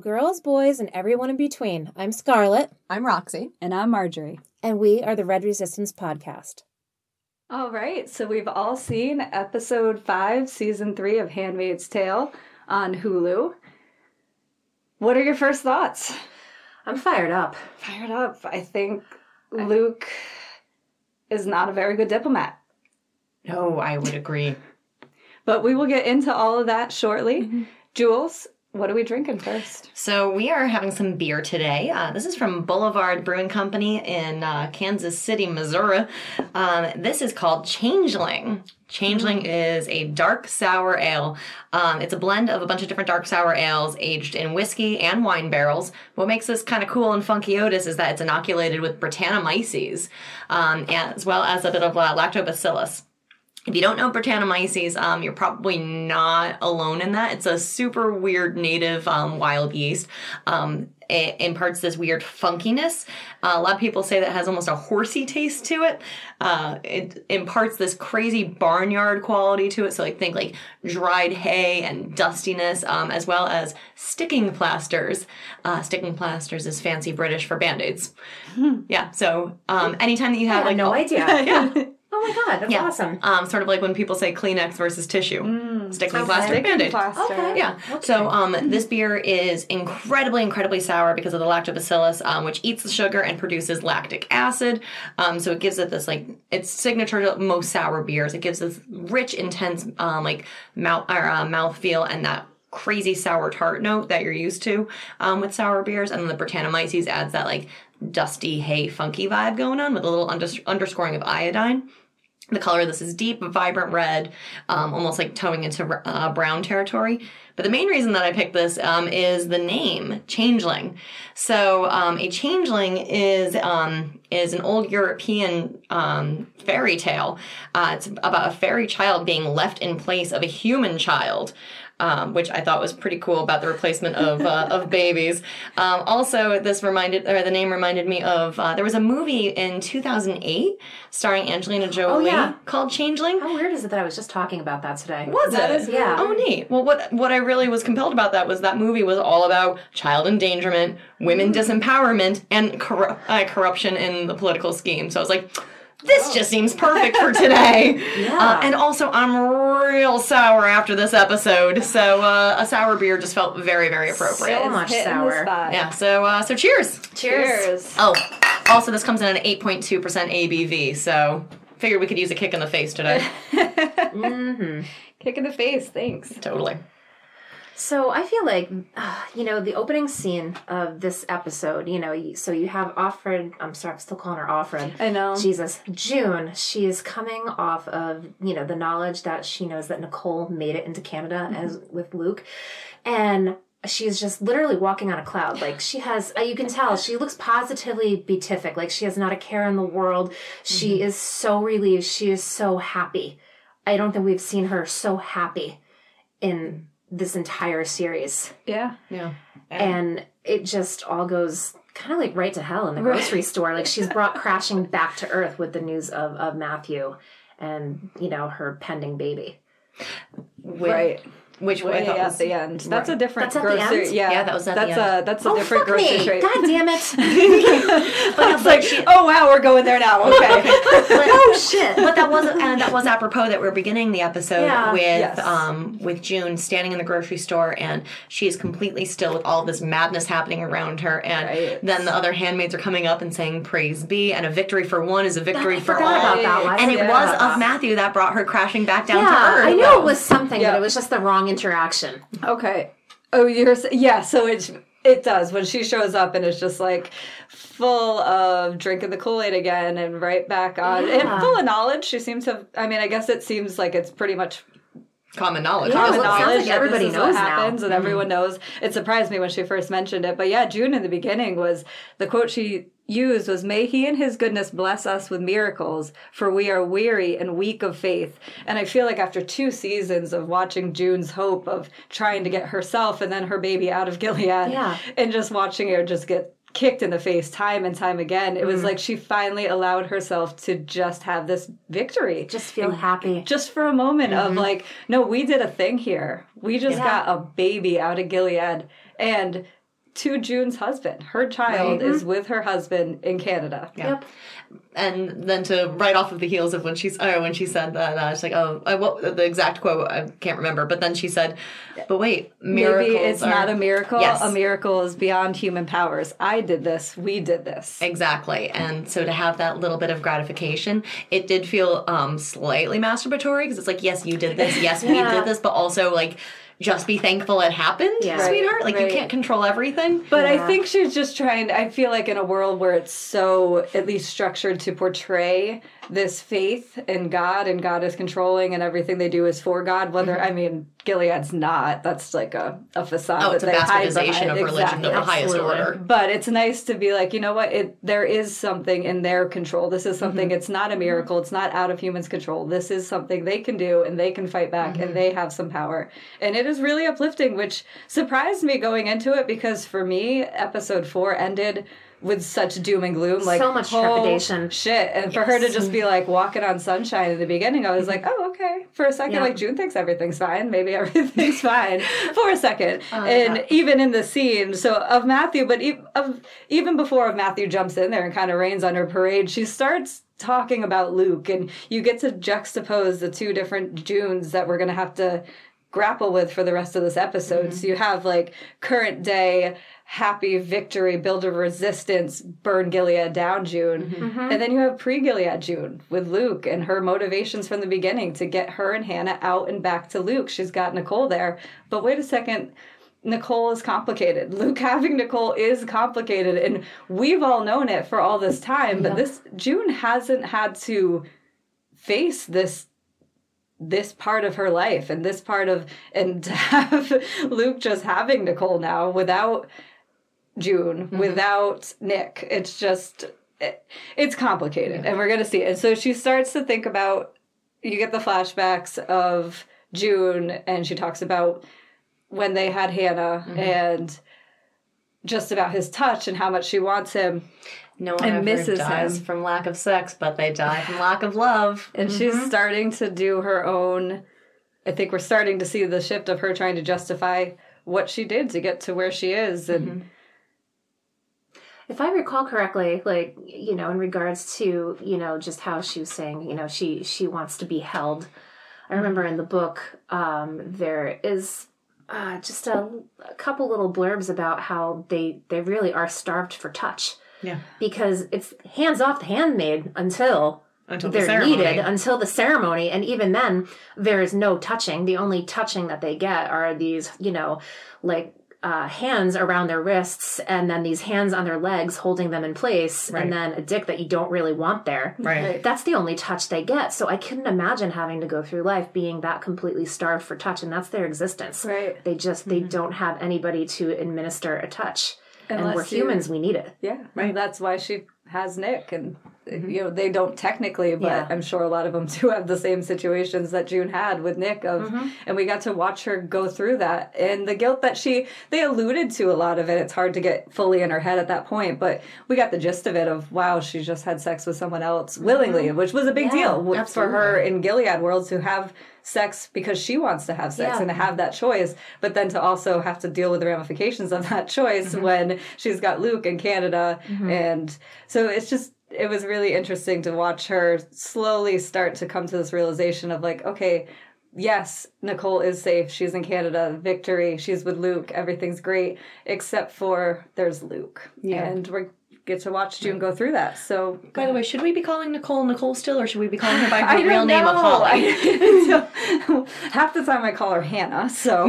Hello, girls, boys, and everyone in between. I'm Scarlett, I'm Roxy. And I'm Marjorie. and we are the Red Resistance Podcast. All right, so we've all seen episode five, season three of Handmaid's Tale on Hulu. What are your first thoughts? I'm fired up. Fired up. I think Luke is not a very good diplomat, No, I would agree. but we will get into all of that shortly. Mm-hmm. Jules, what are we drinking first? So we are having some beer today. Uh, this is from Boulevard Brewing Company in uh, Kansas City, Missouri. Um, this is called Changeling. Changeling is a dark sour ale. Um, it's a blend of a bunch of different dark sour ales aged in whiskey and wine barrels. What makes this kind of cool and funky Otis is that it's inoculated with Brettanomyces, um, as well as a bit of uh, lactobacillus. If you don't know Brettanomyces, um, you're probably not alone in that. It's a super weird native um, wild yeast. Um, it imparts this weird funkiness. Uh, a lot of people say that it has almost a horsey taste to it. Uh, it imparts this crazy barnyard quality to it. So, like, think like dried hay and dustiness, um, as well as sticking plasters. Uh, sticking plasters is fancy British for band aids. Yeah. So, um, anytime that you have I like no idea. yeah. Oh my god, that's Yeah. awesome. Um, sort of like when people say Kleenex versus tissue, sticking okay. plaster, Sticking band-aid. plaster. Okay. Yeah. So um, this beer is incredibly, incredibly sour because of the lactobacillus, um, which eats the sugar and produces lactic acid. Um, so it gives it this like it's signature to most sour beers. It gives this rich, intense um, like mouth or uh, mouth feel and that crazy sour tart note that you're used to um, with sour beers. And then the Brettanomyces adds that like dusty hay funky vibe going on with a little unders- underscoring of iodine. The color of this is deep, vibrant red, um, almost like towing into uh, brown territory. But the main reason that I picked this um, is the name changeling. So um, a changeling is um, is an old European um, fairy tale. Uh, it's about a fairy child being left in place of a human child. Um, which I thought was pretty cool about the replacement of uh, of babies. Um, also, this reminded, or the name reminded me of uh, there was a movie in 2008 starring Angelina Jolie yeah. called Changeling. How weird is it that I was just talking about that today? Was That it? is Yeah. Oh, neat. Well, what what I really was compelled about that was that movie was all about child endangerment, women disempowerment, and corru- uh, corruption in the political scheme. So I was like. This just seems perfect for today. Yeah. Uh, and also, I'm real sour after this episode, so uh, a sour beer just felt very, very appropriate. So much sour. Yeah. So, uh, so cheers. Cheers. Oh, also, this comes in at an 8.2% ABV, so figured we could use a kick in the face today. mm-hmm. Kick in the face, thanks. totally. So I feel like, uh, you know, the opening scene of this episode, you know, so you have Offred, I'm sorry, I'm still calling her Offred. I know. Jesus. June, she is coming off of, you know, the knowledge that she knows that Nicole made it into Canada as with Luke. And she's just literally walking on a cloud. Like she has, uh, you can tell, she looks positively beatific. Like she has not a care in the world. She is so relieved. She is so happy. I don't think we've seen her so happy in this entire series. Yeah. Yeah. And it just all goes kind of like right to hell in the grocery store. Like she's brought crashing back to earth with the news of, of Matthew and, you know, her pending baby. Which, Right. Which I Way thought at was the end. That's a different That's at the grocery. end? Yeah. Yeah, that was at the that's end. a that's a Oh, different fuck grocery me. trade. God damn it. but, it's like, oh wow, we're going there now. Okay. oh, shit. but that was and that was apropos that we're beginning the episode Yeah. with Yes. um with June standing in the grocery store and she is completely still with all this madness happening around her and Right. then the other handmaids are coming up and saying praise be and a victory for one is a victory I for forgot all about that one. and it was Ofmatthew that brought her crashing back down to Yeah, earth I knew it was something, Yeah. but it was just the wrong interaction. Okay. Oh, you're yeah. So it's it does when she shows up and it's just like full of drinking the Kool Aid again and right back on Yeah. and full of knowledge. She seems to. I mean, I guess it seems like it's pretty much common knowledge Yeah, common well, it sounds knowledge like everybody this is knows what now. Mm-hmm. happens and everyone knows. It surprised me when she first mentioned it, but yeah, June in the beginning was the quote she used was may he in his goodness bless us with miracles for we are weary and weak of faith and i feel like after two seasons of watching june's hope of trying to get herself and then her baby out of gilead Yeah. and just watching her just get kicked in the face time and time again it Mm-hmm. was like she finally allowed herself to just have this victory Just feel happy. just for a moment of like, no, we did a thing here. We just Mm-hmm. Yeah. got a baby out of Gilead and to June's husband. Her child Right. is with her husband in Canada. Yeah. Yep. and then to right off of the heels of when she's oh when she said that uh, she's like oh I, what the exact quote I can't remember but then she said but wait miracles Maybe it's are, not a miracle. Yes. A miracle is beyond human powers. I did this. We did this. Exactly. And so to have that little bit of gratification, it did feel um slightly masturbatory because it's like, yes, you did this. Yes, we did this, but also like just be thankful it happened, Yeah. sweetheart. Like Right. you can't control everything. But I think she's just trying. I feel like in a world where it's so at least structured to portray this faith in God and God is controlling and everything they do is for God. Whether mm-hmm. I mean Gilead's not. That's like a, a facade. oh, it's a that they hide bastardization behind. of religion Exactly. of the highest Absolutely. order. But it's nice to be like, you know what? It there is something in their control. This is something. Mm-hmm. It's not a miracle. It's not out of humans' control. This is something they can do, and they can fight back, and mm-hmm. they have some power. And it is really uplifting, which surprised me going into it because for me, episode four ended with such doom and gloom, like So much trepidation. shit. And for her to just be like walking on sunshine in the beginning, I was like, oh okay. For a second, Yeah. like June thinks everything's fine. Maybe everything's fine for a second. Oh, and yeah. even in the scene, so Ofmatthew, but e- of even before Matthew jumps in there and kind of rains on her parade, she starts talking about Luke, and you get to juxtapose the two different Junes that we're gonna have to grapple with for the rest of this episode. Mm-hmm. So you have like current day happy victory, build of resistance, burn Gilead down June. Mm-hmm. Mm-hmm. And then you have pre Gilead June with Luke and her motivations from the beginning to get her and Hannah out and back to Luke. She's got Nicole there. But wait a second. Nicole is complicated. Luke having Nicole is complicated, and we've all known it for all this time. But this June hasn't had to face this this part of her life and this part of and to have Luke just having Nicole now without June, mm-hmm. without Nick. It's just it, it's complicated and we're going to see it. And so she starts to think about you get the flashbacks of June and she talks about when they had Hannah mm-hmm. and just about his touch and how much she wants him. No one And ever misses dies him. from lack of sex, but they die from lack of love. And she's mm-hmm. starting to do her own. I think we're starting to see the shift of her trying to justify what she did to get to where she is. And if I recall correctly, like you know, in regards to you know just how she was saying, you know, she she wants to be held. I remember in the book um, there is uh, just a, a couple little blurbs about how they they really are starved for touch Yeah. because it's hands off the handmaid until Until they're ceremony. needed until the ceremony and even then there is no touching the only touching that they get are these you know like uh, hands around their wrists and then these hands on their legs holding them in place Right. and then a dick that you don't really want there Right. that's the only touch they get so i couldn't imagine having to go through life being that completely starved for touch and that's their existence Right. they just they don't have anybody to administer a touch and Unless we're you- humans we need it yeah, right. That's why she has Nick. And, Mm-hmm. you know, they don't technically, but Yeah. I'm sure a lot of them do have the same situations that June had with Nick. Of mm-hmm. And we got to watch her go through that. And the guilt that she, they alluded to a lot of it. It's hard to get fully in her head at that point, but we got the gist of it of, wow, she just had sex with someone else mm-hmm. willingly, which was a big Yeah, deal w- for her in Gilead worlds who have sex because she wants to have sex Yeah. and to have that choice, but then to also have to deal with the ramifications of that choice when she's got Luke in Canada. And so it's just, it was really interesting to watch her slowly start to come to this realization of like, okay, yes, Nicole is safe. She's in Canada. Victory. She's with Luke. Everything's great, except for there's Luke. Yeah. And we get to watch June go through that. So By the way, should we be calling Nicole Nicole still, or should we be calling her by her real name of. Holly? Half the time I call her Hannah. So,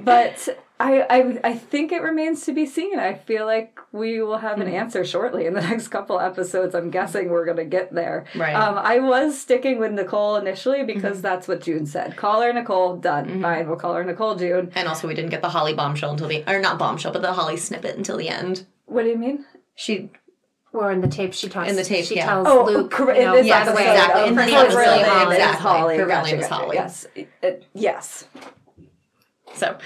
but I, I I think it remains to be seen. I feel like we will have Hmm. an answer shortly in the next couple episodes. I'm guessing we're gonna get there. Right. Mm-hmm. Um, I was sticking with Nicole initially because that's what June said. Call her Nicole. Done. Fine. We'll call her Nicole June. and also, we didn't get the Holly bombshell until the, or not bombshell, but the Holly snippet until the end. What do you mean? She or in the tape she talks In the tape, she yeah. tells Oh, Luke correct. you know, Yes, by the way exactly. um, In her the name is episode, really Holly. is exactly. Holly. Her real Gotcha, name is. Holly. Yes. It- yes. so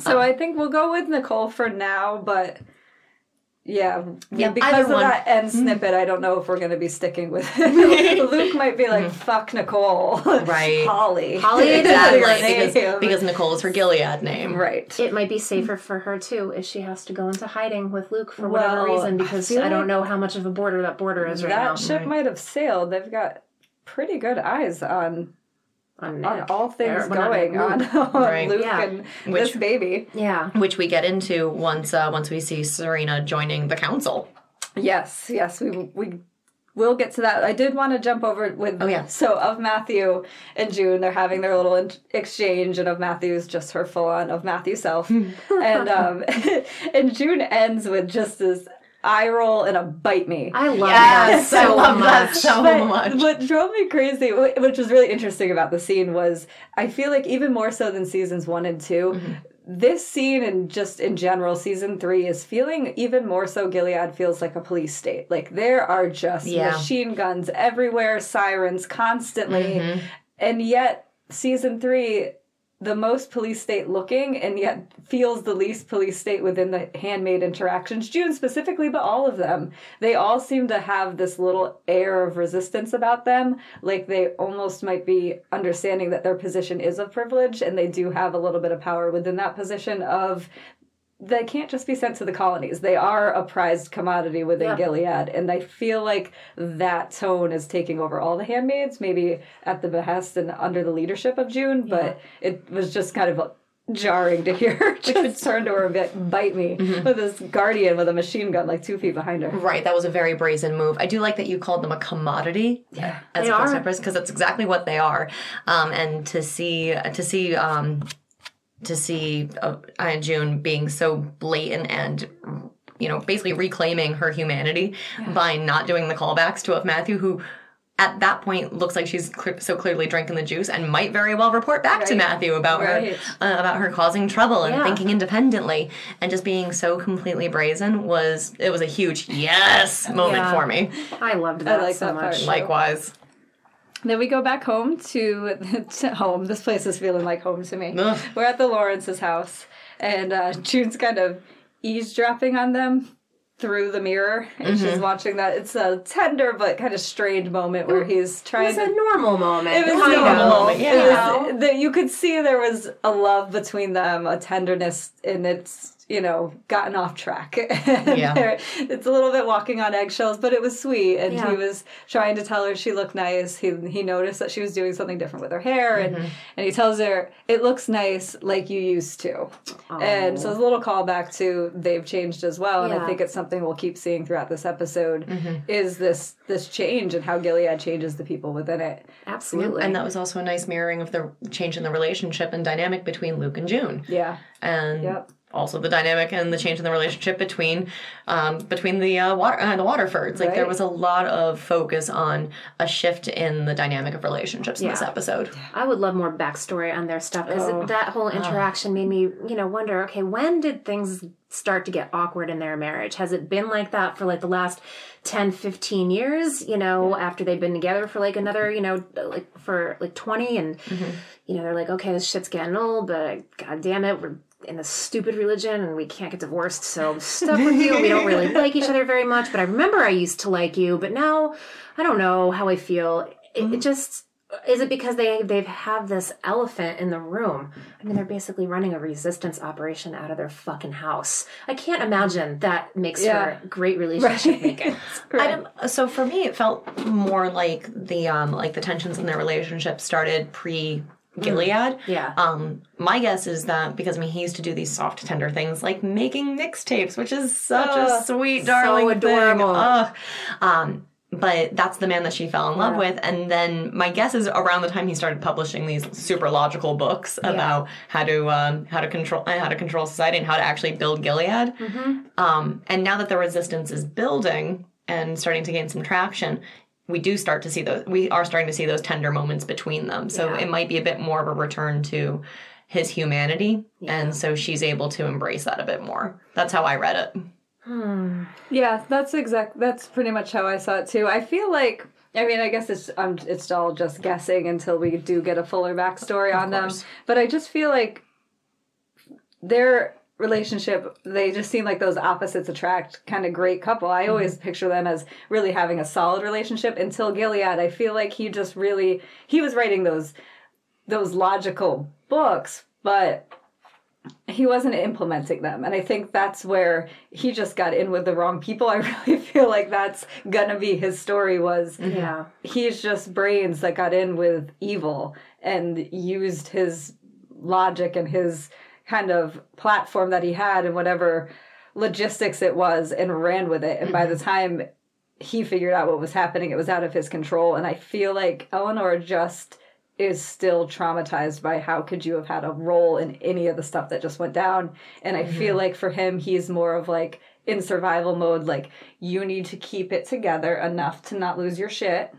So uh-huh. I think we'll go with Nicole for now, but yeah, Yeah, because of one. that end mm-hmm. snippet, I don't know if we're going to be sticking with it. Luke might be like, mm-hmm. "Fuck Nicole," Right. Holly, Holly, Exactly. Because, because Nicole is her Gilead name. right. It might be safer for her too if she has to go into hiding with Luke for whatever reason because feel I, don't like know how much of a border that border is right that now. That ship might have sailed. They've got pretty good eyes on on on all things Or- going Nick, on, Luke. on Right. Luke Yeah. and Which- this baby. Yeah. Which we get into once uh, once we see Serena joining the council. Yes, yes, we we will get to that. I did want to jump over with. Oh, yeah. So Ofmatthew and June, they're having their little in- exchange, and Ofmatthew's just her full on Ofmatthew self, and um, and June ends with just this eye roll and a bite me. I love Yes, that I so love that much. so But much. what drove me crazy, which was really interesting about the scene, was I feel like even more so than seasons one and 2 Mm-hmm. this scene and just in general, season three is feeling even more so. Gilead feels like a police state. Like there are just Yeah. machine guns everywhere, sirens constantly, Mm-hmm. and yet season three. The most police state looking, and yet feels the least police state within the handmaid interactions. June specifically, but all of them. They all seem to have this little air of resistance about them, like they almost might be understanding that their position is a privilege, and they do have a little bit of power within that position of they can't just be sent to the colonies. They are a prized commodity within Yeah. Gilead, and I feel like that tone is taking over all the handmaids, maybe at the behest and under the leadership of June. But it was just kind of jarring to hear her just turn to her and be like, bite me with this guardian with a machine gun like two feet behind her. Right, that was a very brazen move. I do like that you called them a commodity. Yeah, as They opposed are. because that's exactly what they are. Um, and to see to see um, to see uh, June being so blatant and you know basically reclaiming her humanity by not doing the callbacks to Ofmatthew who. At that point, looks like she's cl- so clearly drinking the juice, and might very well report back to Matthew about Right. her uh, about her causing trouble and Yeah. thinking independently, and just being so completely brazen was it was a huge yes moment Yeah. for me. I loved that like so that part. much. Likewise. Then we go back home to, to home. This place is feeling like home to me. Ugh. We're at the Lawrence's house, and uh, June's kind of eavesdropping on them through the mirror, and Mm-hmm. she's watching that. It's a tender but kind of strained moment where he's trying It's to. a normal moment. It was kind normal. Moment, yeah. It was- that you could see there was a love between them, a tenderness, and it's you know gotten off track. Yeah. it's a little bit walking on eggshells, but it was sweet. And Yeah. he was trying to tell her she looked nice. He he noticed that she was doing something different with her hair, and mm-hmm. and he tells her it looks nice like you used to. And so it's a little callback to they've changed as well, and I think it's something we'll keep seeing throughout this episode. Mm-hmm. Is this this change and how Gilead changes the people within it? Absolutely. And that was also a nice mirroring of the change in the relationship and dynamic between Luke and June. Yeah. And Yep. Also the dynamic and the change in the relationship between um, between the uh, water uh, the Waterfords. Like there was a lot of focus on a shift in the dynamic of relationships in this Yeah. episode. I would love more backstory on their stuff because Oh. that whole interaction made me, you know, wonder. Okay, when did things start to get awkward in their marriage? Has it been like that for like the last 10, 15 years? You know, after they've been together for like another, you know, like for like twenty, and you know they're like, okay, this shit's getting old, but god damn it, we're in this stupid religion and we can't get divorced, so I'm stuck with you. We don't really like each other very much, but I remember I used to like you, but now I don't know how I feel. It, it just is it because they they have this elephant in the room? I mean, they're basically running a resistance operation out of their fucking house. I can't imagine that makes Yeah. for great relationship. I don't, so for me, it felt more like the um, like the tensions in their relationship started pre Gilead. Yeah. Um, my guess is that because I mean he used to do these soft, tender things like making mixtapes, which is such Oh, a sweet, darling, so adorable. Thing. Ugh. Um, but that's the man that she fell in love with, and then my guess is around the time he started publishing these super logical books about how to um, how to control uh, how to control society and how to actually build Gilead. Um, and now that the resistance is building and starting to gain some traction, we do start to see those. We are starting to see those tender moments between them. So Yeah. it might be a bit more of a return to his humanity, and so she's able to embrace that a bit more. That's how I read it. Yeah, that's exact. That's pretty much how I saw it too. I feel like. I mean, I guess it's um, it's all just guessing until we do get a fuller backstory on them. But I just feel like they're relationship they just seem like those opposites attract kind of great couple. I always mm-hmm. picture them as really having a solid relationship until gilead. I feel like he just really he was writing those those logical books but he wasn't implementing them. And i think that's where he just got in with the wrong people. I really feel like that's gonna be his story was Yeah. he's just brains that got in with evil and used his logic and his kind of platform that he had and whatever logistics it was and ran with it. And by the mm-hmm. time he figured out what was happening it was out of his control. And i feel like eleanor just is still traumatized by how could you have had a role in any of the stuff that just went down. And i feel mm-hmm. like for him he's more of like in survival mode like you need to keep it together enough to not lose your shit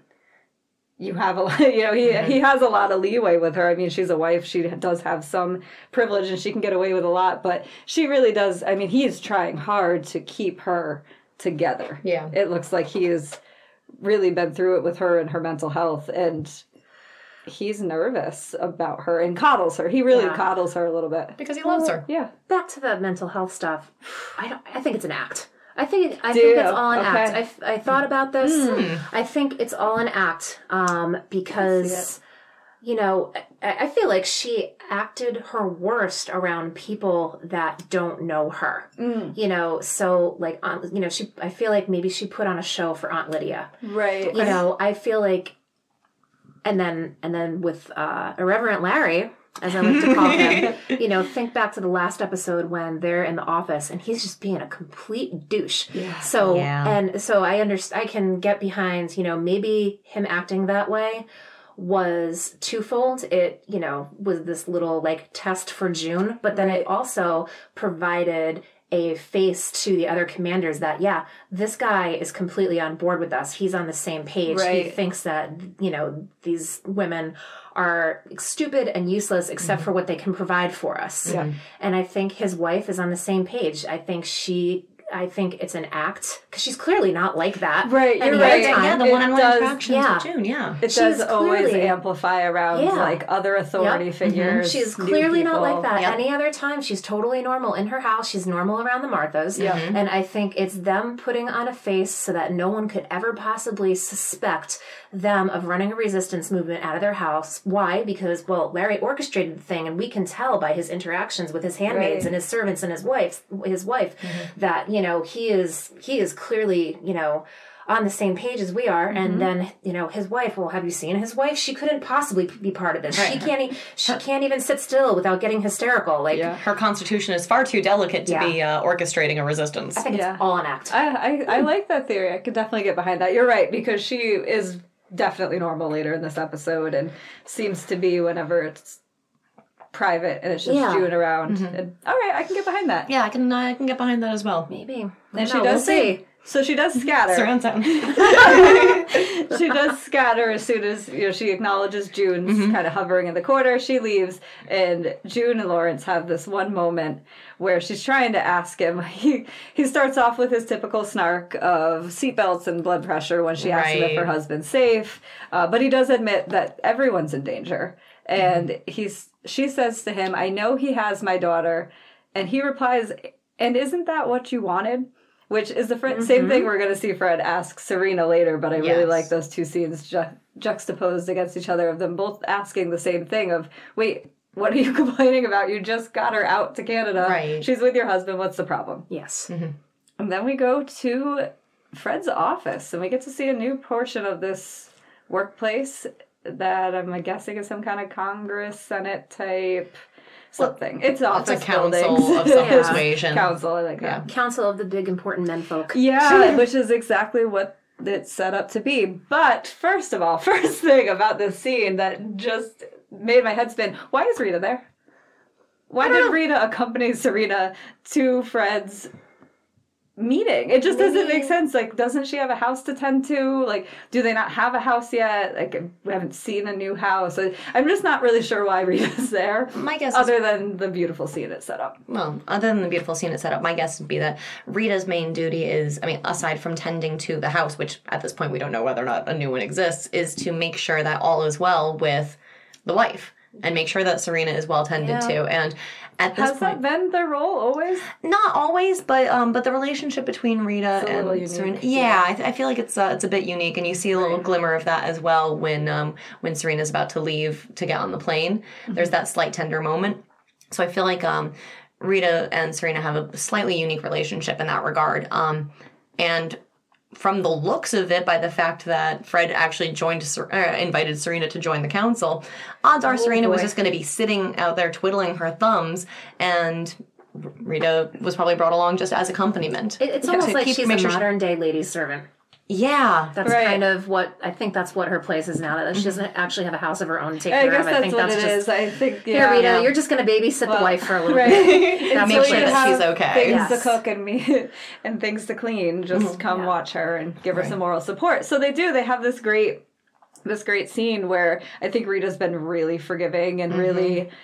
you have a lot you know he he has a lot of leeway with her i mean she's a wife she does have some privilege and she can get away with a lot but she really does i mean he's trying hard to keep her together Yeah. it looks like he has really been through it with her and her mental health and he's nervous about her and coddles her he really Yeah. coddles her a little bit Because he loves her. yeah Back to the mental health stuff. I don't. I think it's an act. I think I Do think it's all an Okay. act. I thought about this. I think it's all an act um, because you know I, I feel like she acted her worst around people that don't know her. You know, so like Aunt, you know she. I feel like maybe she put on a show for Aunt Lydia. right You know, I feel like, and then and then with uh, Irreverent Larry, as I like to call him, you know, think back to the last episode when they're in the office and he's just being a complete douche. Yeah. So Yeah. and so I understand. I can get behind. You know, maybe him acting that way was twofold. It, you know, was this little like test for June, but then it also provided a face to the other commanders that, yeah, this guy is completely on board with us. He's on the same page. He thinks that, you know, these women are stupid and useless except mm-hmm. for what they can provide for us. Yeah. Mm-hmm. And I think his wife is on the same page. I think she. I think it's an act because she's clearly not like that. Right, you're any right. time. Yeah, the It one-on-one does- interactions yeah. with June. Yeah. it she's does always clearly- amplify around Yeah. like other authority Yep. figures She's new clearly not like that. Yep. Any other time, she's totally normal in her house. She's normal around the Marthas. Yeah. And I think it's them putting on a face so that no one could ever possibly suspect them of running a resistance movement out of their house. Why? Because, well, Larry orchestrated the thing, and we can tell by his interactions with his handmaids Right. and his servants and his wife, his wife, that you know he is he is clearly you know on the same page as we are Mm-hmm. and then you know his wife well have you seen his wife she couldn't possibly be part of this she can't e- she can't even sit still without getting hysterical like Yeah. Her constitution is far too delicate to Yeah. be uh, orchestrating a resistance. i think Yeah. it's all an act I, I, I like that theory. I could definitely get behind that. You're right because she is definitely normal later in this episode and seems to be whenever it's private and it's just Yeah. June around. Mm-hmm. And, all right, I can get behind that. Yeah, I can I can get behind that as well. maybe And she No, does we'll say- see So she does scatter. Surround sound. she does scatter as soon as you know she acknowledges June's Mm-hmm. kind of hovering in the corner. She leaves, and June and Lawrence have this one moment where she's trying to ask him. He he starts off with his typical snark of seatbelts and blood pressure when she asks him if her husband's safe, uh, but he does admit that everyone's in danger. And Mm-hmm. he's she says to him, "I know he has my daughter," and he replies, "And isn't that what you wanted?" Which is the fr- mm-hmm. same thing we're going to see Fred ask Serena later, but I really like those two scenes ju- juxtaposed against each other of them both asking the same thing of, wait, what are you complaining about? You just got her out to Canada. Right. She's with your husband. What's the problem? yes mm-hmm. And then we go to Fred's office and we get to see a new portion of this workplace that I'm guessing is some kind of Congress, Senate type something. It's office It's a council buildings. of some Yeah. persuasion. council, I like that. council of the big important men folk Yeah, which is exactly what it's set up to be. But first of all, first thing about this scene that just made my head spin why is Rita there? Why did Rita accompany Serena to Fred's meeting? It just doesn't make sense. Like, doesn't she have a house to tend to? Like, do they not have a house yet? Like, we haven't seen a new house. I'm just not really sure why Rita's there. My guess is Other than the beautiful scene it set up. Well, other than the beautiful scene it set up, my guess would be that Rita's main duty is, I mean, aside from tending to the house, which at this point we don't know whether or not a new one exists, is to make sure that all is well with the wife and make sure that Serena is well tended Yeah. to. And at this Has point, that been their role always? not always, but um, but the relationship between Rita and Serena, yeah. I, th- I feel like it's uh, it's a bit unique, and you see a little glimmer of that as well when um when Serena's about to leave to get on the plane. Mm-hmm. There's that slight tender moment. So I feel like um Rita and Serena have a slightly unique relationship in that regard. Um, and from the looks of it, by the fact that Fred actually joined, Ser- uh, invited Serena to join the council, odds are Serena was just going to be sitting out there twiddling her thumbs, and Rita was probably brought along just as accompaniment. It- it's almost like she's a modern day lady's servant. Yeah, That's Right. kind of what I think. That's what her place is now. That she doesn't mm-hmm. actually have a house of her own to take I care guess of. I that's think what that's it just is. I think here, yeah. Rita. yeah. You're just going to babysit the wife for a little right. bit. Until Make sure that she's okay. Things Yes. to cook and me and things to clean. Just mm-hmm. come watch her and give her some moral support. So they do. They have this great this great scene where I think Rita's been really forgiving and really mm-hmm.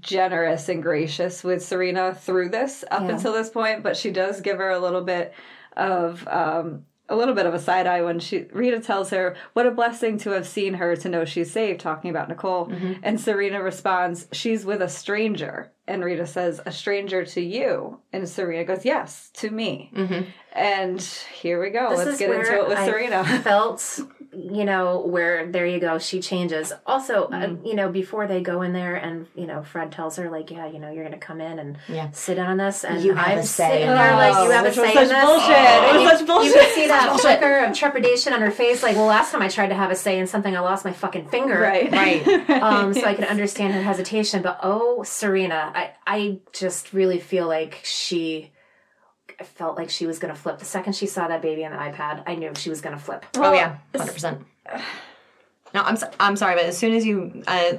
generous and gracious with Serena through this up Yeah. until this point, but she does give her a little bit of um a little bit of a side eye when she Rita tells her what a blessing to have seen her to know she's saved talking about Nicole. Mm-hmm. And Serena responds she's with a stranger. And Rita says a stranger to you? And Serena goes yes to me. Mm-hmm. And here we go. This let's get into it with I Serena. Felt, you know, where there you go. She changes. Also, uh, Mm-hmm. you know, before they go in there, and you know, Fred tells her like, yeah, you know, you're going to come in and Yeah. sit on this, and You have I'm a say sitting in there like, you have a Which was say such in this. bullshit. It was such bullshit. You can see that flicker of trepidation on her face. Like, well, last time I tried to have a say in something, I lost my fucking finger. right right. um, so I can understand her hesitation. But oh, Serena, I, I just really feel like she I felt like she was going to flip. The second she saw that baby on the iPad, I knew she was going to flip. oh yeah, hundred percent. No, I'm so, I'm sorry, but as soon as you, uh,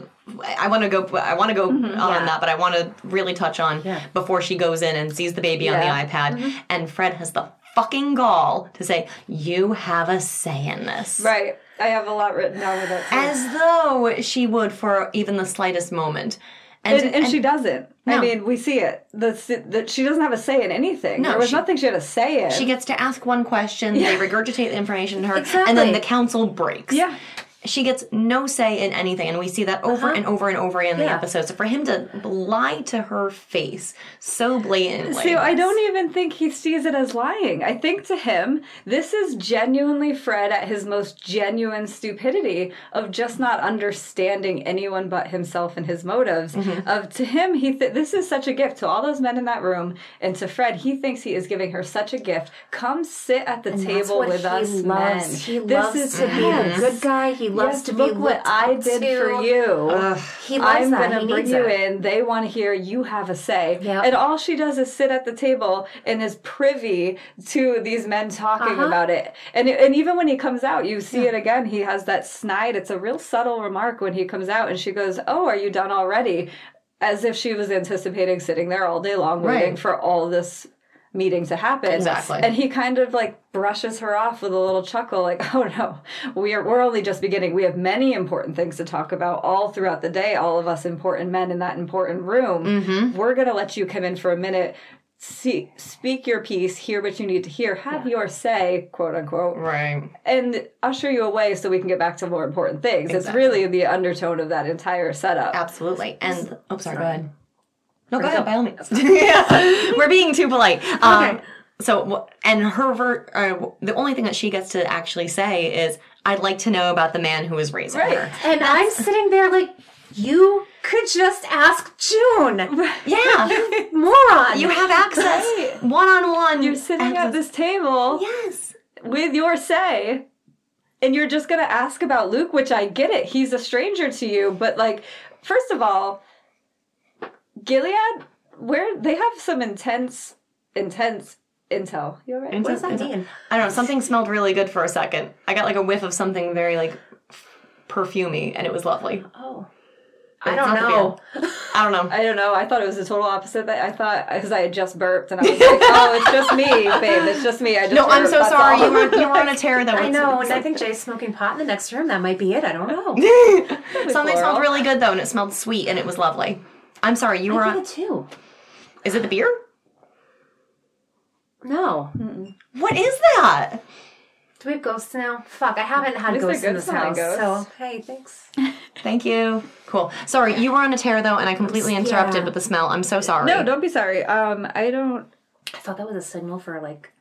I want to go. I want to go on Yeah. that, but I want to really touch on Yeah. before she goes in and sees the baby Yeah. on the iPad, and Fred has the fucking gall to say, "You have a say in this." right I have a lot written down with it. as though she would for even the slightest moment. And, and, and, she doesn't. I mean, we see it. That she doesn't have a say in anything. No, there was she- nothing she had a say in. she gets to ask one question, they regurgitate the information to her, exactly. and then the council breaks. yeah. She gets no say in anything, and we see that over and over and over again in the Yeah. episodes. So for him to lie to her face so blatantly. See, I don't even think he sees it as lying. I think to him, this is genuinely Fred at his most genuine stupidity of just not understanding anyone but himself and his motives. Mm-hmm. Of to him, he th- this is such a gift to all those men in that room, and to Fred, he thinks he is giving her such a gift. Come sit at the That's table what with he us loves. men. He this loves is to be yes. a good guy. He loves Yes, to be look what I did to. for you. He loves I'm that. gonna he bring you it. in. They want to hear you have a say. Yep. And all she does is sit at the table and is privy to these men talking Uh-huh. about it. And and even when he comes out, you see it again. He has that snide. It's a real subtle remark when he comes out, and she goes, "Oh, are you done already?" As if she was anticipating sitting there all day long waiting Right. for all this meeting to happen. Exactly. And he kind of like brushes her off with a little chuckle, like, "Oh no, we are we're only just beginning. We have many important things to talk about all throughout the day. All of us important men in that important room. Mm-hmm. We're gonna let you come in for a minute." See, speak your piece, hear what you need to hear, have your say, quote unquote, Right. and usher you away so we can get back to more important things. It's really the undertone of that entire setup. Absolutely. And oh, sorry. Go ahead. No, go ahead. By all means. yeah. We're being too polite. Um, Okay. So, and her ver- uh, the only thing that she gets to actually say is, "I'd like to know about the man who was raising Right. her." And I'm sitting there like, you could just ask June, Yeah. moron. you have access one on one. You're sitting at this table. Yes. with your say and you're just going to ask about Luke which I get it he's a stranger to you but like first of all Gilead where they have some intense intense intel you all right? Intense- what does that mean? I don't know. Something smelled really good for a second. I got like a whiff of something very like perfumey, and it was lovely. Oh, I don't know. I don't know. I don't know. I thought it was the total opposite. That I thought because I had just burped and I was like, "Oh, it's just me, babe. It's just me." I just No, I'm so that's sorry. all." You were you were on a tear though. I know, and I think Jay's smoking pot in the next room. That might be it. I don't know. something floral. smelled really good though, and it smelled sweet, and it was lovely. I'm sorry. You were. On, think it too. is it the beer? No, What is that? Do we have ghosts now? Fuck, I haven't had least they're ghosts in good this house. ghosts. So hey, thanks. Thank you. Cool. Sorry, you were on a tear though, and I completely interrupted Yeah. with the smell. I'm so sorry. No, don't be sorry. Um, I don't. I thought that was a signal for like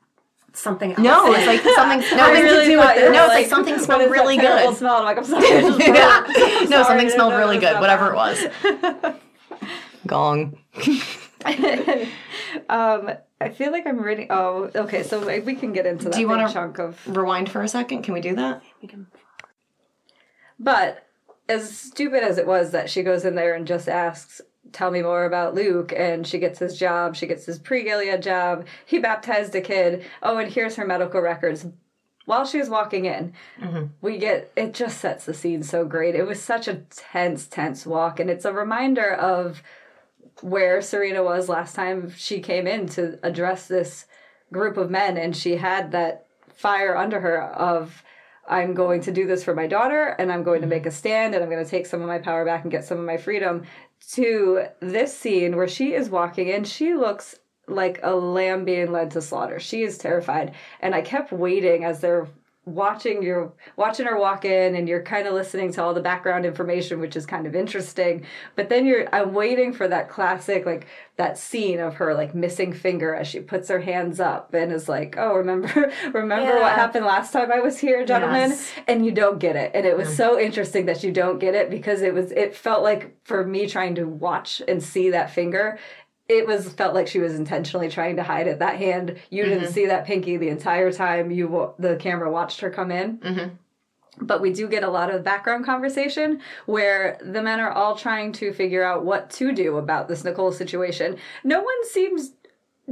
something else. No, it's like something. No, I it's- really do with you No, it's like, like something smelled really good. Smell. I'm like, I'm sorry. I just burped. Yeah. no, Sorry, something smelled really good. that Whatever it was. Gong. um, I feel like I'm reading. Oh, okay. So like, we can get into that Do you wanna- chunk of. Rewind for a second. Can we do that? But as stupid as it was that she goes in there and just asks, "Tell me more about Luke," and she gets his job. She gets his pre-Gilead job. He baptized a kid. Oh, and here's her medical records. While she was walking in, we get it just sets the scene so great. It was such a tense, tense walk, and it's a reminder of where Serena was last time she came in to address this group of men, and she had that fire under her of I'm going to do this for my daughter, and I'm going to mm-hmm. make a stand, and I'm going to take some of my power back and get some of my freedom. To this scene where she is walking in, she looks like a lamb being led to slaughter. She is terrified, and I kept waiting as they're watching you watching her walk in and you're kind of listening to all the background information which is kind of interesting. But then you're i'm waiting for that classic like that scene of her like missing finger as she puts her hands up and is like oh remember remember what happened last time i was here gentlemen? Yes. and you don't get it. And it was so interesting that you don't get it because it was it felt like for me trying to watch and see that finger it was felt like she was intentionally trying to hide it that hand. You didn't mm-hmm. see that pinky the entire time you the camera watched her come in. Mm-hmm. But we do get a lot of background conversation where the men are all trying to figure out what to do about this Nicole situation. No one seems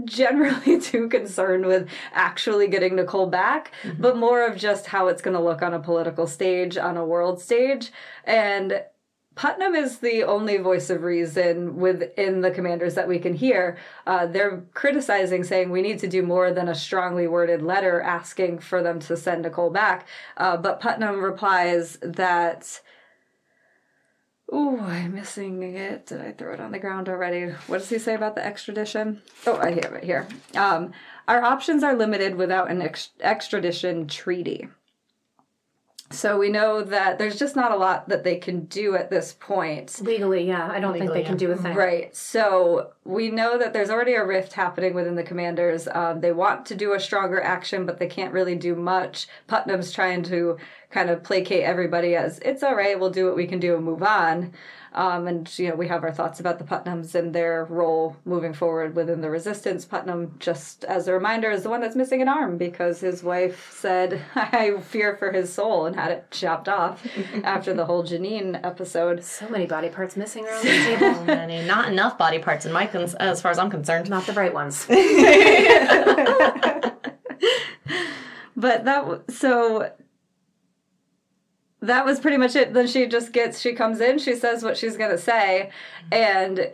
generally too concerned with actually getting Nicole back, mm-hmm. but more of just how it's going to look on a political stage, on a world stage. And Putnam is the only voice of reason within the commanders that we can hear. Uh, they're criticizing, saying we need to do more than a strongly worded letter asking for them to send Nicole back. Uh, but Putnam replies that. Ooh, I'm missing it. Did I throw it on the ground already? What does he say about the extradition? Oh, I have it here. Um, our options are limited without an ex- extradition treaty. So we know that there's just not a lot that they can do at this point. Legally, yeah. I don't think Legally, they can do a thing. Right. So we know that there's already a rift happening within the commanders. Um, they want to do a stronger action, but they can't really do much. Putnam's trying to kind of placate everybody as it's all right, we'll do what we can do and move on. Um, and you know we have our thoughts about the Putnams and their role moving forward within the resistance. Putnam, just as a reminder, is the one that's missing an arm because his wife said, "I fear for his soul" and had it chopped off after the whole Janine episode. So many body parts missing around the table. Many- Not enough body parts in my cons- as far as I'm concerned. Not the right ones. but that w- so that was pretty much it then she just gets she comes in she says what she's going to say and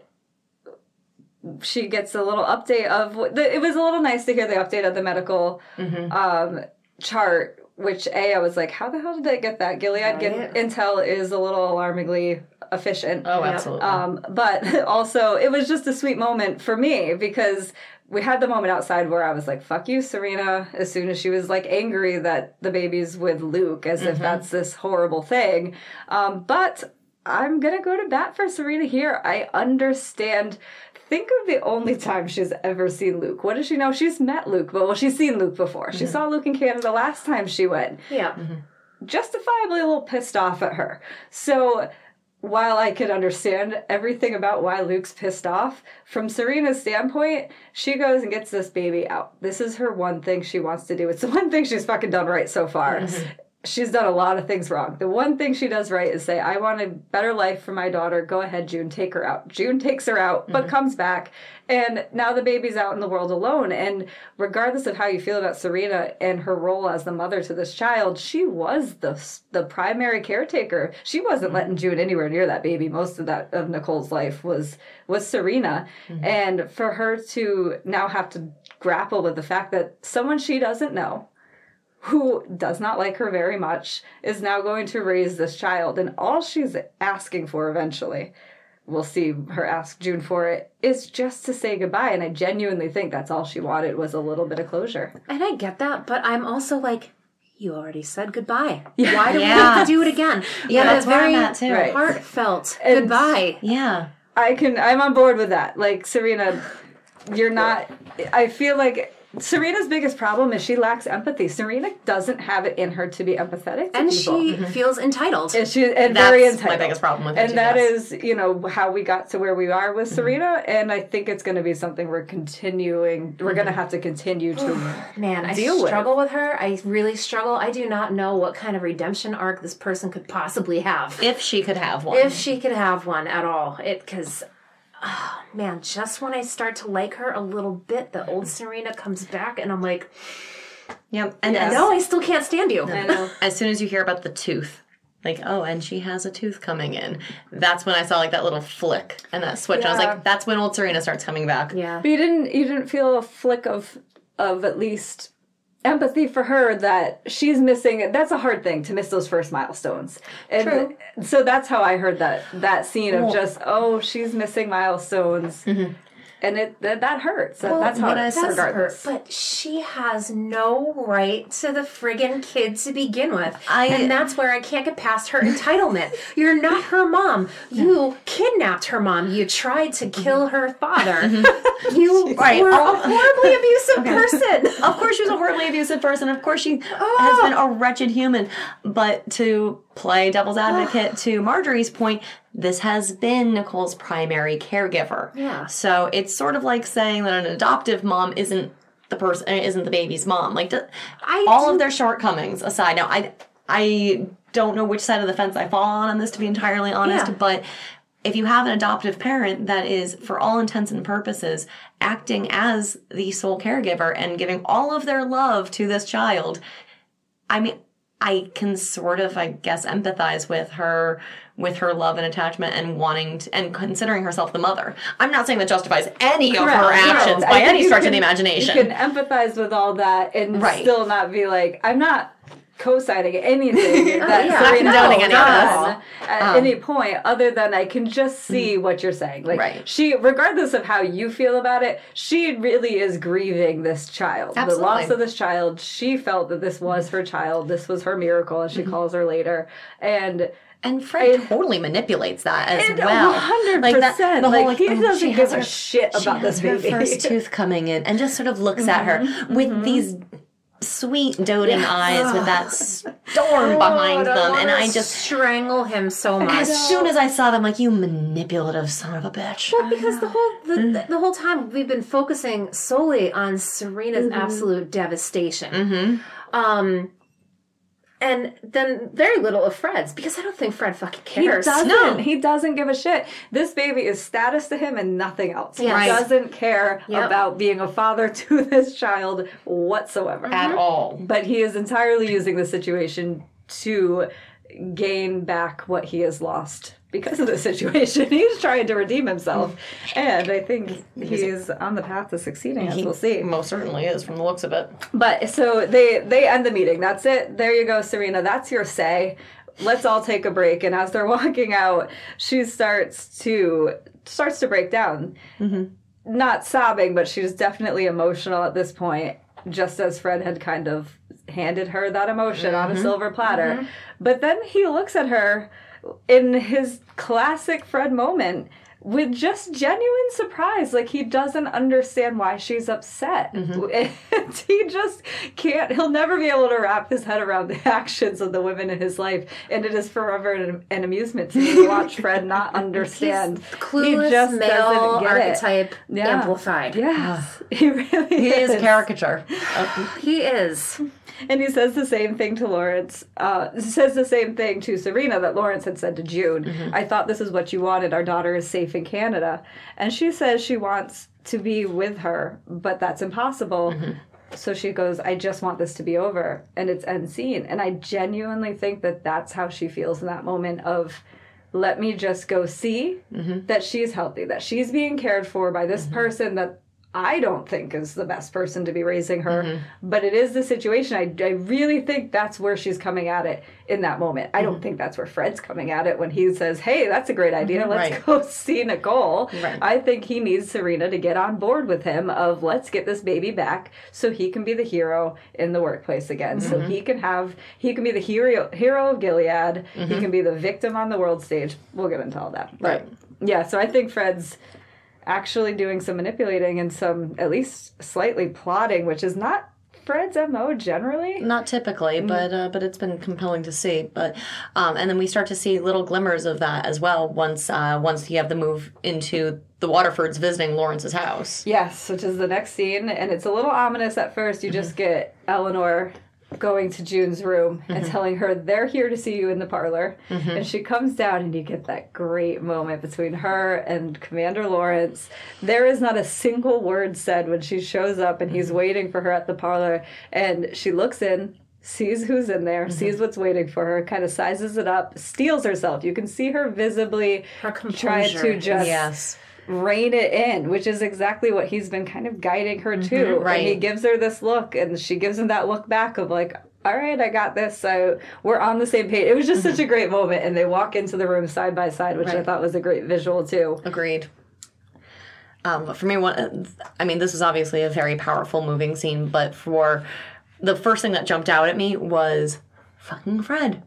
she gets a little update of the, it was a little nice to hear the update of the medical um, chart which a i was like how the hell did they get that gilead get, Right. intel is a little alarmingly efficient Oh, absolutely. um, but also, it was just a sweet moment for me because we had the moment outside where I was like, fuck you, Serena, as soon as she was like angry that the baby's with Luke, as if mm-hmm. that's this horrible thing. Um, but I'm gonna go to bat for Serena here. I understand. Think of the only time she's ever seen Luke. What does she know? She's met Luke, but well, she's seen Luke before. She mm-hmm. saw Luke in Canada last time she went Yeah. Mm-hmm. justifiably a little pissed off at her. So while I could understand everything about why Luke's pissed off, from Serena's standpoint, she goes and gets this baby out. This is her one thing she wants to do. It's the one thing she's fucking done right so far. Mm-hmm. She's done a lot of things wrong. The one thing she does right is say, I want a better life for my daughter. Go ahead, June, take her out. June takes her out, but mm-hmm. comes back. And now the baby's out in the world alone. And regardless of how you feel about Serena and her role as the mother to this child, she was the the primary caretaker. She wasn't mm-hmm. letting June anywhere near that baby. Most of that of Nicole's life was was Serena. Mm-hmm. And for her to now have to grapple with the fact that someone she doesn't know who does not like her very much is now going to raise this child and all she's asking for eventually we'll see her ask june for it is just to say goodbye and i genuinely think that's all she wanted was a little bit of closure And I get that, but I'm also like, You already said goodbye. Yeah. Why do we have to do it again? Yeah, But that's a where I'm very at, too. Right. heartfelt And- goodbye. Yeah. I can. I'm on board with that. Like Serena, you're not. I feel like Serena's biggest problem is she lacks empathy. Serena doesn't have it in her to be empathetic to And people. she feels entitled. And she and That's very my biggest problem with her, and too, that yes. is, you know, how we got to where we are with mm-hmm. Serena. And I think it's going to be something we're continuing. We're going to mm-hmm. have to continue to. Man, I deal with. struggle with. her. I really struggle. I do not know what kind of redemption arc this person could possibly have. If she could have one. if she could have one at all. It because oh, man, just when I start to like her a little bit, the old Serena comes back and I'm like, yep. And as, no, I still can't stand you. I know. as soon as you hear about the tooth, like, oh, and she has a tooth coming in, that's when I saw like that little flick and that switch. And I was like, that's when old Serena starts coming back. Yeah. But you didn't. You didn't feel a flick of of at least empathy for her that she's missing. That's a hard thing to miss those first milestones. And True. So that's how I heard that that scene of just oh she's missing milestones, mm-hmm. And it that, that hurts. Well, that's how what I it said- regardless. But she has no right to the friggin' kid to begin with. I- and that's where I can't get past her entitlement. You're not her mom. You kidnapped her mom. You tried to mm-hmm. kill her father. Mm-hmm. You Right. were Oh. a horribly abusive person. Of course, she was a horribly abusive person. Of course, she Oh. has been a wretched human. But to play devil's advocate to Marjorie's point, this has been Nicole's primary caregiver. Yeah. So it's sort of like saying that an adoptive mom isn't the person, uh, isn't the baby's mom. Like, all do- of their shortcomings aside. Now, I I don't know which side of the fence I fall on on this, to be entirely honest. Yeah. But if you have an adoptive parent that is, for all intents and purposes, acting as the sole caregiver and giving all of their love to this child, I mean, I can sort of, I guess, empathize with her, with her love and attachment, and wanting to, and considering herself the mother. I'm not saying that justifies any of her actions No, by any stretch of can- the imagination. You can empathize with all that and Right. still not be like, I'm not co-signing anything that yeah. Serena Not condoning any of done this. at Um, any point, other than I can just see what you're saying. Like Right. she, regardless of how you feel about it, she really is grieving this child, the loss of this child. She felt that this was her child, this was her miracle, as she calls her later, and. And Fred totally manipulates that as And well. 100%. the whole Like, he oh, doesn't give has a her- shit she about has this her baby. first tooth coming in, and just sort of looks at her Mm-hmm. with these sweet doting eyes with that storm oh, behind God, them, and I just. strangle him so much. As soon as I saw them, like you manipulative son of a bitch. Well, because the whole the, mm. the whole time we've been focusing solely on Serena's mm-hmm. absolute devastation. Mm-hmm. Um and then very little of Fred's because I don't think Fred fucking He cares. doesn't. No. He doesn't give a shit. This baby is status to him and nothing else. He doesn't care Yep. about being a father to this child whatsoever. At mm-hmm. all. But he is entirely using the situation to gain back what he has lost because of the situation. He's trying to redeem himself. Mm. And I think he's on the path to succeeding, as He we'll see. most certainly is from the looks of it. But so they they end the meeting. That's it. There you go, Serena. That's your say. Let's all take a break. And as they're walking out, she starts to starts to break down. Mm-hmm. Not sobbing, but she's definitely emotional at this point. Just as Fred had kind of handed her that emotion on a mm-hmm. silver platter. Mm-hmm. But then he looks at her in his classic Fred moment with just genuine surprise. Like he doesn't understand why she's upset. Mm-hmm. And he just can't, he'll never be able to wrap his head around the actions of the women in his life. And it is forever an, an amusement to watch Fred not understand. Clueless he just male it. archetype Yeah. amplified. Yes, he really He is is. a caricature. He is. And he says the same thing to Lawrence. Uh, says the same thing to Serena that Lawrence had said to June. Mm-hmm. I thought this is what you wanted. Our daughter is safe in Canada, and she says she wants to be with her, but that's impossible. Mm-hmm. So she goes, I just want this to be over, and it's end scene. And I genuinely think that that's how she feels in that moment of. Let me just go see Mm-hmm. that she's healthy, that she's being cared for by this person that I don't think is the best person to be raising her, Mm-hmm. but it is the situation. I, I really think that's where she's coming at it in that moment. I Mm-hmm. don't think that's where Fred's coming at it when he says, Hey, that's a great idea. Let's Right. go see Nicole. Right. I think he needs Serena to get on board with him of let's get this baby back so he can be the hero in the workplace again. So Mm-hmm. he can have he can be the hero hero of Gilead. Mm-hmm. He can be the victim on the world stage. We'll get into all that. But Right. yeah, so I think Fred's actually doing some manipulating and some at least slightly plotting, which is not Fred's MO generally. Not typically, but uh, but it's been compelling to see. But um, and then we start to see little glimmers of that as well once uh, once you have the move into the Waterfords visiting Lawrence's house. Yes, which is the next scene, and it's a little ominous at first. You just get Eleanor going to June's room and mm-hmm. telling her they're here to see you in the parlor. Mm-hmm. And she comes down, and you get that great moment between her and Commander Lawrence. There is not a single word said when she shows up, and he's mm-hmm. waiting for her at the parlor. And she looks in. Sees who's in there, sees what's waiting for her, kind of sizes it up, steels herself. You can see her visibly Her try to just Yes. Rein it in, which is exactly what he's been kind of guiding her to. right. And he gives her this look, and she gives him that look back of like, all right, I got this. So we're on the same page. It was just such a great moment. And they walk into the room side by side, which I thought was a great visual too. Agreed. Um, but for me, one, I mean, this is obviously a very powerful, moving scene. But for the first thing that jumped out at me was fucking Fred.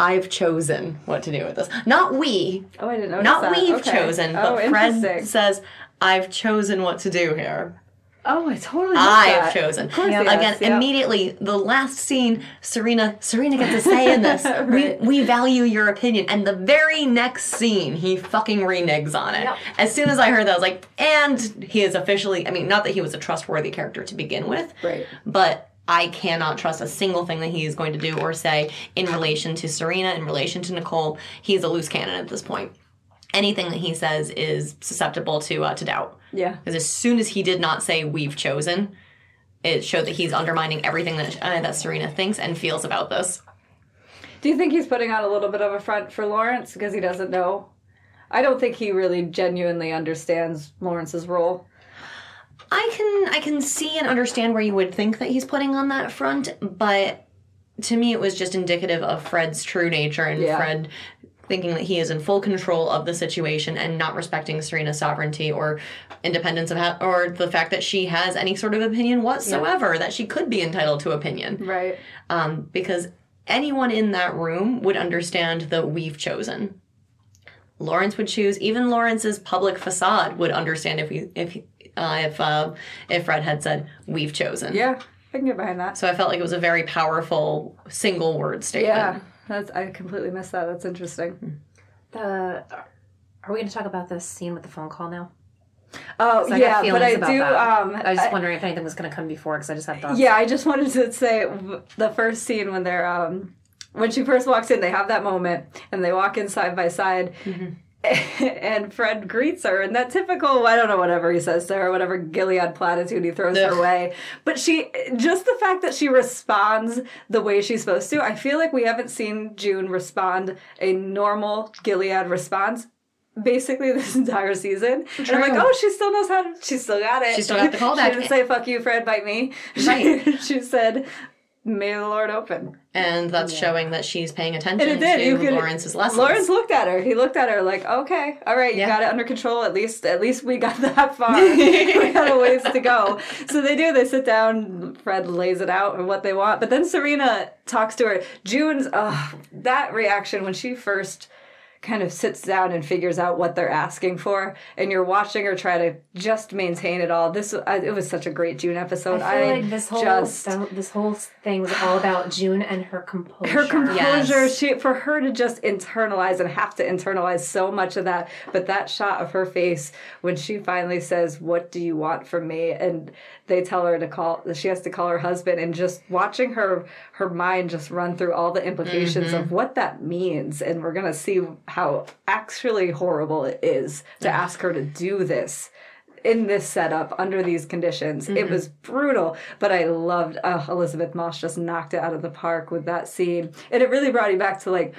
I've chosen what to do with this. Not we. Oh, I didn't notice Not that. we've Okay. chosen, oh, but interesting. Fred says, "I've chosen what to do here. oh, I totally I have chosen." Of course he Again, yeah. immediately, the last scene, Serena, Serena gets a say in this. we, we value your opinion, and the very next scene, he fucking reneges on it. Yep. As soon as I heard that, I was like, and he is officially. I mean, not that he was a trustworthy character to begin with, Right. but. I cannot trust a single thing that he is going to do or say in relation to Serena, in relation to Nicole. He's a loose cannon at this point. Anything that he says is susceptible to uh, to doubt. Yeah. Because as soon as he did not say "we've chosen," it showed that he's undermining everything that uh, that Serena thinks and feels about this. Do you think he's putting on a little bit of a front for Lawrence because he doesn't know? I don't think he really genuinely understands Lawrence's role. I can I can see and understand where you would think that he's putting on that front, but to me it was just indicative of Fred's true nature and Yeah. Fred thinking that he is in full control of the situation and not respecting Serena's sovereignty or independence of ha- or the fact that she has any sort of opinion whatsoever that she could be entitled to opinion. Right. um, because anyone in that room would understand that we've chosen. Lawrence would choose. Even Lawrence's public facade would understand if he, if he- uh, if uh, if Fred had said we've chosen. Yeah. I can get behind that. So I felt like it was a very powerful single word statement. Yeah. That's I completely missed that. That's interesting. The are we going to talk about this scene with the phone call now? Oh 'Cause I yeah, but I do. Um, I was just I- wondering if anything was going to come before because I just had thoughts. yeah, I just wanted to say the first scene when they're um, when she first walks in, they have that moment and they walk in side by side. And Fred greets her in that typical, I don't know, whatever he says to her, whatever Gilead platitude he throws her Ugh. way. But she, just the fact that she responds the way she's supposed to, I feel like we haven't seen June respond a normal Gilead response basically this entire season. And I'm like, oh, she still knows how to, she still got it. She still got the callback. she didn't say, fuck you, Fred, bite me. Right. She, she said, may the Lord open. And that's showing that she's paying attention And it did. to You could, Lawrence's lessons. Lawrence looked at her. He looked at her like, okay, all right, you Yeah. got it under control. At least, at least we got that far. we had a ways to go. So they do. They sit down. Fred lays it out and what they want. But then Serena talks to her. June's, uh, that reaction when she first kind of sits down and figures out what they're asking for, and you're watching her try to just maintain it all. This, I, it was such a great June episode. I feel like this whole just this whole thing was all about June and her composure. her composure Yes. she for her to just internalize and have to internalize so much of that but that shot of her face when she finally says what do you want from me and they tell her to call she has to call her husband and just watching her her mind just run through all the implications of what that means and we're going to see how actually horrible it is to ask her to do this in this setup under these conditions. It was brutal, but I loved uh, Elisabeth Moss just knocked it out of the park with that scene. And it really brought you back to like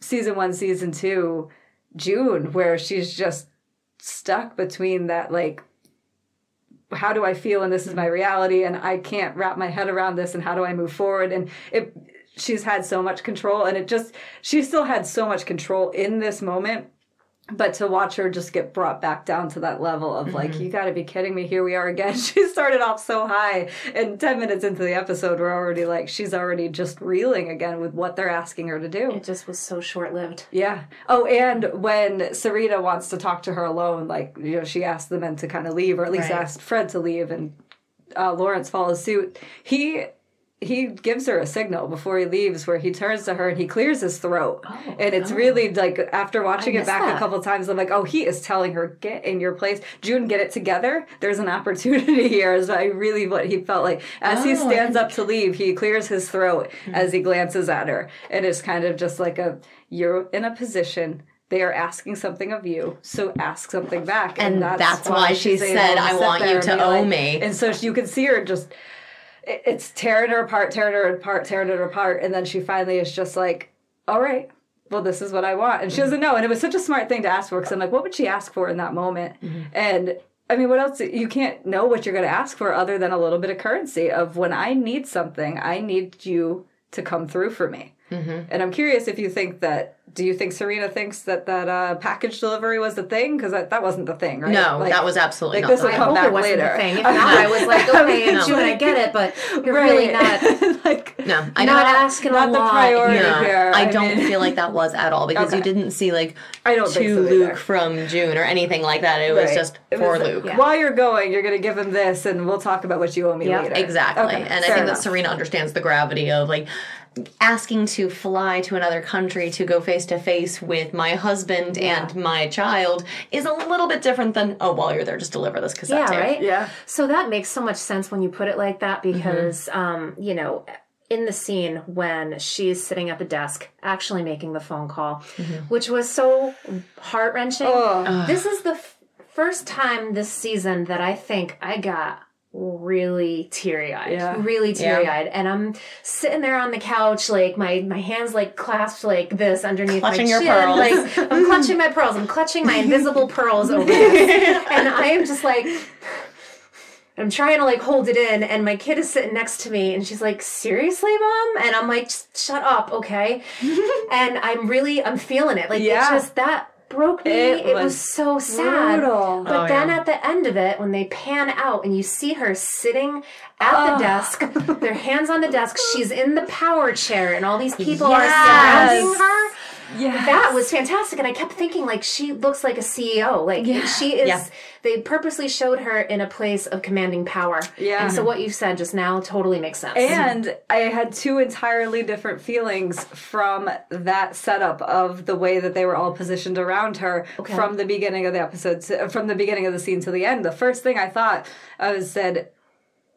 season one, season two, June, where she's just stuck between that like how do I feel and this is my reality and I can't wrap my head around this and how do I move forward? And it she's had so much control and it just she still had so much control in this moment but to watch her just get brought back down to that level of like Mm-hmm. you got to be kidding me here we are again she started off so high and 10 minutes into the episode we're already like she's already just reeling again with what they're asking her to do It just was so short lived. yeah. Oh, and when serena wants to talk to her alone, like, you know, she asked the men to kind of leave, or at least Right. asked Fred to leave, and uh, Lawrence follows suit. He he gives her a signal before he leaves where he turns to her and he clears his throat. Oh, and it's really like after watching it back a that. couple times, I'm like, oh, he is telling her, get in your place. June, get it together. There's an opportunity here. Is I really what he felt like. As he Oh, I stands up to leave, he clears his throat as he glances at her. And it's kind of just like a you're in a position. They are asking something of you, so ask something back. And that's why she said, "I want you to owe like- me. And so you can see her just it- it's tearing her apart, tearing her apart, tearing her apart, and then she finally is just like, "All right, well, this is what I want," and she doesn't know. And it was such a smart thing to ask for because I'm like, what would she ask for in that moment? Mm-hmm. And I mean, what else? You can't know what you're going to ask for other than a little bit of currency of when I need something, I need you to come through for me. Mm-hmm. And I'm curious if you think that. Do you think Serena thinks that that uh, package delivery was the thing? Because that, that wasn't the thing, right? No, Like- that was absolutely like not this the will I thing. come back wasn't later. the thing. If not, I was like, okay, mean, June, I get it, but you're Right. really not like No, I not don't. asking not a the lot. priority No, here. I don't mean- feel like that was at all because you didn't see like I don't to so Luke either. from June or anything like that. It was just It for was like, Luke. yeah. While you're going, you're going to give him this, and we'll talk about what you owe me Yep, later. Exactly. Okay, and I think enough. that Serena understands the gravity of like asking to fly to another country to go face to face with my husband and my child is a little bit different than oh while you're there just deliver this cassette Yeah, tape. right? Yeah. So that makes so much sense when you put it like that Mm-hmm. because, um, you know, in the scene when she's sitting at the desk actually making the phone call, Mm-hmm. which was so heart wrenching. Oh. This is the f- first time this season that I think I got really teary eyed, Yeah. really teary eyed, and I'm sitting there on the couch, like my my hands like clasped like this underneath Clutching my chin, like I'm clutching my pearls, I'm clutching my invisible pearls over this, and I am just like. I'm trying to like hold it in, and my kid is sitting next to me, and she's like, "Seriously, mom?" And I'm like, "Just "Shut up, okay?" and I'm really, I'm feeling it. Like Yeah. it just that broke me. It It, was, was so sad. brutal. But Oh, then yeah. at the end of it, when they pan out and you see her sitting at the desk, their hands on the desk, she's in the power chair, and all these people are surrounding Yes. her. Yeah. That was fantastic, and I kept thinking like she looks like a CEO. Like she is. Yeah. They purposely showed her in a place of commanding power. Yeah. And so what you said just now totally makes sense. And I had two entirely different feelings from that setup of the way that they were all positioned around her from the beginning of the episode, to, from the beginning of the scene to the end. The first thing I thought, I was said,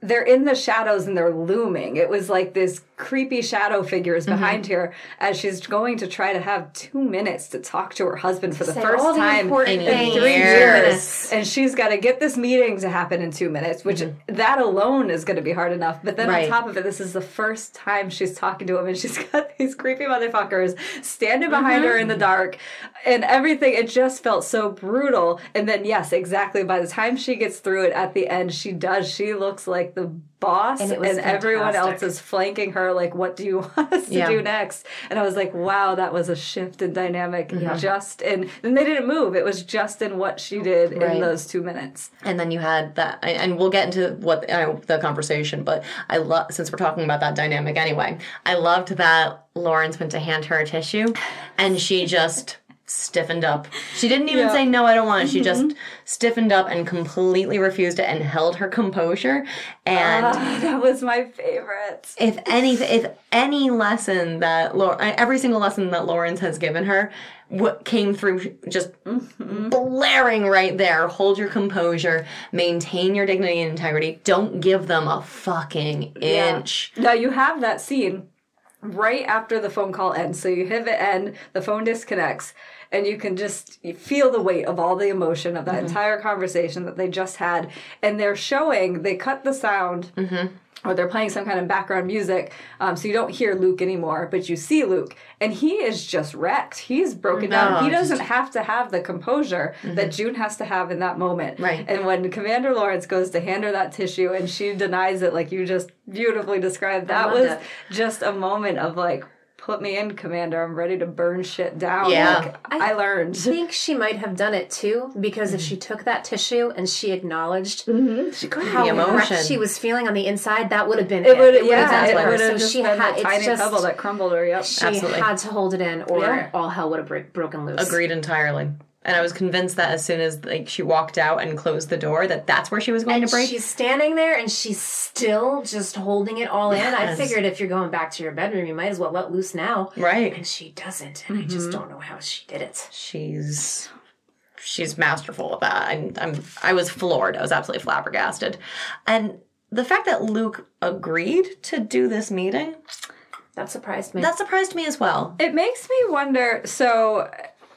they're in the shadows and they're looming. It was like this creepy shadow figures Mm-hmm. behind her as she's going to try to have two minutes to talk to her husband for the Say first the time in in things. three years. And she's got to get this meeting to happen in two minutes, which that alone is going to be hard enough. But then Right. on top of it, this is the first time she's talking to him, and she's got these creepy motherfuckers standing behind her in the dark, and everything. It just felt so brutal. And then, yes, exactly. By the time she gets through it at the end, she does. She looks like the boss, And and, everyone else is flanking her. Like, what do you want us to Yeah. do next? And I was like, wow, that was a shift in dynamic. Just in, and they didn't move. It was just in what she did Right. in those two minutes. And then you had that, and we'll get into what uh, the conversation. But I love since we're talking about that dynamic anyway. I loved that Lawrence went to hand her a tissue, and she just stiffened up. She didn't even Yeah. say no, I don't want it. She just stiffened up and completely refused it and held her composure. And Ah, that was my favorite. if any if any lesson that Lau- every single lesson that Lawrence has given her what came through just blaring right there hold your composure maintain your dignity and integrity don't give them a fucking inch Now you have that scene right after the phone call ends. So you hit the end, the phone disconnects, and you can just you feel the weight of all the emotion of that entire conversation that they just had. And they're showing, they cut the sound. or they're playing some kind of background music, um, so you don't hear Luke anymore, but you see Luke, and he is just wrecked. He's broken down. He doesn't have to have the composure that June has to have in that moment. Mm-hmm. Right. And when Commander Lawrence goes to hand her that tissue, and she denies it, like you just beautifully described, that was it. just a moment of like. Put me in, Commander. I'm ready to burn shit down. Yeah. Like, I, learned. I think she might have done it too because if she took that tissue and she acknowledged mm-hmm. She how emotion. wrecked she was feeling on the inside, that would have been It would, would've yeah, it would have So just she been had a it's tiny just- pebble that crumbled her. Yep. She Absolutely. had to hold it in, or Yeah. all hell would have break, broken loose. Agreed entirely. And I was convinced that as soon as like she walked out and closed the door, that that's where she was going And to break. she's standing there and she's still just holding it all in. I figured if you're going back to your bedroom, you might as well let loose now. Right. And she doesn't, and I just mm-hmm. don't know how she did it. She's she's masterful at that. I'm, I'm I was floored. I was absolutely flabbergasted. And the fact that Luke agreed to do this meeting, That surprised me. that surprised me as well. It makes me wonder. So,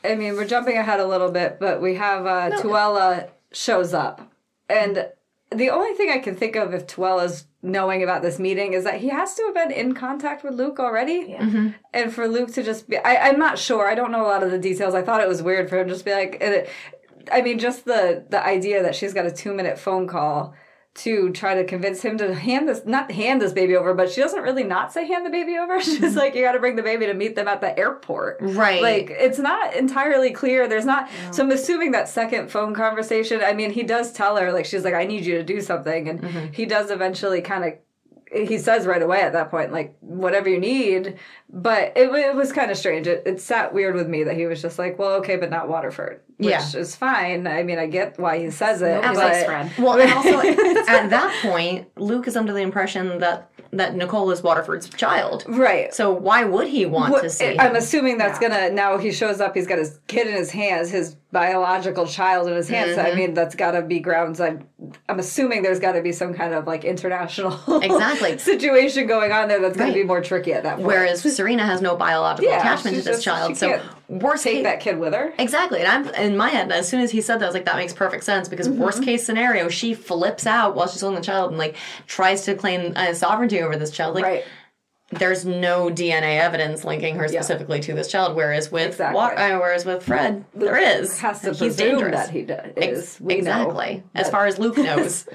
I mean, we're jumping ahead a little bit, but we have uh, Tuello shows up, and the only thing I can think of if Tuello's knowing about this meeting is that he has to have been in contact with Luke already, and for Luke to just be—I, I'm not sure. I don't know a lot of the details. I thought it was weird for him to just be like. and it- I mean, just the the idea that she's got a two minute phone call to try to convince him to hand this not hand this baby over, but she doesn't really not say hand the baby over. She's mm-hmm. like, you got to bring the baby to meet them at the airport. Right. Like it's not entirely clear. There's not. So I'm assuming that second phone conversation. I mean, he does tell her like she's like, I need you to do something, and mm-hmm. he does eventually kind of. He says right away at that point, like whatever you need, but it, it was kind of strange. It, it sat weird with me that he was just like, well, okay, but not Waterford, which Yeah. is fine. I mean, I get why he says it. Nobody but- likes Fred. Well, and also at that point, Luke is under the impression that that Nicole is Waterford's child. right? So why would he want What- to see? I'm assuming that's gonna now he shows up. He's got his kid in his hands, his biological child in his hands. I Mm-hmm. mean, that's got to be grounds. I'm I'm assuming there's got to be some kind of like international Exactly. situation going on there that's going Right. to be more tricky at that point. Whereas Serena has no biological Yeah, attachment to this just- child, so worst take case, that kid with her. Exactly, and I'm in my head. As soon as he said that, I was like, "That makes perfect sense." Because Mm-hmm. worst case scenario, she flips out while she's holding the child and like tries to claim uh, sovereignty over this child. Like, Right. There's no DNA evidence linking her specifically to this child. Whereas with Exactly. Wa- uh, whereas with Fred, there is. Has to He's dangerous. that he does. Ex- Is. Know exactly. As far as Luke knows,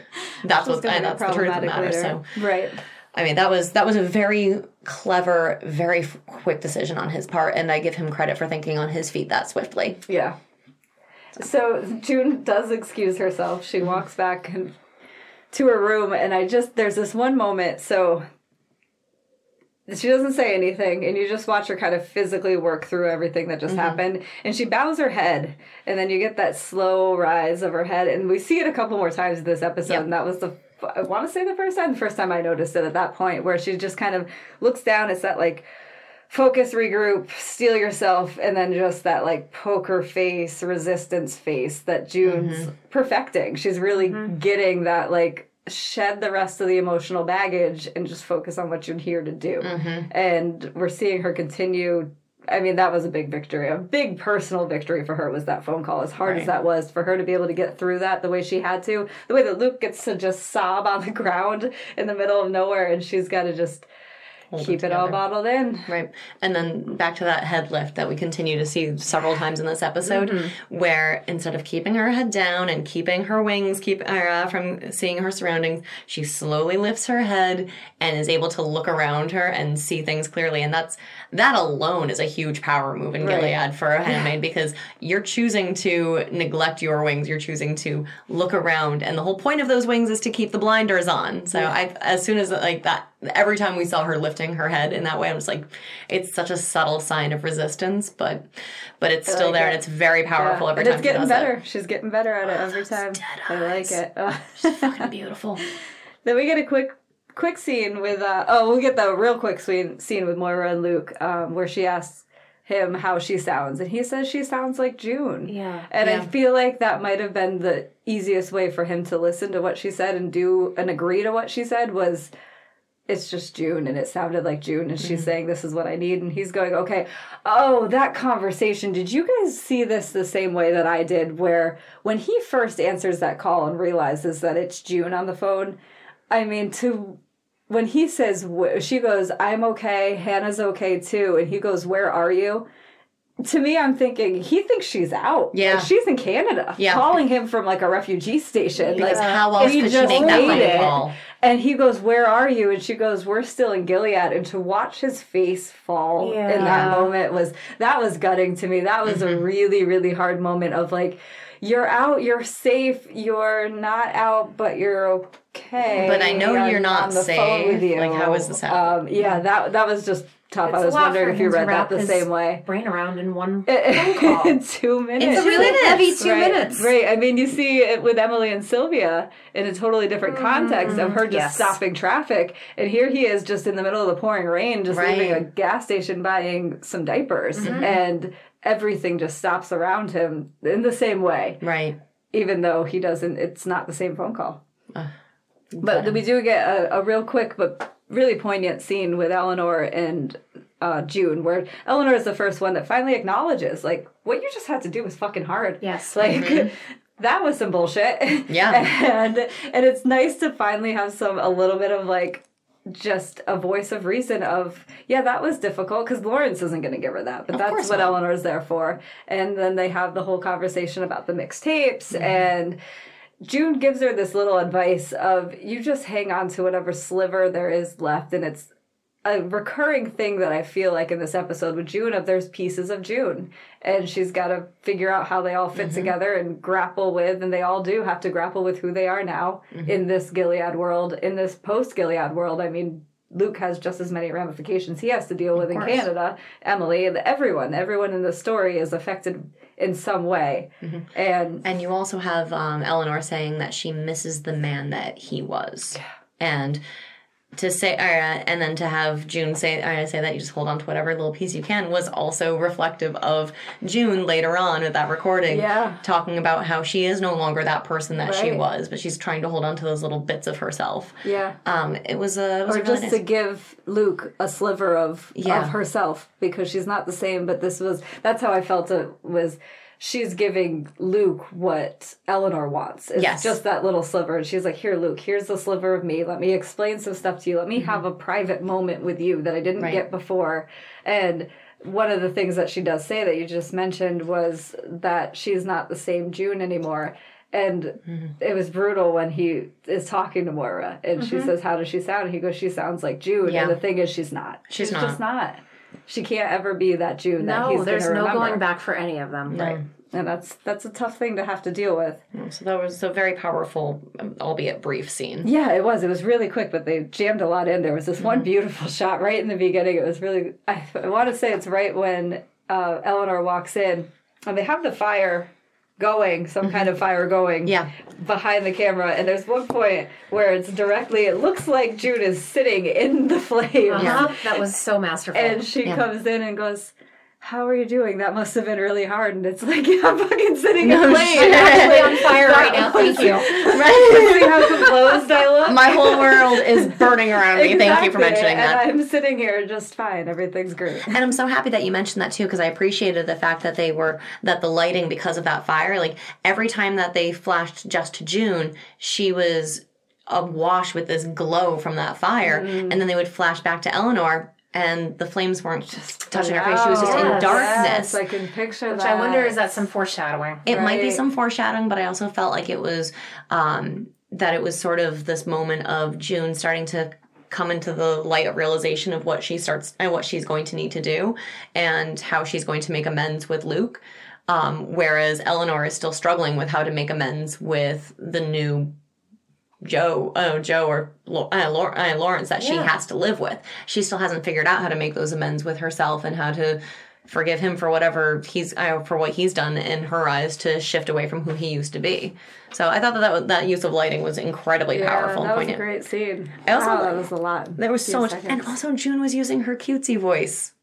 that's what and that's the truth of the matter. later. So. right. I mean, that was that was a very clever, very f- quick decision on his part, and I give him credit for thinking on his feet that swiftly. Yeah. So June does excuse herself. She walks back and to her room, and I just there's this one moment. So she doesn't say anything, and you just watch her kind of physically work through everything that just mm-hmm. happened. And she bows her head, and then you get that slow rise of her head, and we see it a couple more times in this episode. Yep. And that was the I want to say the first time, the first time I noticed it at that point, where she just kind of looks down. It's that like focus, regroup, steel yourself, and then just that like poker face, resistance face that June's mm-hmm. perfecting. She's really mm-hmm. getting that like shed the rest of the emotional baggage and just focus on what you're here to do. Mm-hmm. And we're seeing her continue. I mean, that was a big victory. A big personal victory for her was that phone call. As hard as that was for her to be able to get through that the way she had to, the way that Luke gets to just sob on the ground in the middle of nowhere, and she's got to just keep it all bottled in. Right. And then back to that head lift that we continue to see several times in this episode, where instead of keeping her head down and keeping her wings keep her uh, from seeing her surroundings, she slowly lifts her head and is able to look around her and see things clearly. And that's that alone is a huge power move in Right. Gilead for a handmaid because you're choosing to neglect your wings. You're choosing to look around, and the whole point of those wings is to keep the blinders on. So I, as soon as like that, every time we saw her lifting her head in that way, I was like, it's such a subtle sign of resistance, but but it's still like there, it. and it's very powerful every and time. it's getting better. It. She's getting better at it every time. I like it. Ugh. Fucking beautiful. then we get a quick quick scene with uh oh we'll get the real quick scene scene with Moira and Luke um where she asks him how she sounds and he says she sounds like June. Yeah. And I feel like that might have been the easiest way for him to listen to what she said and do and agree to what she said was it's just June and it sounded like June and she's mm. saying this is what I need. And he's going okay oh that conversation did you guys see this the same way that I did where when he first answers that call and realizes that it's June on the phone I mean to when he says she goes i'm okay hannah's okay too. And he goes where are you to me i'm thinking he thinks she's out Yeah. Like, she's in canada Yeah. calling him from like a refugee station Because like, how else he could she just make that phone call? and he goes where are you and she goes we're still in gilead and to watch his face fall in that moment was that was gutting to me that was Mm-hmm. a really really hard moment of like you're out you're safe you're not out but you're okay But I know I'm you're not on the phone safe. with you. Like, how is this happening? um, yeah that that was just tough It's i a was wondering if you read that the his same way Brain around in one phone call. in two minutes It's two really minutes. heavy two right, minutes. Right. I mean, you see it with Emily and Sylvia in a totally different mm-hmm. context of her just yes. stopping traffic. And here he is just in the middle of the pouring rain, just Right. leaving a gas station buying some diapers. Mm-hmm. And everything just stops around him in the same way, Right. even though he doesn't, it's not the same phone call. but we do get a, a real quick but really poignant scene with Eleanor and uh, June, where Eleanor is the first one that finally acknowledges, like, what you just had to do was fucking hard. Yes. Like, that was some bullshit. Yeah. and and it's nice to finally have some a little bit of like just a voice of reason of yeah that was difficult because lawrence isn't going to give her that but that's what not. eleanor's there for and then they have the whole conversation about the mixtapes and june gives her this little advice of you just hang on to whatever sliver there is left and it's a recurring thing that I feel like in this episode with June of there's pieces of June and she's got to figure out how they all fit mm-hmm. together and grapple with and they all do have to grapple with who they are now mm-hmm. in this Gilead world in this post Gilead world I mean Luke has just as many ramifications. He has to deal with in. Canada Emily everyone. Everyone in the story is affected in some way. And And you also have um, Eleanor saying that she misses the man that he was. And to say, uh, and then to have June say, uh, say that you just hold on to whatever little piece you can was also reflective of June later on with that recording. Yeah. Talking about how she is no longer that person that she was, but she's trying to hold on to those little bits of herself. yeah Um, it was a, it was or a really just nice- to give Luke a sliver of Yeah. of herself because she's not the same. But this was that's how I felt it was. She's giving Luke what Eleanor wants. It's Yes. just that little sliver. And she's like, Here, Luke, here's the sliver of me. Let me explain some stuff to you. Let me have a private moment with you that I didn't Mm-hmm. Right. get before. And one of the things that she does say that you just mentioned was that she's not the same June anymore. And Mm-hmm. it was brutal when he is talking to Moira and she says, How does she sound? And he goes, She sounds like June. Mm-hmm. Yeah. And the thing is, she's not. She's just not. not. She can't ever be that June that he's No, there's no remember. going back for any of them. No. And that's that's a tough thing to have to deal with. So that was a very powerful, um, albeit brief scene. Yeah, it was. It was really quick, but they jammed a lot in. There was this Mm-hmm. one beautiful shot right in the beginning. It was really. I, I want to say it's right when uh, Eleanor walks in, and they have the fire going, some kind of fire going. Mm-hmm. Yeah. Behind the camera, and there's one point where it's directly. It looks like June is sitting in the flame. Uh-huh. That was so masterful. and she Yeah. comes in and goes. How are you doing? That must have been really hard. And it's like, yeah, I'm fucking sitting No in shit. flames. I'm actually on fire right now. Thank you. Right? See how composed I look? My whole world is burning around me. Thank you for Exactly, mentioning that. I'm sitting here just fine. Everything's great. And I'm so happy that you mentioned that too, because I appreciated the fact that they were that the lighting because of that fire. Like every time that they flashed just to June, she was awash with this glow from that fire, mm-hmm. and then they would flash back to Eleanor, and the flames weren't just touching her face. She was just in darkness. Yes, I can picture Which that. I wonder is that some foreshadowing? It might be some foreshadowing, but I also felt like it was um, that it was sort of this moment of June starting to come into the light of realization of what she starts and what she's going to need to do and how she's going to make amends with Luke. Um, whereas Eleanor is still struggling with how to make amends with the new Joe, oh Joe or uh, uh, Lawrence that she Yeah. has to live with. She still hasn't figured out how to make those amends with herself and how to forgive him for whatever he's uh, for what he's done in her eyes to shift away from who he used to be. So I thought that that, was, that use of lighting was incredibly yeah, powerful and that was a great scene. I also wow, that was a lot. There was so much, seconds. and also June was using her cutesy voice.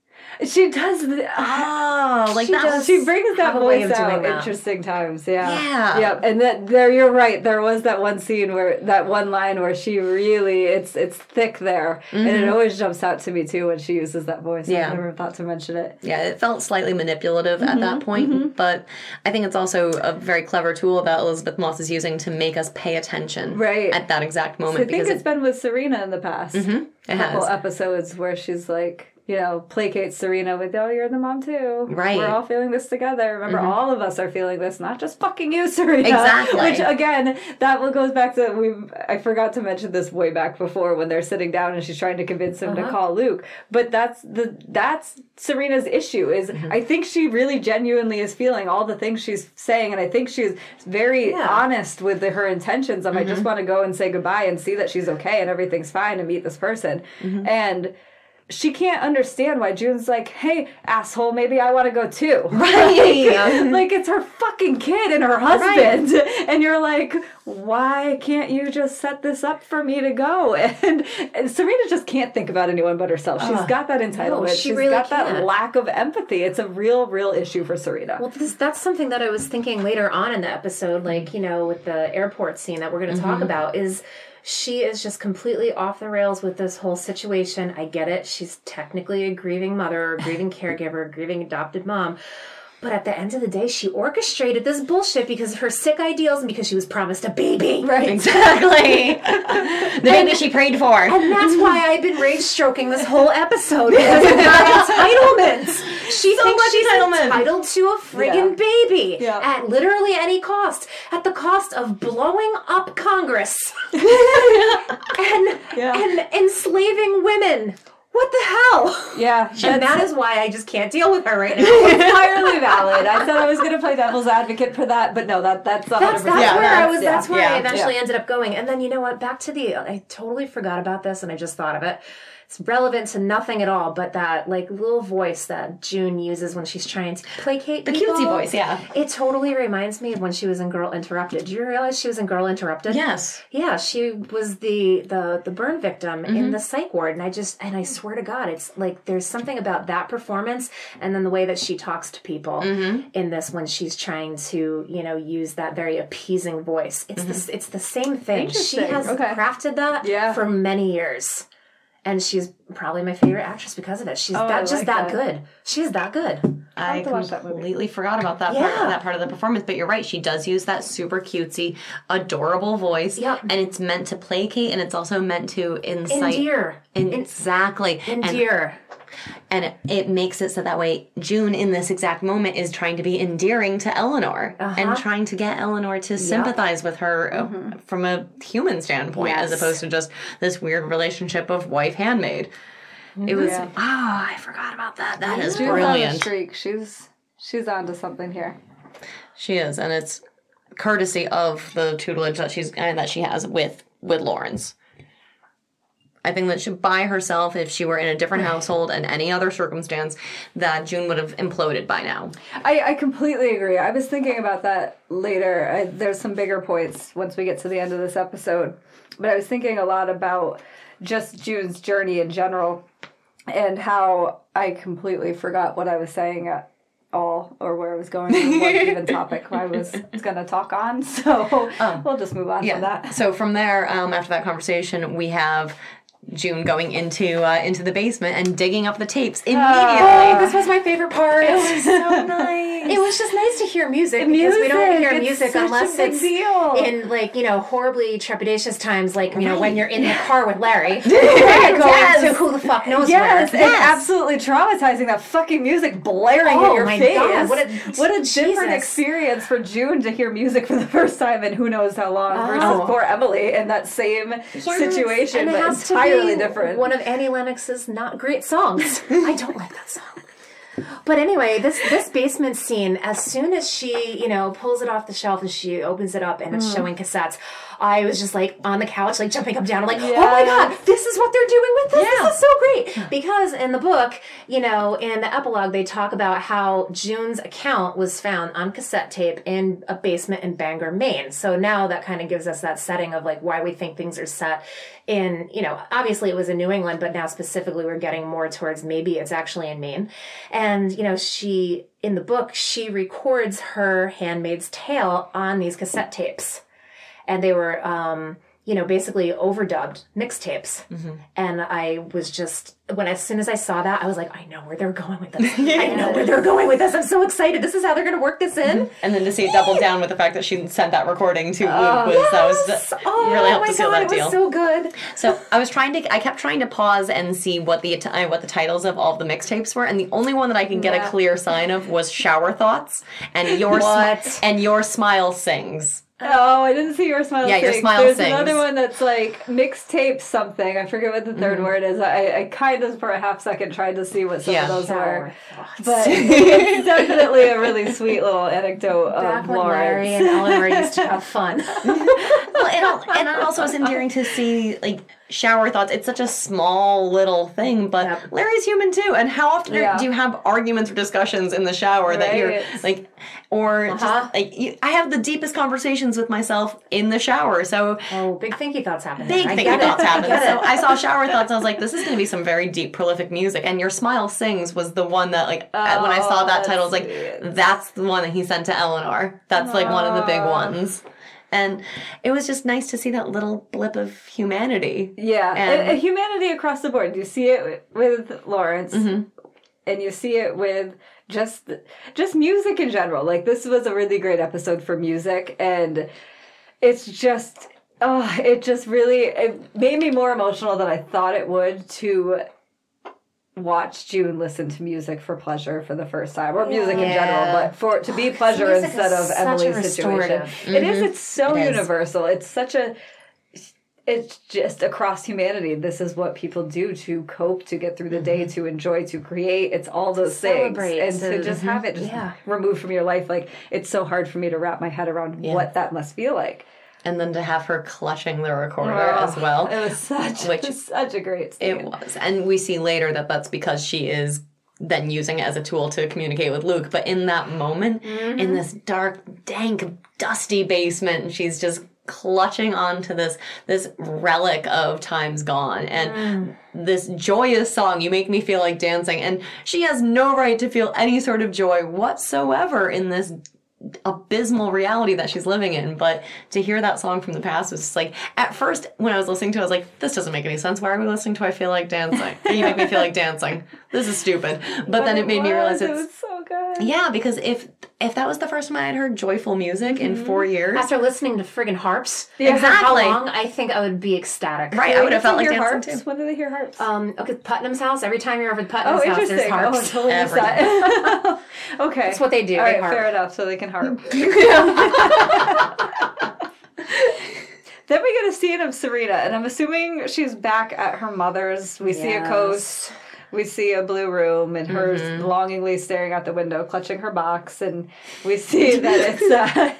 She does. The, Oh, like She that does. she brings that have a way voice out that. interesting times. Yeah. Yeah. Yep. And that there, you're right. There was that one scene where that one line where she really it's it's thick there, and it always jumps out to me too when she uses that voice. Mm-hmm. Yeah. I never thought to mention it. Yeah, it felt slightly manipulative at Mm-hmm, that point, but I think it's also a very clever tool that Elisabeth Moss is using to make us pay attention Right. at that exact moment I think it's it, been with Serena in the past. it couple has. episodes where she's like, you know, placates Serena with, "Oh, you're the mom too. Right. Mm-hmm. We're all feeling this together. Remember, all of us are feeling this, not just fucking you, Serena." Exactly. Which again, that goes back to we. I forgot to mention this way back before when they're sitting down and she's trying to convince him Uh-huh. to call Luke. But that's the that's Serena's issue. Is Mm-hmm. I think she really genuinely is feeling all the things she's saying, and I think she's very Yeah. honest with the, her intentions of I Mm-hmm. just want to go and say goodbye and see that she's okay and everything's fine and meet this person. Mm-hmm. And she can't understand why June's like, hey, asshole, maybe I want to go too. Right. like it's her fucking kid and her husband. Right. And you're like, why can't you just set this up for me to go? And, and Serena just can't think about anyone but herself. She's got that entitlement. she She's really got that can't. lack of empathy. It's a real, real issue for Serena. Well, this, that's something that I was thinking later on in the episode, like, you know, with the airport scene that we're going to talk mm-hmm. about, is she is just completely off the rails with this whole situation. I get it. She's technically a grieving mother, a grieving caregiver, a grieving adopted mom. But at the end of the day, she orchestrated this bullshit because of her sick ideals and because she was promised a baby. right. exactly the baby she prayed for. And that's why I've been rage stroking this whole episode because of her entitlement. She So thinks she's entitlement. entitled to a friggin' baby Yeah. at literally any cost, at the cost of blowing up Congress and Yeah. and enslaving women. What the hell? Yeah. And that is why I just can't deal with her right now. entirely valid. I said I was going to play devil's advocate for that, but no, that that's 100%. That's, that's Yeah, where I was. yeah, That's where yeah, I eventually yeah. ended up going. And then you know what? Back to the. I totally forgot about this, and I just thought of it. It's relevant to nothing at all, but that like little voice that June uses when she's trying to placate The people. cutesy voice, yeah. It totally reminds me of when she was in Girl Interrupted. Did you realize she was in Girl Interrupted? Yes. Yeah, she was the the the burn victim Mm-hmm. in the psych ward, and I just and I swear to God, it's like there's something about that performance, and then the way that she talks to people Mm-hmm. in this when she's trying to you know use that very appeasing voice. It's Mm-hmm. the it's the same thing. She has Okay. crafted that Yeah. for many years. And she's probably my favorite actress because of it. She's Oh, I that just like that, that. good. She's that good. I have to watch that movie. completely forgot about that part, that part of the performance, but you're right. She does use that super cutesy, adorable voice, Yep. and it's meant to placate, and it's also meant to incite. Endear. In- exactly. And- Endear. and it, it makes it so that way June in this exact moment is trying to be endearing to Eleanor and trying to get Eleanor to sympathize with her uh, from a human standpoint as opposed to just this weird relationship of wife handmaid. It was Yeah. ah, I forgot about that. That is She's on a brilliant. streak. She's she's onto something here. She is, and it's courtesy of the tutelage that she's and that she has with with Lawrence. I think that she, by herself, if she were in a different household and any other circumstance, that June would have imploded by now. I, I completely agree. I was thinking about that later. I, there's some bigger points once we get to the end of this episode. But I was thinking a lot about just June's journey in general and how I completely forgot what I was saying at all or where I was going and what even topic I was going to talk on. So we'll just move on from that. So from there, um, after that conversation, we have June going into uh, into the basement and digging up the tapes immediately. Oh, this was my favorite part. It was so nice. It was just nice to hear music, because we don't hear music unless it's deal. in like you know horribly trepidatious times, like you know when you're in the car with Larry, going Yes. to who the fuck knows Yes, where. and absolutely traumatizing. That fucking music blaring in Oh your my face. God, what a- what a different experience for June to hear music for the first time in who knows how long versus Oh. poor Emily in that same situation, and but to entirely different. One of Annie Lennox's not great songs. I don't like that song. But anyway, this this basement scene, as soon as she, you know, pulls it off the shelf and she opens it up and it's mm. showing cassettes, I was just like on the couch, like jumping up and down. I'm like, oh my god, this is what they're doing with this. Yeah. This is so great. Because in the book, you know, in the epilogue, they talk about how June's account was found on cassette tape in a basement in Bangor, Maine. So now that kind of gives us that setting of like why we think things are set in, you know, obviously it was in New England, but now specifically we're getting more towards maybe it's actually in Maine. And, you know, she, in the book, she records her handmaid's tale on these cassette tapes. And they were, um, you know, basically overdubbed mixtapes. And I was just, when as soon as I saw that, I was like, I know where they're going with this. I know where they're going with this. I'm so excited. This is how they're going to work this in. And then to see it double down with the fact that she sent that recording to Luke was that was Yes! that oh really helped my to seal God, that it was deal. so good. So I was trying to, I kept trying to pause and see what the what the titles of all the mixtapes were, and the only one that I can get Yeah. a clear sign of was "Shower Thoughts" and your? Smi- and your smile sings. Oh, I didn't see your smile. Yeah, your sings. smile There's sings. another one that's like mixtape something. I forget what the 3rd Mm-hmm. word is. I, I kind of for a half second tried to see what some Yeah. of those Shower were, but it's definitely a really sweet little anecdote Back of when Larry Lawrence. and Eleanor used to have fun. Well, and, and it also was endearing to see like shower thoughts. It's such a small little thing, but Yep. Larry's human too. And how often Yeah. do you have arguments or discussions in the shower that you're like, or Uh-huh. just like you, I have the deepest conversations with myself in the shower. So Oh, big thinky thoughts happening. big I it. thoughts happen. get So. I saw shower thoughts. I was like, this is going to be some very deep, prolific music. And your smile sings was the one that like uh, when I saw Oh, that title, I was like, that's the one that he sent to Eleanor. That's like one of the big ones. And it was just nice to see that little blip of humanity. Yeah, And- humanity across the board. You see it with Lawrence, Mm-hmm. and you see it with just just music in general. Like this was a really great episode for music, and it's just oh, it just really it made me more emotional than I thought it would to watch June listen to music for pleasure for the first time, or music in general, but for to be pleasure instead of Emily's situation. restorative. It is. It's so It is. universal. It's such a it's just across humanity. This is what people do to cope, to get through the day, to enjoy, to create. It's all those things, and to to- just have it just Yeah. removed from your life. Like it's so hard for me to wrap my head around what that must feel like. And then to have her clutching the recorder oh, as Oh, well. It was such, Which- such a great scene. It was. And we see later that that's because she is then using it as a tool to communicate with Luke. But in that moment, in mm-hmm. this dark, dank, dusty basement, she's just clutching onto this this relic of times gone and mm. this joyous song you make me feel like dancing and she has no right to feel any sort of joy whatsoever in this abysmal reality that she's living in. But to hear that song from the past was just like, at first, when I was listening to it, I was like, this doesn't make any sense. Why are we listening to I Feel Like Dancing? you make me feel like dancing. This is stupid. But, then it made me realize was, it it's. was so good. Yeah, because if if that was the first time I had heard joyful music in four years, After listening to friggin' harps, Yeah, for how long, I think I would be ecstatic. right, I would have felt like hear dancing harps? too. When did they hear harps? Um, okay, Putnam's house. Every time you're over at oh, Putnam's house, there's interesting. Oh, harps. totally missed that. okay, That's what they do. All They right, harp. fair enough. So they can harp. Then we get a scene of Serena, and I'm assuming she's back at her mother's. We see a coast, we see a blue room, and her longingly staring out the window, clutching her box, and we see that it's. Uh,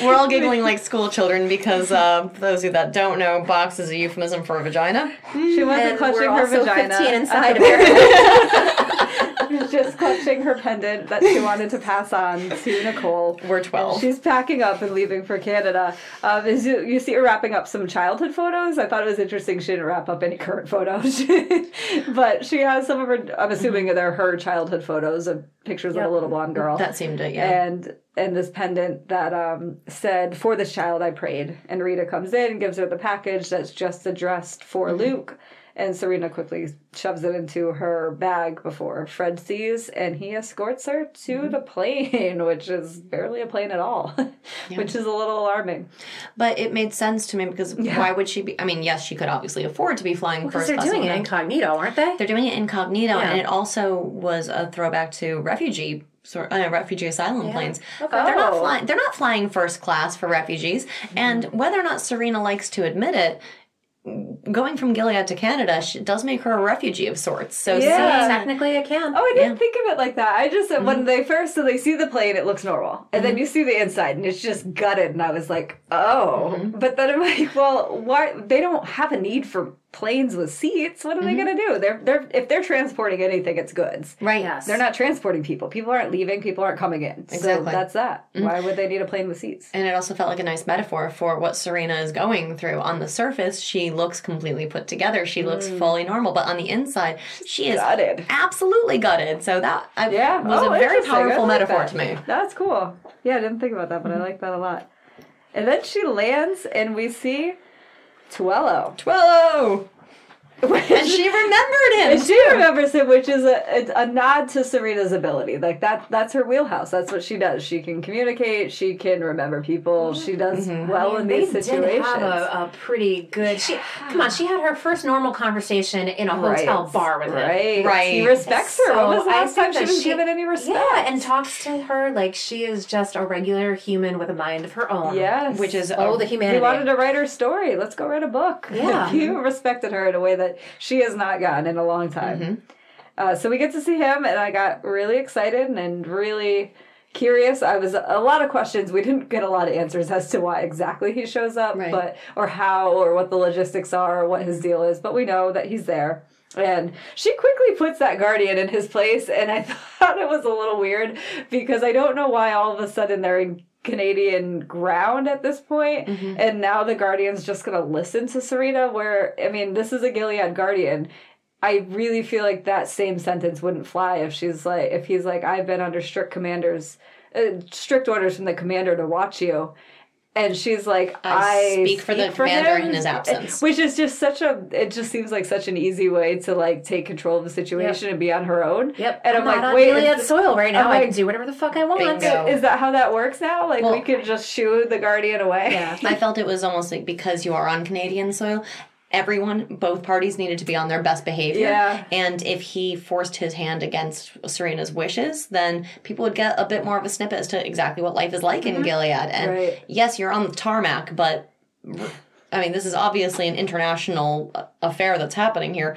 We're all giggling like school children because uh, for those of you that don't know, box is a euphemism for a vagina. she wasn't And clutching her vagina. 15 inside the of her. She's just clutching her pendant that she wanted to pass on to Nicole. We're 12. She's packing up and leaving for Canada. Um, is you, you see her wrapping up some childhood photos. I thought it was interesting she didn't wrap up any current photos, but she has some of her. I'm assuming they're her childhood photos of pictures of a little blonde girl. That seemed it, yeah. and and this pendant that um, said "For this child I prayed." And Rita comes in and gives her the package that's just addressed for Mm-hmm. Luke. And Serena quickly shoves it into her bag before Fred sees, and he escorts her to Mm-hmm. the plane, which is barely a plane at all, which is a little alarming. But it made sense to me because why would she be? I mean, yes, she could obviously afford to be flying Because first they're doing it incognito, aren't they? They're doing it incognito, Yeah. and it also was a throwback to refugee sort uh, refugee asylum planes. Okay. They're not Oh. flying. They're not flying first class for refugees, and whether or not Serena likes to admit it. Going from Gilead to Canada sh- does make her a refugee of sorts. So Yeah. seeing- Technically, I can. Oh, I didn't think of it like that. I just when mm-hmm. they first so they see the plane, it looks normal, and then mm-hmm. you see the inside, and it's just gutted, and I was like, oh. Mm-hmm. But then I'm like, well, why? They don't have a need for planes with seats. What are they mm-hmm. gonna do? They're they're if they're transporting anything, it's goods. right. Yes. They're not transporting people. People aren't leaving. People aren't coming in. So Exactly. that's that. Mm-hmm. Why would they need a plane with seats? And it also felt like a nice metaphor for what Serena is going through. On the surface, she looks completely put together. She looks mm. fully normal, but on the inside, she is Gutted. absolutely gutted. So that I, Yeah, was Oh, a very powerful like metaphor that. to me. That's cool. Yeah, I didn't think about that, but I mm-hmm. like that a lot. And then she lands, and we see Tuello. Twello! And she remembered him. And she remembers him, which is a, a, a nod to Serena's ability. Like that, that's her wheelhouse. That's what she does. She can communicate. She can remember people. She does mm-hmm. well in these they these did situations. have a, a pretty good. She come on. She had her first normal conversation in a hotel Right. bar with him. Right. Right. He respects her. So when was the I last time think she that was given any respect? Yeah, and talks to her like she is just a regular human with a mind of her own. yes. Which is Oh, a- the He wanted to write her story. Let's go write a book. Yeah. you respected her in a way that she has not gotten in a long time. Uh, so we get to see him, and I got really excited and really curious. I was a lot of questions. We didn't get a lot of answers as to why exactly he shows up, Right. but or how or what the logistics are or what his deal is. But we know that he's there. And she quickly puts that guardian in his place, and I thought it was a little weird because I don't know why all of a sudden they're in Canadian ground at this point, and now the guardian's just gonna listen to Serena. Where I mean, this is a Gilead guardian. I really feel like that same sentence wouldn't fly if she's like, if he's like, I've been under strict commanders, uh, strict orders from the commander to watch you. And she's like, I, I speak for the commander him," in his absence. Which is just such a, it just seems like such an easy way to like take control of the situation and be on her own. Yep. And I'm, not like, on wait, Gilead soil right now. I'm I can do whatever the fuck I want. Bingo. is that how that works now? Like we Well- could just shoo the guardian away? Yeah. I felt it was almost like because you are on Canadian soil, everyone, both parties needed to be on their best behavior. Yeah. And if he forced his hand against Serena's wishes, then people would get a bit more of a snippet as to exactly what life is like in Gilead. And Right. yes, you're on the tarmac, but I mean, this is obviously an international uh, affair that's happening here.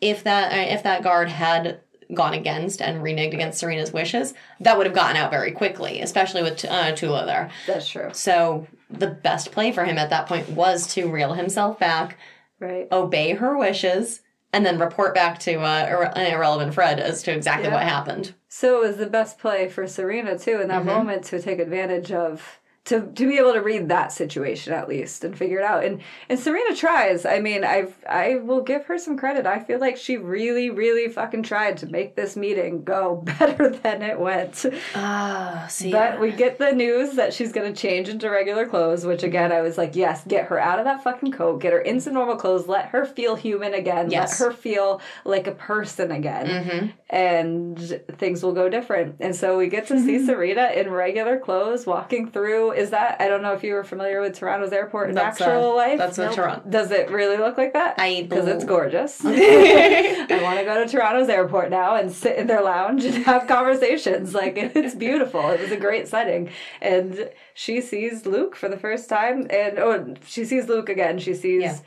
If that uh, if that guard had gone against and reneged against Serena's wishes, that would have gotten out very quickly, especially with uh, Tuello there. That's true. So the best play for him at that point was to reel himself back, Right. obey her wishes, and then report back to uh, an irrelevant Fred as to exactly Yeah. what happened. So it was the best play for Serena too in that Mm-hmm. moment to take advantage of to to be able to read that situation at least and figure it out. And and Serena tries. I mean, I've I will give her some credit. I feel like she really really fucking tried to make this meeting go better than it went. Ah, see. But we get the news that she's going to change into regular clothes, which again, I was like, yes, get her out of that fucking coat, get her into normal clothes, let her feel human again, Yes. let her feel like a person again, and things will go different. And so we get to see Serena in regular clothes walking through. Is that, I don't know if you were familiar with Toronto's airport in That's, actual uh, life? That's a Toronto. Does it really look like that? I Because it's gorgeous. I want to go to Toronto's airport now and sit in their lounge and have conversations. Like it's beautiful. It was a great setting, and she sees Luke for the first time, and oh, she sees Luke again. She sees. Yeah.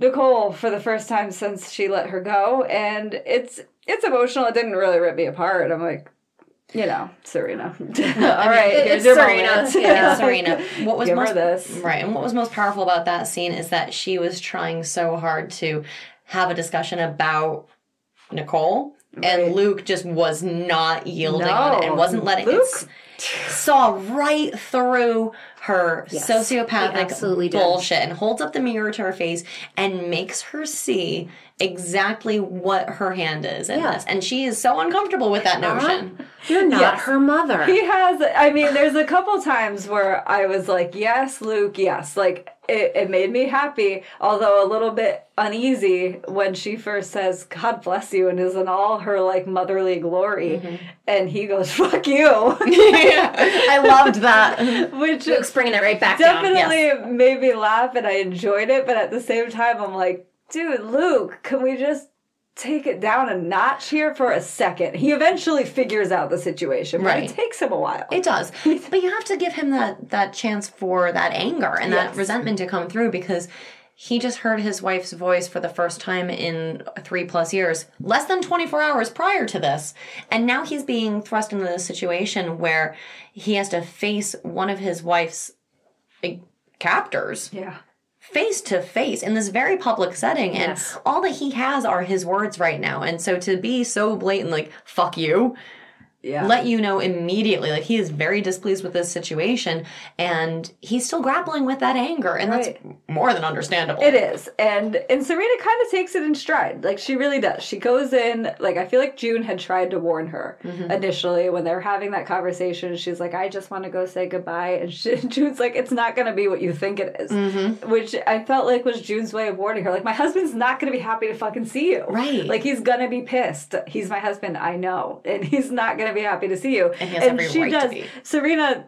Nicole for the first time since she let her go, and it's it's emotional. It didn't really rip me apart. I'm like, you know, Serena. All right, it- here's it's your Serena. Yeah. It's Serena. What was Give her most this. right, and what was most powerful about that scene is that she was trying so hard to have a discussion about Nicole, Right. and Luke just was not yielding on it and wasn't letting Luke- it. Saw right through her oh, Yes, sociopathic absolutely did. bullshit and holds up the mirror to her face and makes her see exactly what her hand is in Yeah. this. And she is so uncomfortable with that notion. You're not Yes. her mother. He has. I mean, there's a couple times where I was like, "Yes, Luke, yes." Like it, it made me happy, although a little bit uneasy when she first says, "God bless you," and is in all her like motherly glory, mm-hmm. and he goes, "Fuck you," I loved that. which Luke's bringing it right back down. definitely made me laugh, and I enjoyed it. But at the same time, I'm like, "Dude, Luke, can we just?" Take it down a notch here for a second. He eventually figures out the situation, but Right. it takes him a while. It does, but you have to give him that that chance for that anger and that Yes. resentment to come through because he just heard his wife's voice for the first time in three plus years, less than 24 hours prior to this. And now he's being thrust into this situation where he has to face one of his wife's like, captors Yeah. Face to face in this very public setting. And Yes. all that he has are his words right now. And so to be so blatant, like, fuck you, Yeah. let you know immediately like he is very displeased with this situation and he's still grappling with that anger and Right. that's more than understandable It is. And and Serena kind of takes it in stride. Like she really does. She goes in like I feel like June had tried to warn her mm-hmm. initially when they were having that conversation. She's like, I just want to go say goodbye. And she, June's like, it's not gonna be what you think it is." Mm-hmm. Which I felt like was June's way of warning her. Like, my husband's not gonna be happy to fucking see you. Right. Like he's gonna be pissed. He's my husband, I know. And he's not gonna be happy to see you. And every she does. Serena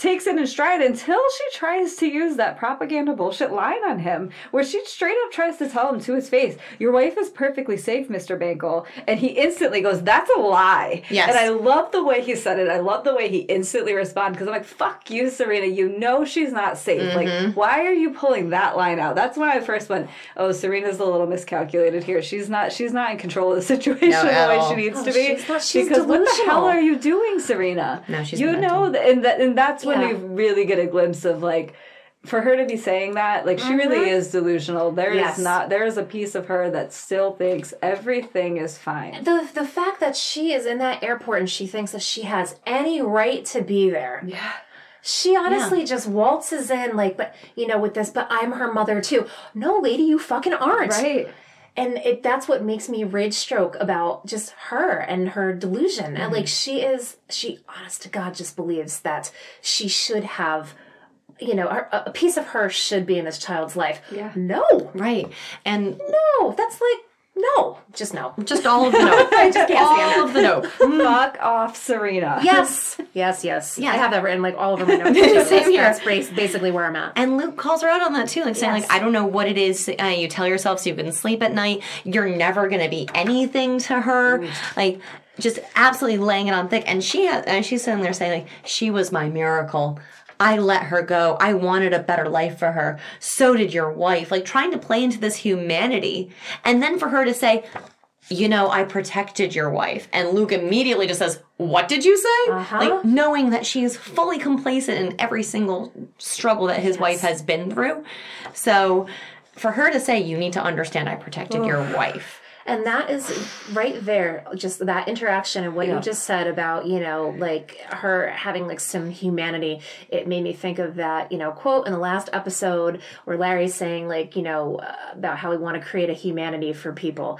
takes it in stride until she tries to use that propaganda bullshit line on him, where she straight up tries to tell him to his face, Your wife is perfectly safe, Mr. Bankole. And he instantly goes, That's a lie. Yes. And I love the way he said it. I love the way he instantly responded because I'm like, Fuck you, Serena. You know she's not safe. Mm-hmm. Like, why are you pulling that line out? That's when I first went, Oh, Serena's a little miscalculated here. She's not she's not in control of the situation No, the way all. she needs No, to be. she's not- she's because what the hell are you doing, Serena? No, she's You know, and that and that's when Yeah. you really get a glimpse of like for her to be saying that like she really mm-hmm. is delusional There is Yes. not there is a piece of her that still thinks everything is fine The the fact that she is in that airport and she thinks that she has any right to be there. yeah She honestly just waltzes in like, but you know, with this, but I'm her mother too. No, lady, you fucking aren't. right And it that's what makes me rage stroke about just her and her delusion. And like mm-hmm. she is, she honest to God just believes that she should have, you know, her, a a piece of her should be in this child's life. Yeah. No, right and no, that's like no, just no. just all of the note I just can't all of the note fuck off serena Yes, yes, yes. Yeah. I have that written like all over my notes. Same here. that's basically where I'm at. And Luke calls her out on that too, like saying, Yes. like, I don't know what it is uh, you tell yourself so you can sleep at night. You're never going to be anything to her. Like, just absolutely laying it on thick. And she has, and she's sitting there saying, like, she was my miracle. I let her go. I wanted a better life for her. So did your wife. Like, trying to play into this humanity. And then for her to say, you know, I protected your wife. And Luke immediately just says, What did you say? Uh-huh. Like, knowing that she is fully complacent in every single struggle that his wife has been through. So, for her to say, You need to understand, I protected your wife. And that is right there, just that interaction and what Yeah. you just said about, you know, like her having like some humanity. It made me think of that, you know, quote in the last episode where Larry's saying, like, you know, uh, about how we want to create a humanity for people.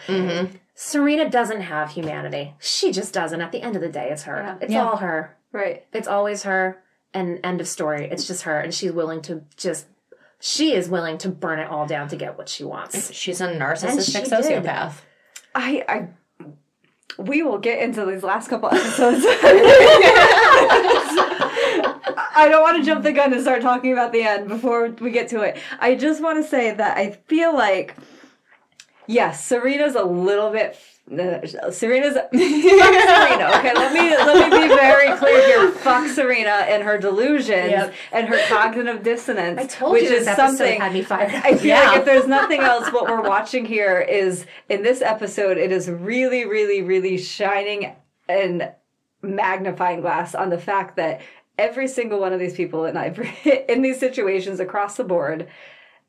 Serena doesn't have humanity. She just doesn't. At the end of the day, it's her. Yeah. It's Yeah. all her. right It's always her. And end of story. It's just her. And she's willing to just, she is willing to burn it all down to get what she wants. She's a narcissistic she did. I i we will get into these last couple episodes I don't want to jump the gun and start talking about the end before we get to it. I just want to say that I feel like, yes, Serena's a little bit. Serena's fuck Serena. Okay, let me let me be very clear here. Fuck Serena and her delusions Yep. and her cognitive dissonance, I told which is something had me fired. I feel Yeah. like if there's nothing else, what we're watching here is in this episode, it is really, really, really shining and magnifying glass on the fact that every single one of these people in every in these situations across the board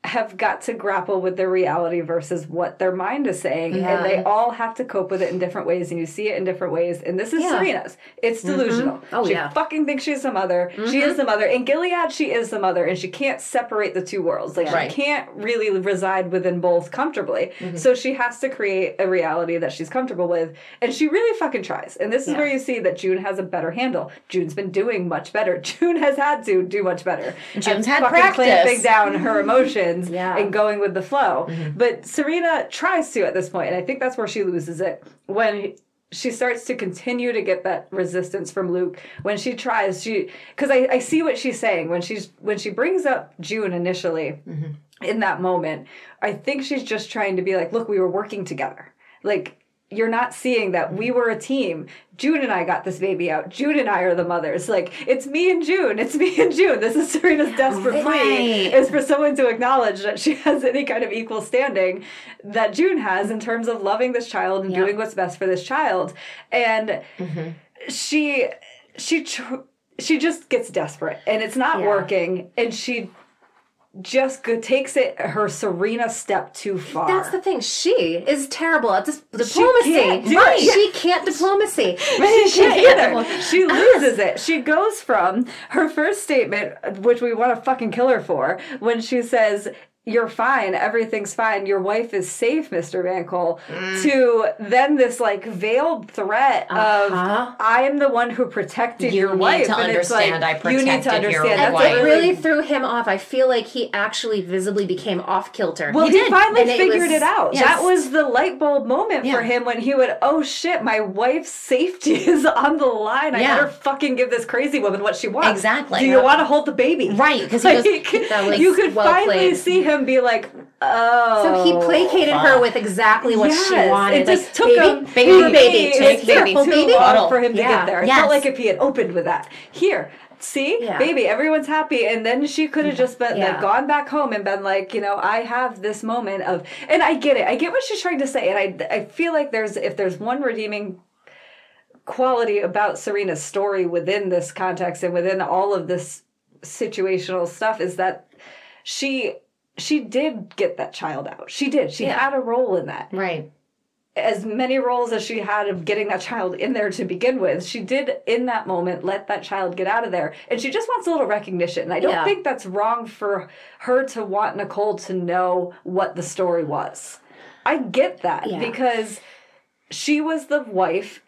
have got to grapple with their reality versus what their mind is saying and they all have to cope with it in different ways and you see it in different ways and this is Yeah. Serena's. It's mm-hmm. delusional. Oh, she yeah. fucking thinks she's the mother. She is mm-hmm. the mother. In Gilead she is the mother and she can't separate the two worlds. Like Right. she can't really reside within both comfortably. Mm-hmm. So she has to create a reality that she's comfortable with and she really fucking tries. And this is where you see that June has a better handle. June's been doing much better. June has had to do much better. June's had fucking practice. clamping down her emotions Yeah. and going with the flow. Mm-hmm. But Serena tries to at this point, and I think that's where she loses it when she starts to continue to get that resistance from Luke. When she tries, she because I, I see what she's saying when she's when she brings up June initially in that moment. I think she's just trying to be like, look, we were working together, like. You're not seeing that we were a team. June and I got this baby out. June and I are the mothers. Like it's me and June. It's me and June. This is Serena's desperate Right. plea is for someone to acknowledge that she has any kind of equal standing that June has in terms of loving this child and Yep. doing what's best for this child. And Mm-hmm. she she tr- she just gets desperate and it's not Yeah. working and she just go- takes it her Serena step too far. That's the thing. She is terrible at dis- diplomacy. can't do right. it. She can't diplomacy. she She can't can't either. She loses it. She goes from her first statement, which we want to fucking kill her for, when she says, "You're fine. Everything's fine. Your wife is safe, Mr. Bankole," to then this like veiled threat Uh-huh. of, "I am the one who protected You your wife." to and it's like, understand I you need to protected your understand. That's wife. a It really really threw him off. I feel like he actually visibly became off kilter. Well, He he, did, finally and it figured was- it out. yes. That was the light bulb moment Yeah. for him when he would, oh shit, my wife's safety is on the line. I Yeah. better fucking give this crazy woman what she wants. Exactly. Do you want to hold the baby? Right. Because was- that you could well finally played. see him be like, oh. so he oh, placated her with exactly what she wanted. It just like, took baby, him baby, baby, take baby, too baby. long for him to Yeah. get there. It Yes. felt like if he had opened with that. Here, see, Yeah. baby, everyone's happy, and then she could have just been Yeah. like, gone back home and been like, you know, I have this moment of, and I get it, I get what she's trying to say, and I, I feel like there's if there's one redeeming quality about Serena's story within this context and within all of this situational stuff is that she she did get that child out. She did. She Yeah. had a role in that Right. as many roles as she had of getting that child in there to begin with, she did in that moment let that child get out of there. And she just wants a little recognition. I don't Yeah. think that's wrong for her to want Nicole to know what the story was. I get that Yeah. because she was the wife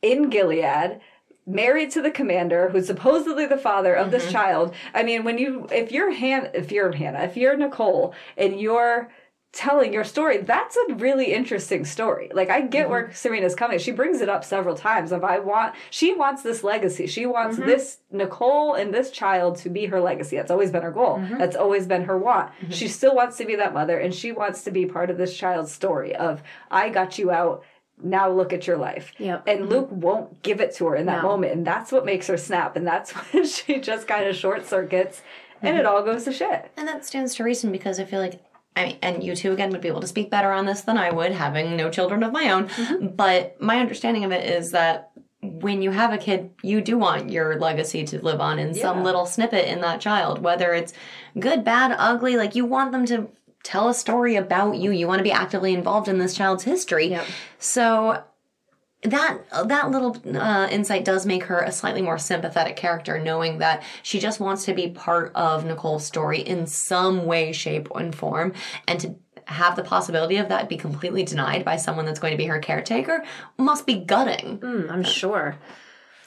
in Gilead married to the commander who's supposedly the father of this mm-hmm. child. I mean when you if you're han if you're hannah if you're nicole and you're telling your story that's a really interesting story. Like i get where mm-hmm. serena's coming. She brings it up several times of i want she wants this legacy. She wants mm-hmm. this nicole and this child to be her legacy. That's always been her goal. That's always been her want. She still wants to be that mother and she wants to be part of this child's story of i got you out now look at your life. Yep. And mm-hmm. Luke won't give it to her in that No. moment. And that's what makes her snap. And that's when she just kind of short circuits and it mm-hmm. all goes to shit. And that stands to reason because I feel like I mean, and you two again would be able to speak better on this than I would, having no children of my own. Mm-hmm. But my understanding of it is that when you have a kid, you do want your legacy to live on in some little snippet in that child, whether it's good, bad, ugly. Like you want them to tell a story about you. You want to be actively involved in this child's history. Yep. So that that little uh, insight does make her a slightly more sympathetic character, knowing that she just wants to be part of Nicole's story in some way, shape, and form, and to have the possibility of that be completely denied by someone that's going to be her caretaker must be gutting. Mm, I'm sure.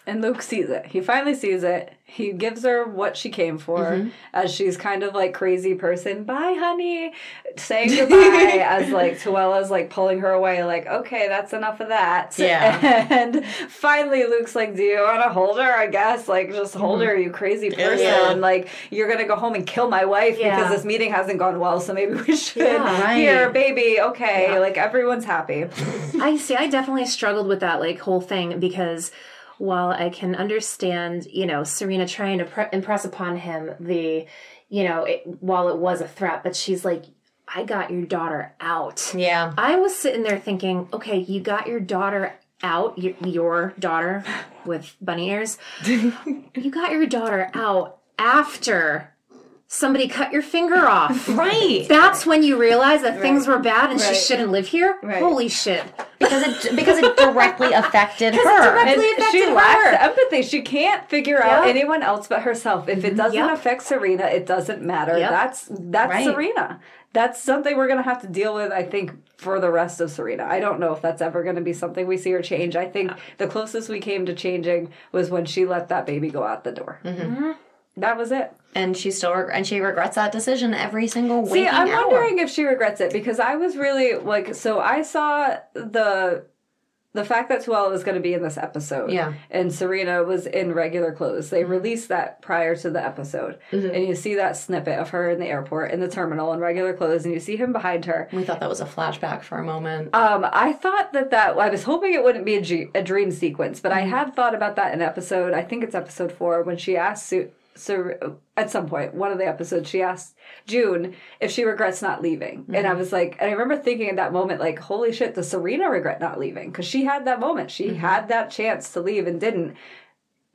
And Luke sees it. He finally sees it. He gives her what she came for Mm-hmm. as she's kind of like crazy person. Bye, honey. Saying goodbye as like Tuello's like pulling her away, like, okay, that's enough of that. Yeah. And finally Luke's like, Do you wanna hold her? I guess. Like just hold her, you crazy person. Yeah. Like you're gonna go home and kill my wife Yeah. because this meeting hasn't gone well, so maybe we should Yeah, right. here, baby, okay. Yeah. Like everyone's happy. I see. I definitely struggled with that like whole thing because while I can understand, you know, Serena trying to pre- impress upon him the, you know, it, while it was a threat, but she's like, I got your daughter out. Yeah. I was sitting there thinking, okay, you got your daughter out, your, your daughter with bunny ears. you got your daughter out after somebody cut your finger off. Right. That's when you realize that things were bad and Right. she shouldn't live here. Right. Holy shit. Because it because it directly affected her. directly- And affected she her. lacks empathy. She can't figure out anyone else but herself. If it doesn't Yep. affect Serena, it doesn't matter. Yep. That's that's Right. Serena. That's something we're gonna have to deal with, I think, for the rest of Serena. I don't know if that's ever gonna be something we see her change. I think the closest we came to changing was when she let that baby go out the door. Mm-hmm. That was it. And she still reg- and she regrets that decision every single waking See, I'm hour. wondering if she regrets it because I was really like, so I saw the the fact that Tuello was going to be in this episode, Yeah. and Serena was in regular clothes. They mm-hmm. released that prior to the episode, mm-hmm. and you see that snippet of her in the airport in the terminal in regular clothes, and you see him behind her. We thought that was a flashback for a moment. Um, I thought that that I was hoping it wouldn't be a, G, a dream sequence, but I mm-hmm. had thought about that in episode. I think it's episode four when she asked Sue. So at some point, one of the episodes, she asked June if she regrets not leaving, and I mm-hmm. was like, and I remember thinking in that moment, like, holy shit, does Serena regret not leaving? Because she had that moment, she mm-hmm. had that chance to leave and didn't.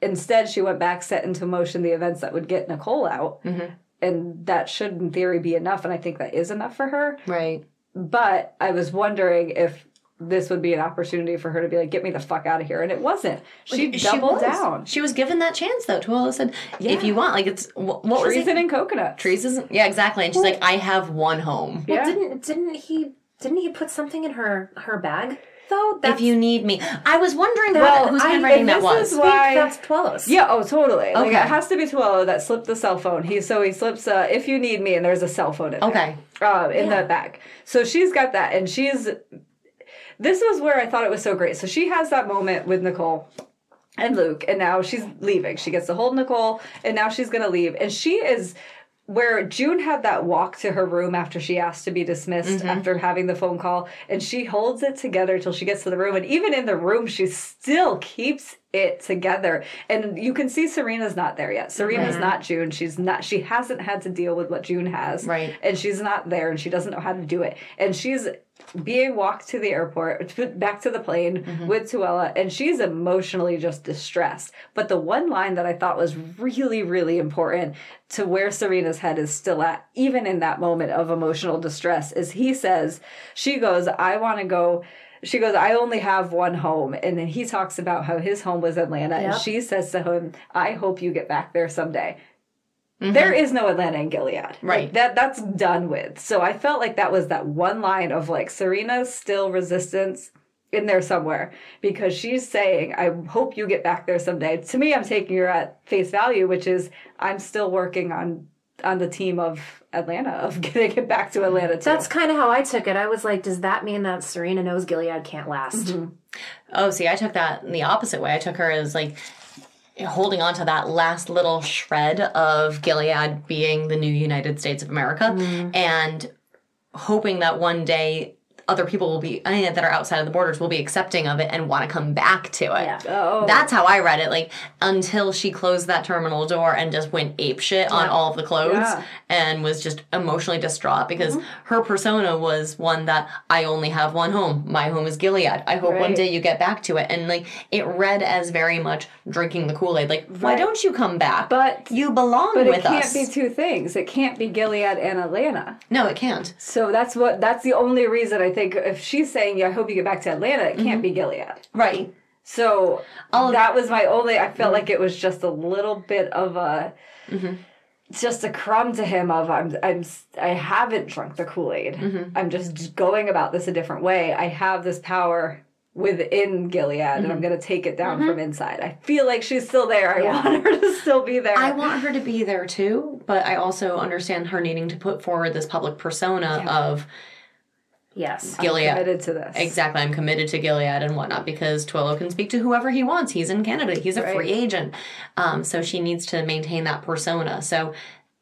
Instead, she went back, set into motion the events that would get Nicole out, mm-hmm. and that should, in theory, be enough. And I think that is enough for her Right. but I was wondering if this would be an opportunity for her to be like, "Get me the fuck out of here," and it wasn't. She doubled was. down. She was given that chance though. Tuello said, "If you want, like it's wh- what was it? Treason and coconut. Trees isn't. Yeah, exactly. And she's like, I have one home. Well, Yeah. didn't didn't he didn't he put something in her her bag though? If you need me, I was wondering Well, what, whose I- handwriting and that this was. is why- that's Tuello's. Yeah, oh, totally. Like, Okay. it has to be Tuello that slipped the cell phone. He so he slips. Uh, if you need me, and there's a cell phone in there. Okay. uh, in Yeah. the bag. So she's got that, and she's. This was where I thought it was so great. So she has that moment with Nicole and Luke, and now she's leaving. She gets to hold Nicole, and now she's gonna leave, and she is. Where June had that walk to her room after she asked to be dismissed mm-hmm. after having the phone call, and she holds it together till she gets to the room. And even in the room, she still keeps it together. And you can see Serena's not there yet. Serena's mm-hmm. not June. She's not. She hasn't had to deal with what June has Right. and she's not there and she doesn't know how to do it and she's being walked to the airport back to the plane mm-hmm. with Tuello and she's emotionally just distressed but the one line that I thought was really really important to where Serena's head is still at even in that moment of emotional distress is he says she goes I want to go she goes, I only have one home. And then he talks about how his home was Atlanta. And she says to him, I hope you get back there someday. There is no Atlanta and Gilead. Like, Right. that that's done with. So I felt like that was that one line of like Serena's still resistance in there somewhere because she's saying, I hope you get back there someday. To me, I'm taking her at face value, which is I'm still working on on the team of Atlanta of getting it back to Atlanta too. That's kind of how I took it. I was like, does that mean that Serena knows Gilead can't last? Mm-hmm. Oh, see, I took that in the opposite way. I took her as like holding on to that last little shred of Gilead being the new United States of America mm. and hoping that one day other people will be that are outside of the borders will be accepting of it and want to come back to it. Yeah. Oh. That's how I read it. Like until she closed that terminal door and just went ape shit on all of the clothes Yeah. and was just emotionally distraught because Mm-hmm. her persona was one that I only have one home. My home is Gilead. I hope one day you get back to it. And like it read as very much drinking the Kool Aid. Like why don't you come back? But- you belong but with it can't us. be two things. It can't be Gilead and Atlanta. no, it can't. So that's what that's the only reason I think if she's saying, Yeah, I hope you get back to Atlanta, it can't be mm-hmm. Gilead. Right. So All that was my only. I felt mm-hmm. like it was just a little bit of a, mm-hmm. just a crumb to him of I'm I'm I haven't drunk the Kool Aid. I'm just going about this a different way. I have this power within Gilead, and I'm going to take it down from inside. I feel like she's still there. I want her to still be there. I want her to be there too, but I also understand her needing to put forward this public persona of Yes. Gilead. committed to this. Exactly. I'm committed to Gilead and whatnot because Tuello can speak to whoever he wants. He's in Canada. He's a free agent. Um, so she needs to maintain that persona. So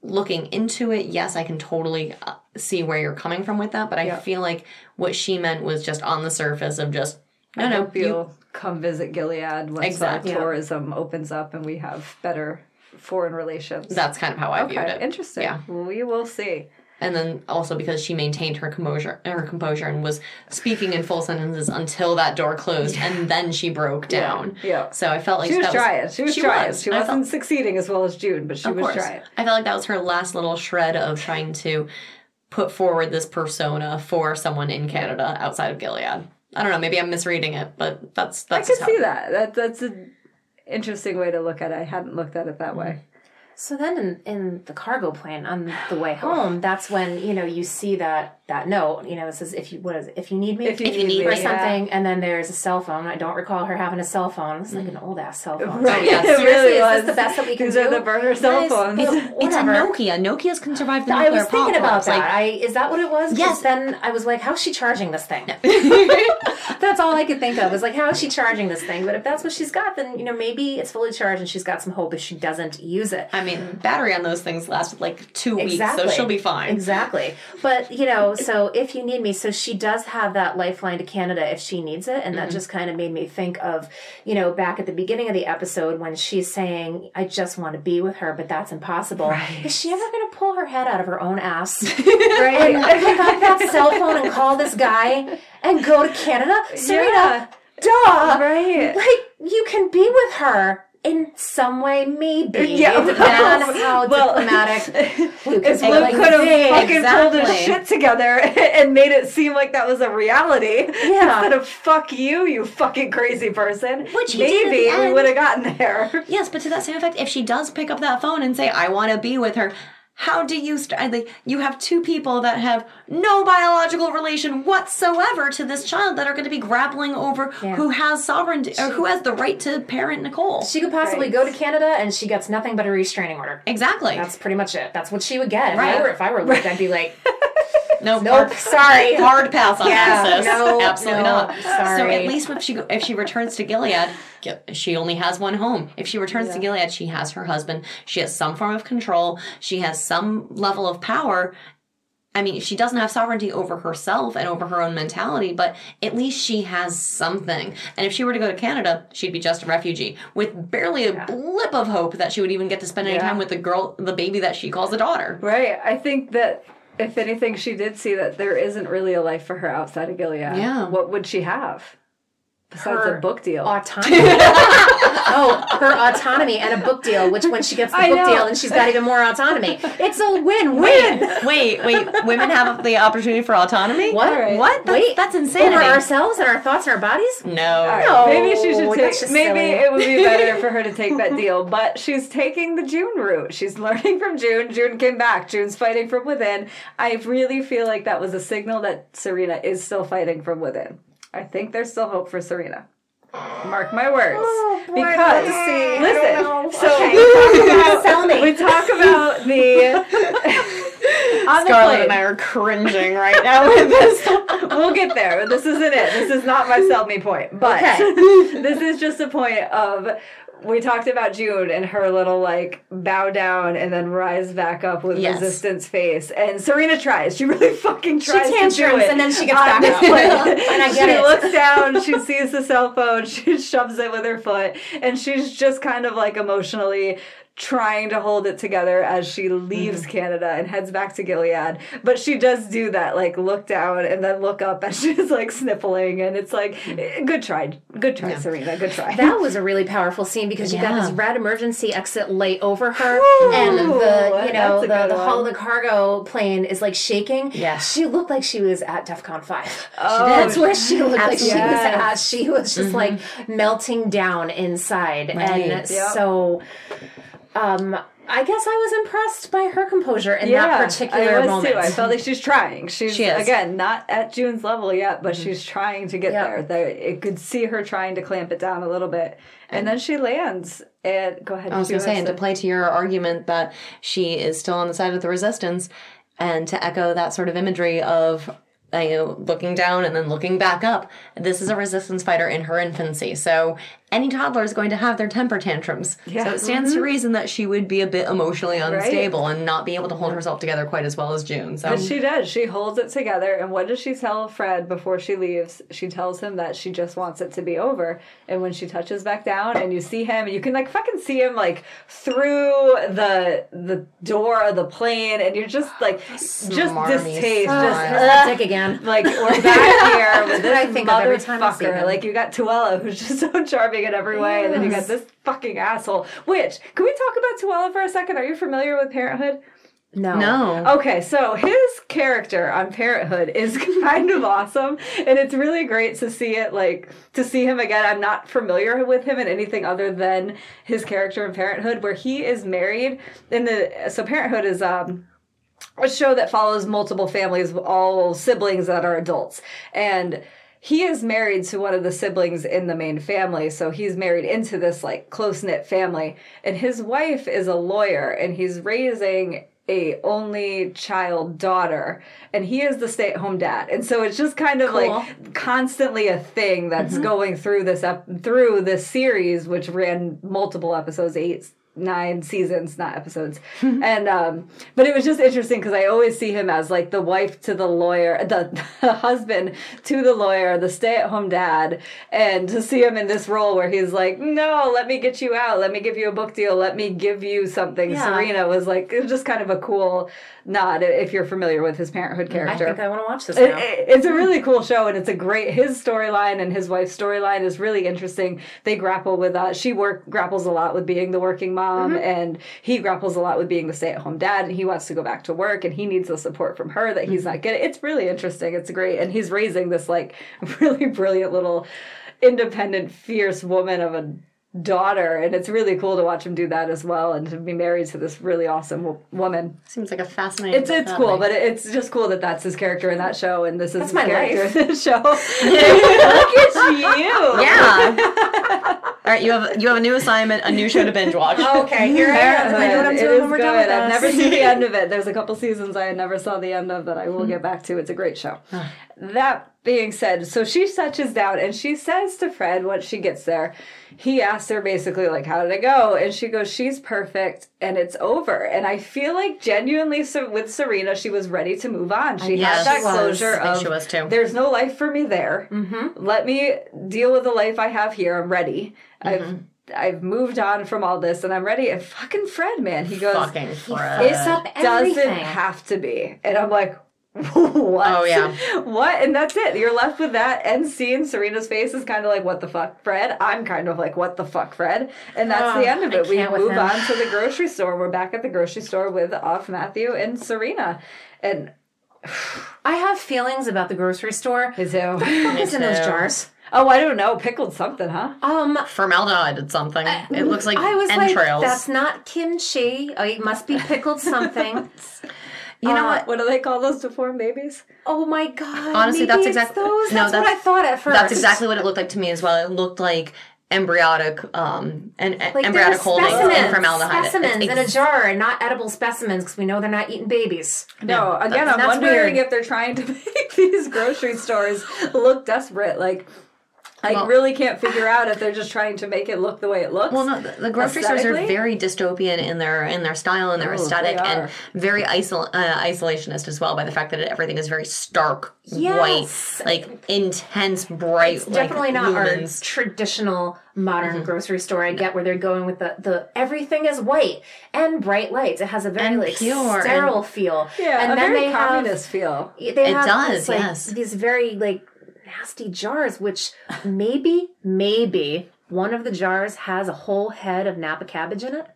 looking into it, yes, I can totally uh, see where you're coming from with that. But I feel like what she meant was just on the surface of just, no, no, hope you, you'll come visit Gilead once Exactly. tourism opens up and we have better foreign relations. that's kind of how I viewed okay, it. interesting. Yeah. We will see. And then also because she maintained her composure, her composure, and was speaking in full sentences until that door closed, and then she broke down. yeah. So I felt like She was trying. She was trying. She I wasn't felt- succeeding as well as June, but she was course. trying. I felt like that was her last little shred of trying to put forward this persona for someone in Canada outside of Gilead. I don't know. Maybe I'm misreading it, but that's I that's could just how- see that. That that's an interesting way to look at it. I hadn't looked at it that mm-hmm. way. So then in, in the cargo plane on the way oh. home, that's when, you know, you see that that note, you know, it says if you what is it, if you need me If you If you need or me, something, and then there's a cell phone. I don't recall her having a cell phone. It's like an mm. old ass cell phone. Right, yes. it really is was. the best that we can These do? are the burner cell Guys, phones. it's- It's a Nokia. Nokia's can survive the I was thinking about that. Like, I is that what it was? Yes. Then I was like, how's she charging this thing? that's all I could think of. Was like, how is she charging this thing? But if that's what she's got, then you know maybe it's fully charged and she's got some hope if she doesn't use it. I mean, battery on those things lasted like two Exactly. weeks, so she'll be fine. Exactly. But, you know, so if you need me, so she does have that lifeline to Canada if she needs it. And Mm-hmm. that just kind of made me think of, you know, back at the beginning of the episode when she's saying, I just want to be with her, but that's impossible. Is she ever going to pull her head out of her own ass? right? And pick up that cell phone and call this guy and go to Canada? Serena, Yeah. duh. Right. Like, you can be with her. In some way, maybe. Yeah, It depends on how well, diplomatic Luke is Luke willing could have fucking pulled his shit together and made it seem like that was a reality, Yeah. instead of "fuck you, you fucking crazy person," Which maybe we would have gotten there. Yes, but to that same effect, if she does pick up that phone and say, "I want to be with her," how do you start? Like, you have two people that have no biological relation whatsoever to this child that are going to be grappling over Yeah. who has sovereignty or who has the right to parent Nicole. She could possibly Right. go to Canada and she gets nothing but a restraining order. exactly. That's pretty much it. That's what she would get. If Right. I were, if I were Luke, I'd be like, no, nope, hard, sorry. hard pass on Yeah, that, sis. no, Absolutely no, not. So at least if she if she returns to Gilead, she only has one home. If she returns to Gilead, she has her husband. She has some form of control. She has some level of power. I mean, she doesn't have sovereignty over herself and over her own mentality, but at least she has something. And if she were to go to Canada, she'd be just a refugee with barely a blip of hope that she would even get to spend any Yeah. time with the girl, the baby that she calls a daughter. Right. I think that if anything, she did see that there isn't really a life for her outside of Gilead. Yeah. What would she have besides Her a book deal? autonomy. oh, her autonomy and a book deal, which when she gets the I book know. deal, and she's got even more autonomy. It's a win-win. Wait, wait, women have the opportunity for autonomy? What? Alright. What? That's, Wait, that's insanity. Over ourselves and our thoughts and our bodies? no. All right, No, maybe she should take. Maybe silly. it would be better for her to take that deal, but she's taking the June route. She's learning from June. June came back. June's fighting from within. I really feel like that was a signal that Serena is still fighting from within. I think there's still hope for Serena. Mark my words. Oh, boy, because see. Listen, so Okay. we talk about we talk about the on the Scarlett and I are cringing right now with this. we'll get there. This isn't it. This is not my sell me point. But Okay. this is just a point of we talked about June and her little like bow down and then rise back up with Yes. resistance face. And Serena tries. She really fucking tries to do tantrums it. and then she gets back up. And I get she it. looks down, she sees the cell phone, she shoves it with her foot, and she's just kind of like emotionally trying to hold it together as she leaves Mm-hmm. Canada and heads back to Gilead. But she does do that, like look down and then look up as she's like sniffling, and it's like, eh, good try, good try, Serena, good try. That was a really powerful scene because you got this red emergency exit light over her, Ooh, and the you know the the, hull, of the cargo plane is like shaking. Yes. she looked like she was at DefCon five. Oh, That's where she looked like she was at. She was just like melting down inside, Right. and Yep. so. Um, I guess I was impressed by her composure in yeah, that particular I was moment. too. I felt like she's trying. She's She is. again not at June's level yet, but she's trying to get Yep. there. There, it could see her trying to clamp it down a little bit, and then she lands. And go ahead. I was going to say, and to play to your argument that she is still on the side of the resistance, and to echo that sort of imagery of you know, looking down and then looking back up, this is a resistance fighter in her infancy. So any toddler is going to have their temper tantrums. Yeah. So it stands to mm-hmm. reason that she would be a bit emotionally unstable and not be able to hold herself together quite as well as June. So But she does. She holds it together. And what does she tell Fred before she leaves? She tells him that she just wants it to be over. And when she touches back down and you see him, you can like fucking see him like through the the door of the plane, and you're just like just Smarmy distaste, smile. just that dick again. like we're back here with I this think of every time I see motherfucker. Like you got Tuello, who's just so charming in every way, and then you got this fucking asshole. Which can we talk about Tuello for a second? Are you familiar with Parenthood? No. No. Okay, so his character on Parenthood is kind of awesome, and it's really great to see it like to see him again. I'm not familiar with him in anything other than his character in Parenthood, where he is married. In the so Parenthood is um a show that follows multiple families, all siblings that are adults, and he is married to one of the siblings in the main family so he's married into this like close-knit family. And his wife is a lawyer and he's raising a only child daughter and he is the stay-at-home dad. And so it's just kind of like constantly a thing that's mm-hmm. going through this ep- through this series which ran multiple episodes eight nine seasons not episodes. And um but it was just interesting because i always see him as like the wife to the lawyer the, the husband to the lawyer the stay-at-home dad and to see him in this role where he's like no let me get you out. Let me give you a book deal. Let me give you something. Yeah. serena was like it was just kind of a cool nod if you're familiar with his parenthood I character. think I want to watch this it- it- it's a really cool show and it's a great his storyline and his wife's storyline is really interesting. They grapple with uh she work grapples a lot with being the working mom Mm-hmm. and he grapples a lot with being the stay-at-home dad and he wants to go back to work and he needs the support from her that Mm-hmm. he's not getting it's really interesting it's great and he's raising this like really brilliant little independent fierce woman of a daughter and it's really cool to watch him do that as well and to be married to this really awesome wo- woman Seems like a fascinating. it's it's cool, but it- it's just cool that that's his character in that show, and this is his my character life. in this show. Look at you! yeah. All right, you have you have a new assignment, a new show to binge watch. Okay, here I am. I know what I'm doing is when we're good. done with I've this. never seen the end of it. There's a couple seasons I never saw the end of that I will get back to. It's a great show. that being said, so she touches down and she says to Fred once she gets there, he asks her basically like, "How did it go?" And she goes, "She's perfect, and it's over." And I feel like genuinely, so with Serena, she was ready to move on. She Yes, had that she was. closure I of she was too. there's no life for me there. Mm-hmm. Let me deal with the life I have here. I'm ready. I've mm-hmm. I've moved on from all this, and I'm ready. And fucking Fred, man, he goes. Fucking Fred. Fucks up doesn't have to be, and I'm like. What? Oh, yeah. What? And that's it. You're left with that end scene. Serena's face is kind of like, what the fuck, Fred? I'm kind of like, what the fuck, Fred? And that's the Oh, end of it. We move on to the grocery store. We're back at the grocery store with Ofmatthew and Serena. And I have feelings about the grocery store. his who? What's in those jars? Oh, I don't know. Pickled something, huh? Um, Formaldehyde did something. It looks like I was entrails. like, that's not kimchi. Oh, it must be pickled something. you know uh, what? What do they call those deformed babies? oh my god! Honestly, maybe that's it's exact- Those. no, That's, what I thought at first. That's exactly what it looked like to me as well. It looked like embryonic, um, and like they're embryonic holdings specimens, in formaldehyde. specimens It's in a jar, and not edible specimens because we know they're not eating babies. No, again, I'm that's wondering weird. if they're trying to make these grocery stores look desperate. Like, I Well- really can't figure out if they're just trying to make it look the way it looks. Well, no, the, the grocery stores are very dystopian in their in their style and their aesthetic, and very isol- uh, isolationist as well by the fact that everything is very stark, Yes. white, like intense, bright. It's definitely like, not lumens. our traditional modern Mm-hmm. grocery store. I get where they're going with the the everything is white and bright lights. It has a very And like sterile feel. yeah, and a then very they have communist feel. they It have does, this, like, yes. These very like nasty jars, which maybe maybe one of the jars has a whole head of Napa cabbage in it.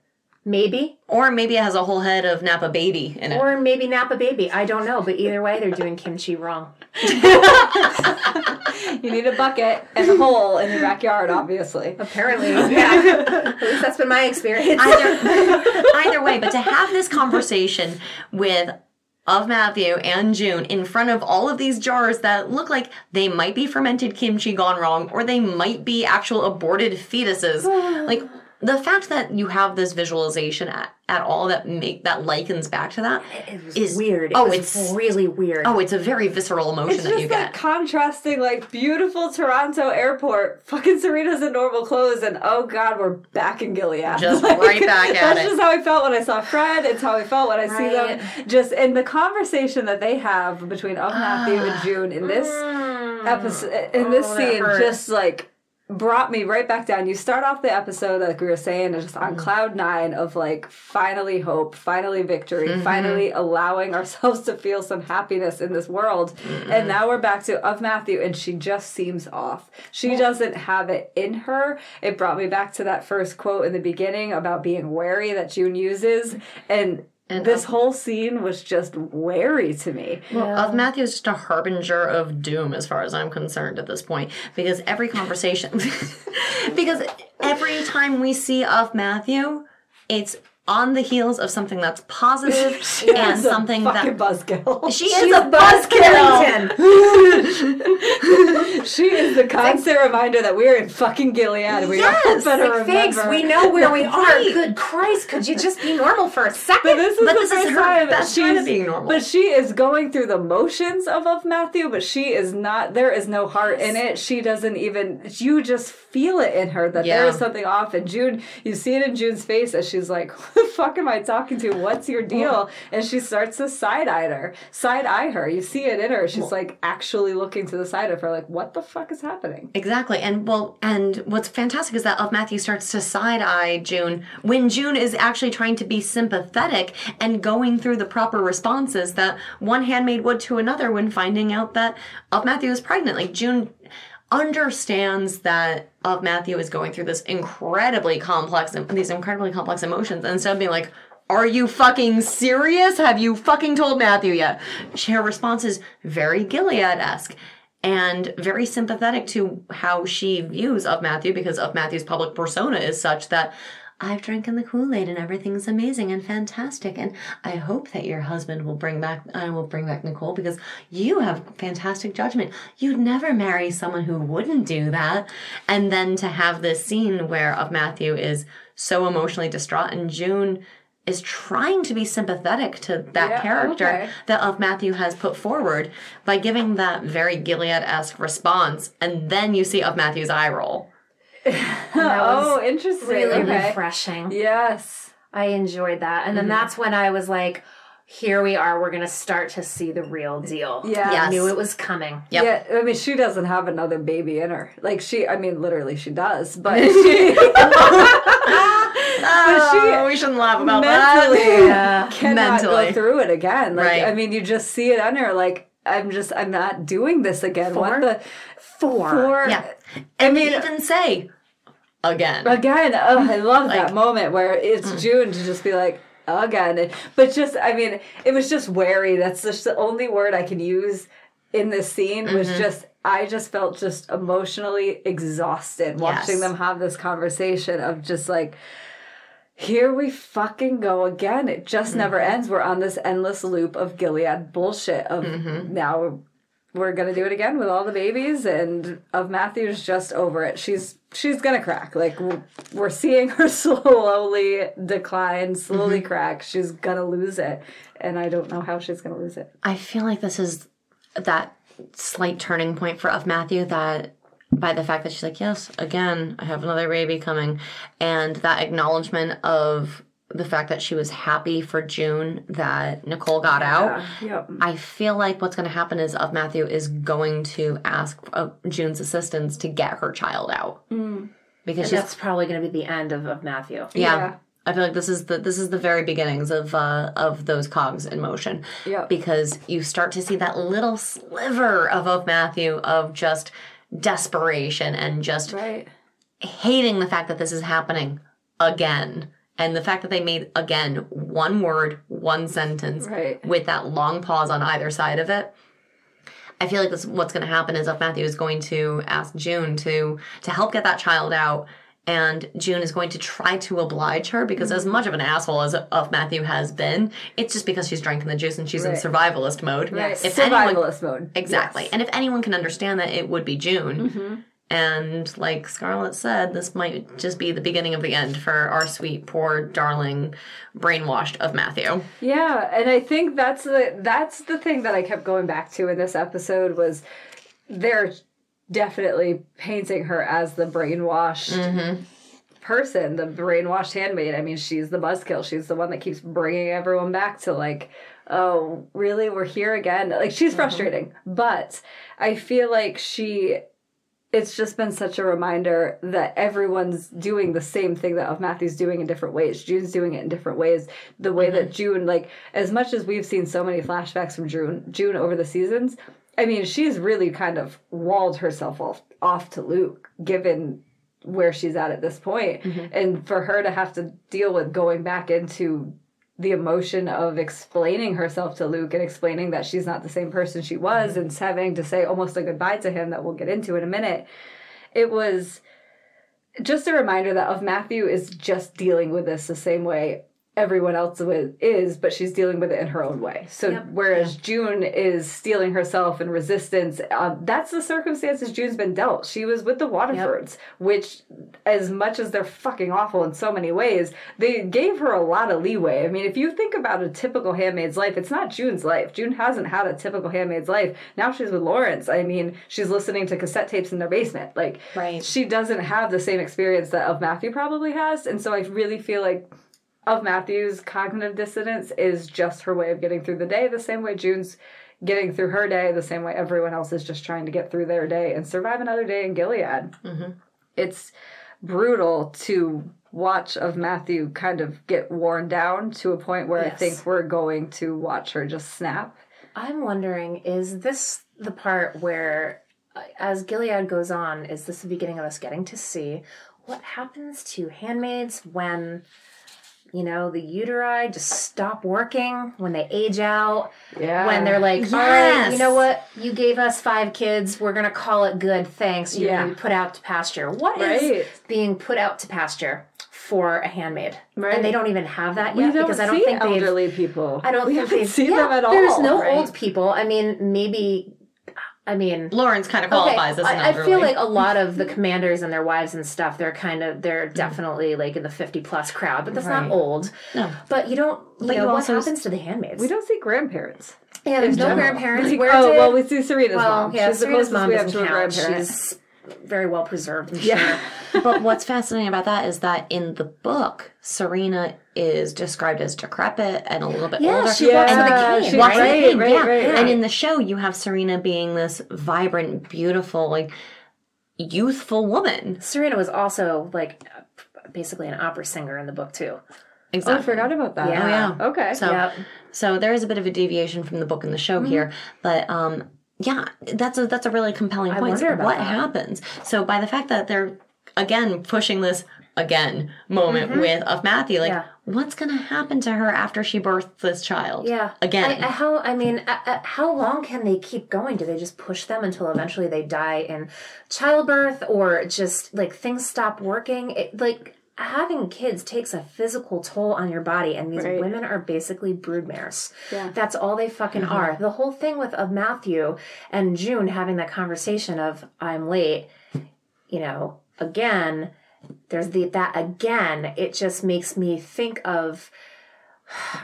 Maybe. Or maybe it has a whole head of Napa baby in it. Or maybe Napa baby. I don't know. But either way, they're doing kimchi wrong. You need a bucket and a hole in your backyard, obviously. Apparently. Yeah. At least that's been my experience. either, either way, but to have this conversation with Ofmatthew and June in front of all of these jars that look like they might be fermented kimchi gone wrong or they might be actual aborted fetuses. like the fact that you have this visualization at, at all that make that likens back to that It was is weird. It oh, it's really weird. oh, it's a very visceral emotion It's that just you that get. contrasting, like beautiful Toronto airport. Fucking Serena's in normal clothes, and oh god, we're back in Gilead. Just right back at That's it. just how I felt when I saw Fred. It's how I felt when I see them. Just in the conversation that they have between Ofmatthew and June in this mm. episode, in this Oh, that scene, just like brought me right back down. You start off the episode like we were saying, just on cloud nine of like finally hope, finally victory, Mm-hmm. finally allowing ourselves to feel some happiness in this world. Mm-hmm. And now we're back to Ofmatthew, and she just seems off. She doesn't have it in her. It brought me back to that first quote in the beginning about being wary that June uses, and And this of- whole scene was just wary to me. Well, Ofmatthew is just a harbinger of doom, as far as I'm concerned at this point, because every conversation, because every time we see Ofmatthew, it's on the heels of something that's positive and She's a something fucking that buzzkill. she is a buzzkill. she is the constant reminder that we're in fucking Gilead. We Yes, better Like, remember. thanks, we know where we are. Good Christ, could you just be normal for a second? But this is But the this is first her time best she's time of being normal. But she is going through the motions of Ofmatthew, but she is not. There is no heart in it. She doesn't even. You just feel it in her that there Yeah. is something off. And June, you see it in June's face as she's like, "Who the fuck am I talking to? What's your deal?" And she starts to side eye her, side eye her. You see it in her. She's like actually looking to the side of her, like, "What the fuck is happening?" Exactly. And well, and what's fantastic is that Ofmatthew starts to side eye June when June is actually trying to be sympathetic and going through the proper responses that one handmaid would to another when finding out that Ofmatthew is pregnant. Like June understands that Ofmatthew is going through this incredibly complex these incredibly complex emotions and instead of being like are you fucking serious? Have you fucking told Matthew yet? Her response is very Gilead-esque and very sympathetic to how she views Ofmatthew because Ofmatthew's public persona is such that I've drinking the Kool-Aid and everything's amazing and fantastic and I hope that your husband will bring back I will bring back Nicole because you have fantastic judgment. You'd never marry someone who wouldn't do that. And then to have this scene where Ofmatthew is so emotionally distraught and June is trying to be sympathetic to that Yeah, character okay. that Ofmatthew has put forward by giving that very Gilead-esque response, and then you see Ofmatthew's eye roll. oh, interesting. really okay. refreshing. Yes. I enjoyed that. And then mm-hmm. that's when I was like, here we are. We're going to start to see the real deal. Yeah. I knew it was coming. Yep. Yeah, I mean, she doesn't have another baby in her. Like she, I mean, literally, she does, but she Oh, we shouldn't laugh about mentally that. cannot Mentally. go through it again. Like, Right. I mean, you just see it on her. Like, I'm just, I'm not doing this again. What the Four. four? Yeah. And they even say again. Again, oh, I love Like- that moment where it's Mm. June to just be like, again. But just, I mean, it was just wary. That's just the only word I can use in this scene was Mm-hmm. just, I just felt just emotionally exhausted watching Yes. them have this conversation of just like, here we fucking go again. It just never Mm-hmm. ends. We're on this endless loop of Gilead bullshit of Mm-hmm. now we're gonna do it again with all the babies and Ofmatthew's just over it. She's she's gonna crack. Like we're, seeing her slowly decline, slowly Mm-hmm. crack. She's gonna lose it, and I don't know how she's gonna lose it. I feel like this is that slight turning point for Ofmatthew that by the fact that she's like, yes, again, I have another baby coming, and that acknowledgement of the fact that she was happy for June that Nicole got out. Yep. I feel like what's going to happen is Ofmatthew is going to ask uh, June's assistance to get her child out because And that's probably going to be the end of, Ofmatthew. yeah. Yeah. I feel like this is the this is the very beginnings of uh, of those cogs in motion. Yep. Because you start to see that little sliver of Ofmatthew of just desperation and just Right. hating the fact that this is happening again. And the fact that they made again one word, one sentence Right. with that long pause on either side of it. I feel like this what's going to happen is Ofmatthew is going to ask June to to help get that child out, and June is going to try to oblige her because as much of an asshole as Ofmatthew has been, it's just because she's drinking the juice and she's Right. in survivalist mode. Right. If anyone Survivalist mode. Exactly. Yes. And if anyone can understand that, it would be June. Mm-hmm. And like Scarlett said, this might just be the beginning of the end for our sweet, poor, darling, brainwashed Ofmatthew. Yeah, and I think that's the that's the thing that I kept going back to in this episode was they're definitely painting her as the brainwashed mm-hmm. person, the brainwashed handmaid. I mean, she's the buzzkill. She's the one that keeps bringing everyone back to like, oh, really, we're here again. Like she's mm-hmm. frustrating, but I feel like she it's just been such a reminder that everyone's doing the same thing that Ofmatthew's doing in different ways. June's doing it in different ways. The way that mm-hmm. June, like, as much as we've seen so many flashbacks from June, June over the seasons, I mean, she's really kind of walled herself off, off to Luke, given where she's at at this point. Mm-hmm. And for her to have to deal with going back into the emotion of explaining herself to Luke and explaining that she's not the same person she was and mm-hmm. having to say almost a goodbye to him that we'll get into in a minute. It was just a reminder that Ofmatthew is just dealing with this the same way everyone else with, is, but she's dealing with it in her own way. So Yep. whereas June is steeling herself in resistance, um, that's the circumstances June's been dealt. She was with the Waterfords, which, as much as they're fucking awful in so many ways, they gave her a lot of leeway. I mean, if you think about a typical handmaid's life, it's not June's life. June hasn't had a typical handmaid's life. Now she's with Lawrence. I mean, she's listening to cassette tapes in their basement. Like, Right. she doesn't have the same experience that Ofmatthew probably has, and so I really feel like Ofmatthew's cognitive dissonance is just her way of getting through the day, the same way June's getting through her day, the same way everyone else is just trying to get through their day and survive another day in Gilead. It's brutal to watch Ofmatthew kind of get worn down to a point where I think we're going to watch her just snap. I'm wondering, is this the part where, uh, as Gilead goes on, is this the beginning of us getting to see what happens to handmaids when, you know, the uteri just stop working, when they age out, Yeah. when they're like, all right, you know what, you gave us five kids, we're gonna call it good, thanks. You're Yeah. gonna be put out to pasture. What is Right. being put out to pasture for a handmaid? Right. And they don't even have that we yet don't because I don't see think they've elderly people. I don't we think haven't they've seen yeah, them at all. There's no right? old people. I mean, maybe. I mean, Lawrence kind of qualifies as an I, I feel like a lot of the commanders and their wives and stuff. They're kind of they're mm-hmm. definitely like in the fifty plus crowd, but that's Right. not old. No. But you don't. You But know you what also- happens to the handmaids? We don't see grandparents. yeah, there's no general. grandparents. Like, Where oh, did, well, we see Serena's well, mom. yeah, She's the Serena's closest mom we have doesn't to a count. She's very well preserved. I'm Yeah. sure. but what's fascinating about that is that in the book, Serena is described as decrepit and a little bit Yeah, older. she walks with a cane, she- Walks with a right? cane, right, yeah. right, And in the show, you have Serena being this vibrant, beautiful, like youthful woman. Serena was also like basically an opera singer in the book too. Oh, I forgot about that. Yeah. Oh, yeah. Okay. So, Yep. so there is a bit of a deviation from the book and the show here, but um, yeah, that's a that's a really compelling I point. what that. happens? So by the fact that they're again pushing this again moment with Ofmatthew, like Yeah. what's gonna happen to her after she births this child? Yeah. again. I, I, how I mean, uh, uh, how long can they keep going? Do they just push them until eventually they die in childbirth, or just like things stop working? It, like having kids takes a physical toll on your body, and these Right. women are basically broodmares. Yeah. That's all they fucking mm-hmm. are. The whole thing with Ofmatthew and June having that conversation of I'm late, you know, again. There's the that again. It just makes me think of.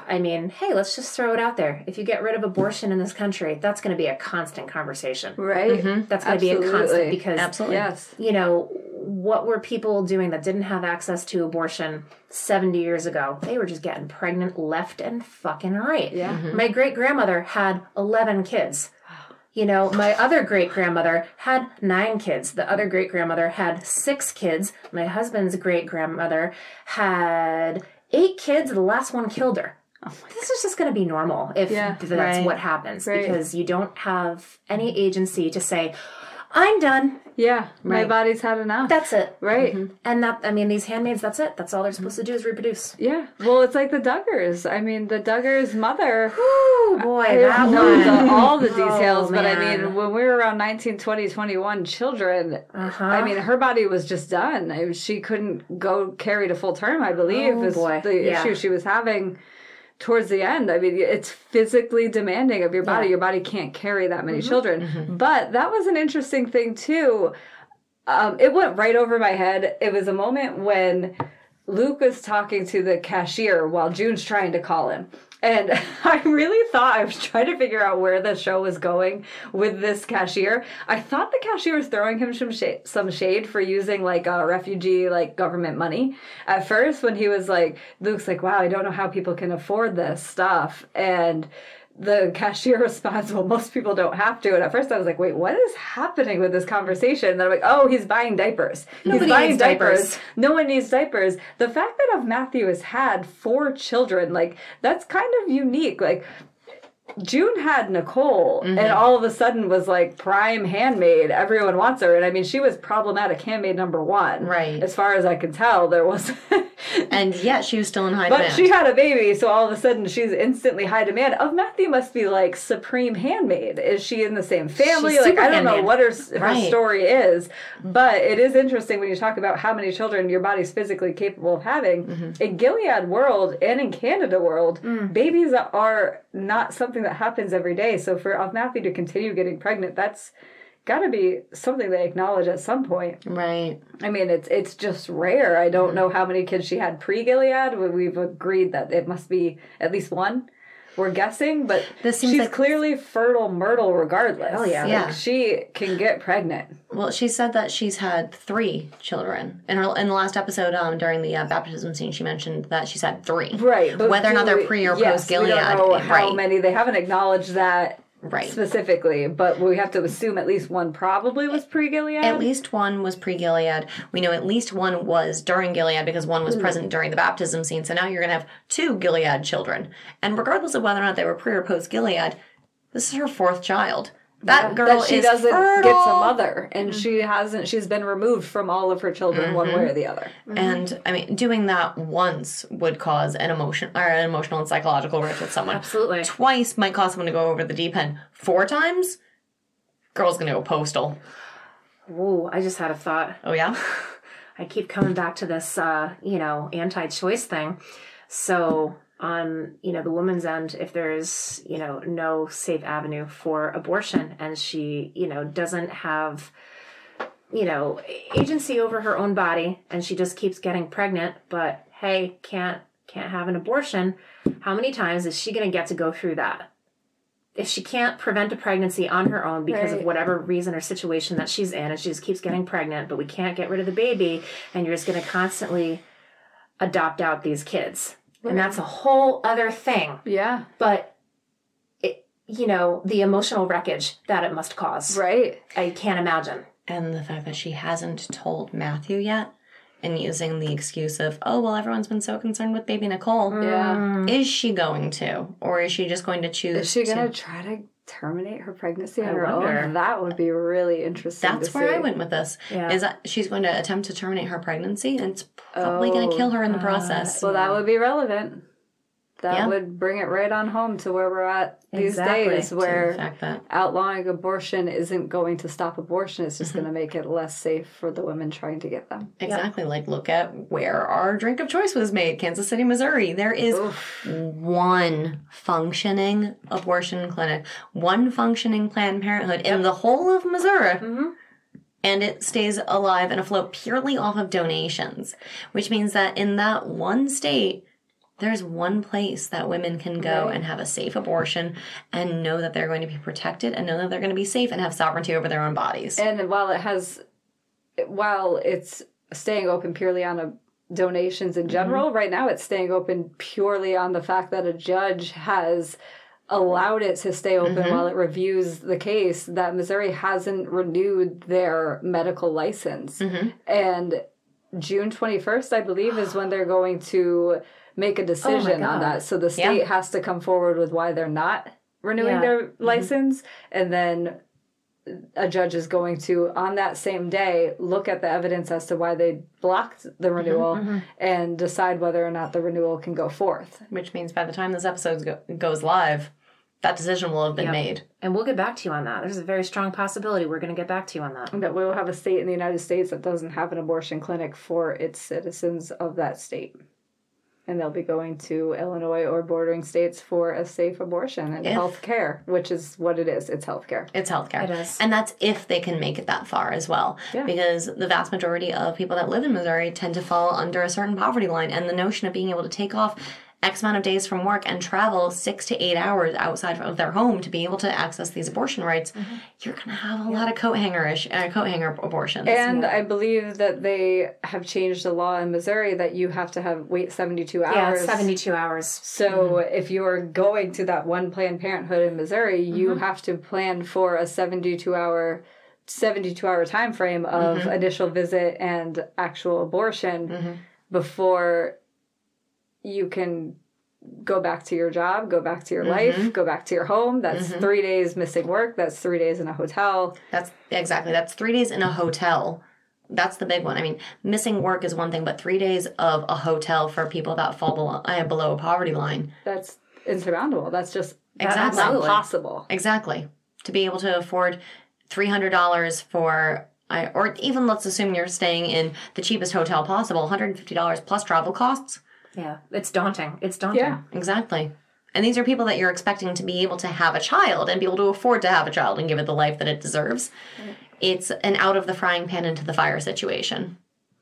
I mean, hey, let's just throw it out there. If you get rid of abortion in this country, that's going to be a constant conversation. Right. Mm-hmm. That's going to be a constant Absolutely. because, Absolutely. Yes. you know, what were people doing that didn't have access to abortion 70 years ago? They were just getting pregnant left and fucking right. Yeah. Mm-hmm. My great grandmother had 11 kids. You know, my other great grandmother had nine kids. The other great grandmother had six kids. My husband's great grandmother had eight kids. The last one killed her. Oh this is just going to be normal if Yeah, that's right. what happens Right. because you don't have any agency to say, I'm done. Yeah. My Right. body's had enough. That's it. right. And that, I mean, these handmaids, that's it. That's all they're supposed to do is reproduce. Yeah. Well, it's like the Duggars. I mean, the Duggars' mother. Oh boy, I that don't know one. the, all the Oh, details, but I mean, when we were around 19, 20, 21 children, Uh-huh. I mean, her body was just done. I, mean, she couldn't go carry to full term, I believe, Oh, is boy. the Yeah. issue she was having towards the end. I mean, it's physically demanding of your body. Yeah. Mm-hmm. Your body can't carry that many children. But that was an interesting thing, too. Um, it went right over my head. It was a moment when Luke was talking to the cashier while June's trying to call him. And I really thought I was trying to figure out where the show was going with this cashier. I thought the cashier was throwing him some shade, some shade for using like a refugee like government money. At first, when he was like, Luke's like, "Wow, I don't know how people can afford this stuff," and the cashier responds, Well, most people don't have to. And at first I was like, Wait, what is happening with this conversation? And then I'm like, Oh, he's buying diapers. Nobody he's buying diapers. diapers. No one needs diapers. The fact that Ofmatthew has had four children, like, that's kind of unique. Like, June had Nicole Mm-hmm. and all of a sudden was like prime handmaid. Everyone wants her. And I mean, she was problematic handmaid number one. Right. As far as I can tell, there was. And yet she was still in high but demand. But she had a baby, so all of a sudden she's instantly high demand. Ofmatthew must be like supreme handmaid. Is she in the same family? She's like I don't know what her Right. story is, but it is interesting when you talk about how many children your body's physically capable of having. Mm-hmm. In Gilead world and in Canada world, Mm. babies are not something that happens every day. So for Matthew to continue getting pregnant, that's got to be something they acknowledge at some point. right. I mean, it's it's just rare. I Mm-hmm. don't know how many kids she had pre Gilead. We've agreed that it must be at least one. We're guessing, but This seems she's like- clearly fertile Myrtle regardless. Oh, yeah. Like, Yeah. she can get pregnant. Well, she said that she's had three children. In her in the last episode, um, during the uh, baptism scene, she mentioned that she's had three. Right. But Whether or not they're pre or yes, post Gilead, how right? many. They haven't acknowledged that Right. specifically, but we have to assume at least one probably was pre Gilead. At least one was pre Gilead. We know at least one was during Gilead because one was hmm. present during the baptism scene. So now you're going to have two Gilead children. And regardless of whether or not they were pre or post Gilead, this is her fourth child. That girl that she is doesn't fertile. get a mother, and mm-hmm. she hasn't. She's been removed from all of her children, one mm-hmm. way or the other. Mm-hmm. And I mean, doing that once would cause an emotion or an emotional and psychological rift with someone. Absolutely. Twice might cause someone to go over the deep end. Four times, girl's gonna go postal. Ooh, I just had a thought. Oh yeah. I keep coming back to this, uh, you know, anti-choice thing. So on, you know, the woman's end, if there's, you know, no safe avenue for abortion, and she, you know, doesn't have, you know, agency over her own body, and she just keeps getting pregnant, but hey, can't can't have an abortion. How many times is she going to get to go through that? If she can't prevent a pregnancy on her own because of whatever reason or situation that she's in, and she just keeps getting pregnant, but we can't get rid of the baby, and you're just going to constantly adopt out these kids. And that's a whole other thing. Yeah, But, it, you know, the emotional wreckage that it must cause. right. I can't imagine. And the fact that she hasn't told Matthew yet, and using the excuse of, oh well, everyone's been so concerned with baby Nicole. Yeah. Mm. Is she going to, or is she just going to choose? Is she gonna to? try to terminate her pregnancy on I her wonder. own? That would be really interesting. That's where I went with this. Yeah. Is that she's going to attempt to terminate her pregnancy, and it's probably going Oh, to kill her in the oh, process. Well, that would be relevant. That Yeah. would bring it right on home to where we're at these Exactly. days, where outlawing abortion isn't going to stop abortion. It's Mm-hmm. just going to make it less safe for the women trying to get them. exactly like look at where our drink of choice was made, Kansas City, Missouri. There is one functioning abortion clinic, one functioning Planned Parenthood in the whole of Missouri. And it stays alive and afloat purely off of donations, which means that in that one state, there's one place that women can go Right. and have a safe abortion and know that they're going to be protected and know that they're going to be safe and have sovereignty over their own bodies. And while it has, while it's staying open purely on a donations in mm-hmm. general, right now it's staying open purely on the fact that a judge has allowed it to stay open mm-hmm. while it reviews the case that Missouri hasn't renewed their medical license. Mm-hmm. And June 21st, I believe, is when they're going to make a oh decision on that. So the Yeah. state has to come forward with why they're not renewing Yeah. their mm-hmm. license. And then a judge is going to, on that same day, look at the evidence as to why they blocked the mm-hmm. renewal mm-hmm. and decide whether or not the renewal can go forth. which means by the time this episode go- goes live, that decision will have been Yep. made. And we'll get back to you on that. There's a very strong possibility we're going to get back to you on that. That we will have a state in the United States that doesn't have an abortion clinic for its citizens of that state. And they'll be going to Illinois or bordering states for a safe abortion and If- health care, which is what it is. It's health care. It's healthcare. It is. And that's if they can make it that far as well. Yeah. Because the vast majority of people that live in Missouri tend to fall under a certain poverty line. And the notion of being able to take off X amount of days from work and travel six to eight hours outside of their home to be able to access these abortion rights, Mm-hmm. you're going to have a lot of coat hangerish, uh, coat hanger abortions. And I believe that they have changed the law in Missouri that you have to have wait 72 hours. Yeah, 72 hours. So if you're going to that one Planned Parenthood in Missouri, you have to plan for a 72 hour 72 hour time frame of initial visit and actual abortion before you can go back to your job, go back to your life, go back to your home. That's three days missing work. That's three days in a hotel. That's exactly. That's three days in a hotel. That's the big one. I mean, missing work is one thing, but three days of a hotel for people that fall below, uh, below a poverty line. That's insurmountable. That's just Exactly. not possible. Exactly. To be able to afford three hundred dollars for, I or even let's assume you're staying in the cheapest hotel possible, one hundred and fifty dollars plus travel costs. Yeah, it's daunting. It's daunting. Yeah. Exactly. And these are people that you're expecting to be able to have a child and be able to afford to have a child and give it the life that it deserves. It's an out of the frying pan into the fire situation.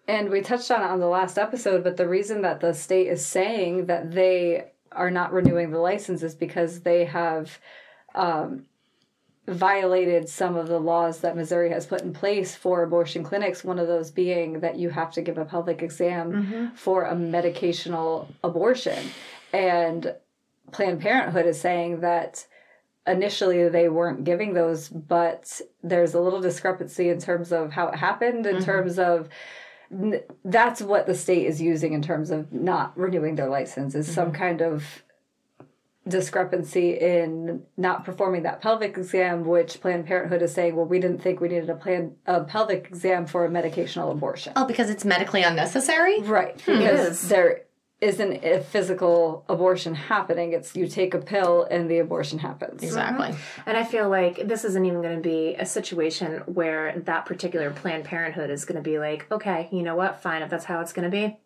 And we touched on it on the last episode, but the reason that the state is saying that they are not renewing the license is because they have um, violated some of the laws that Missouri has put in place for abortion clinics. One of those being that you have to give a pelvic exam mm-hmm. for a medicational abortion. And Planned Parenthood is saying that initially they weren't giving those, but there's a little discrepancy in terms of how it happened, in mm-hmm. terms of that's what the state is using in terms of not renewing their license is some mm-hmm. kind of discrepancy in not performing that pelvic exam which planned parenthood is saying well we didn't think we needed a plan a pelvic exam for a medicational abortion Oh, because it's medically unnecessary? right hmm. because is. there isn't a physical abortion happening it's you take a pill and the abortion happens Exactly. Mm-hmm. And I feel like this isn't even going to be a situation where that particular Planned Parenthood is going to be like, okay, you know what? Fine, if that's how it's going to be,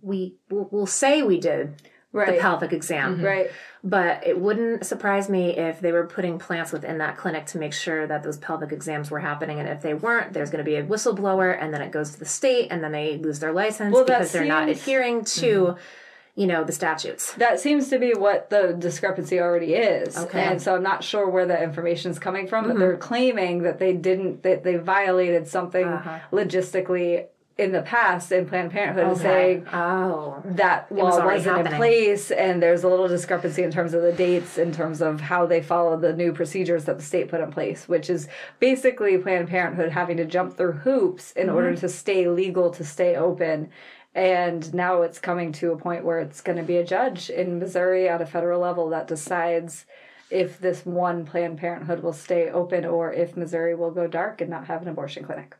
we we'll, we'll say we did the pelvic exam, mm-hmm. right but it wouldn't surprise me if they were putting plants within that clinic to make sure that those pelvic exams were happening. And if they weren't, there's going to be a whistleblower, and then it goes to the state, and then they lose their license Well, that because they're not adhering to, mm-hmm. you know, the statutes. That seems to be what the discrepancy already is. Okay. And so I'm not sure where that information is coming from, but mm-hmm. they're claiming that they didn't, that they violated something uh-huh. logistically in the past, in Planned Parenthood is saying Oh, that law was was already not in place, and there's a little discrepancy in terms of the dates, in terms of how they follow the new procedures that the state put in place, which is basically Planned Parenthood having to jump through hoops in mm-hmm. order to stay legal, to stay open. And now it's coming to a point where it's going to be a judge in Missouri at a federal level that decides if this one Planned Parenthood will stay open or if Missouri will go dark and not have an abortion clinic.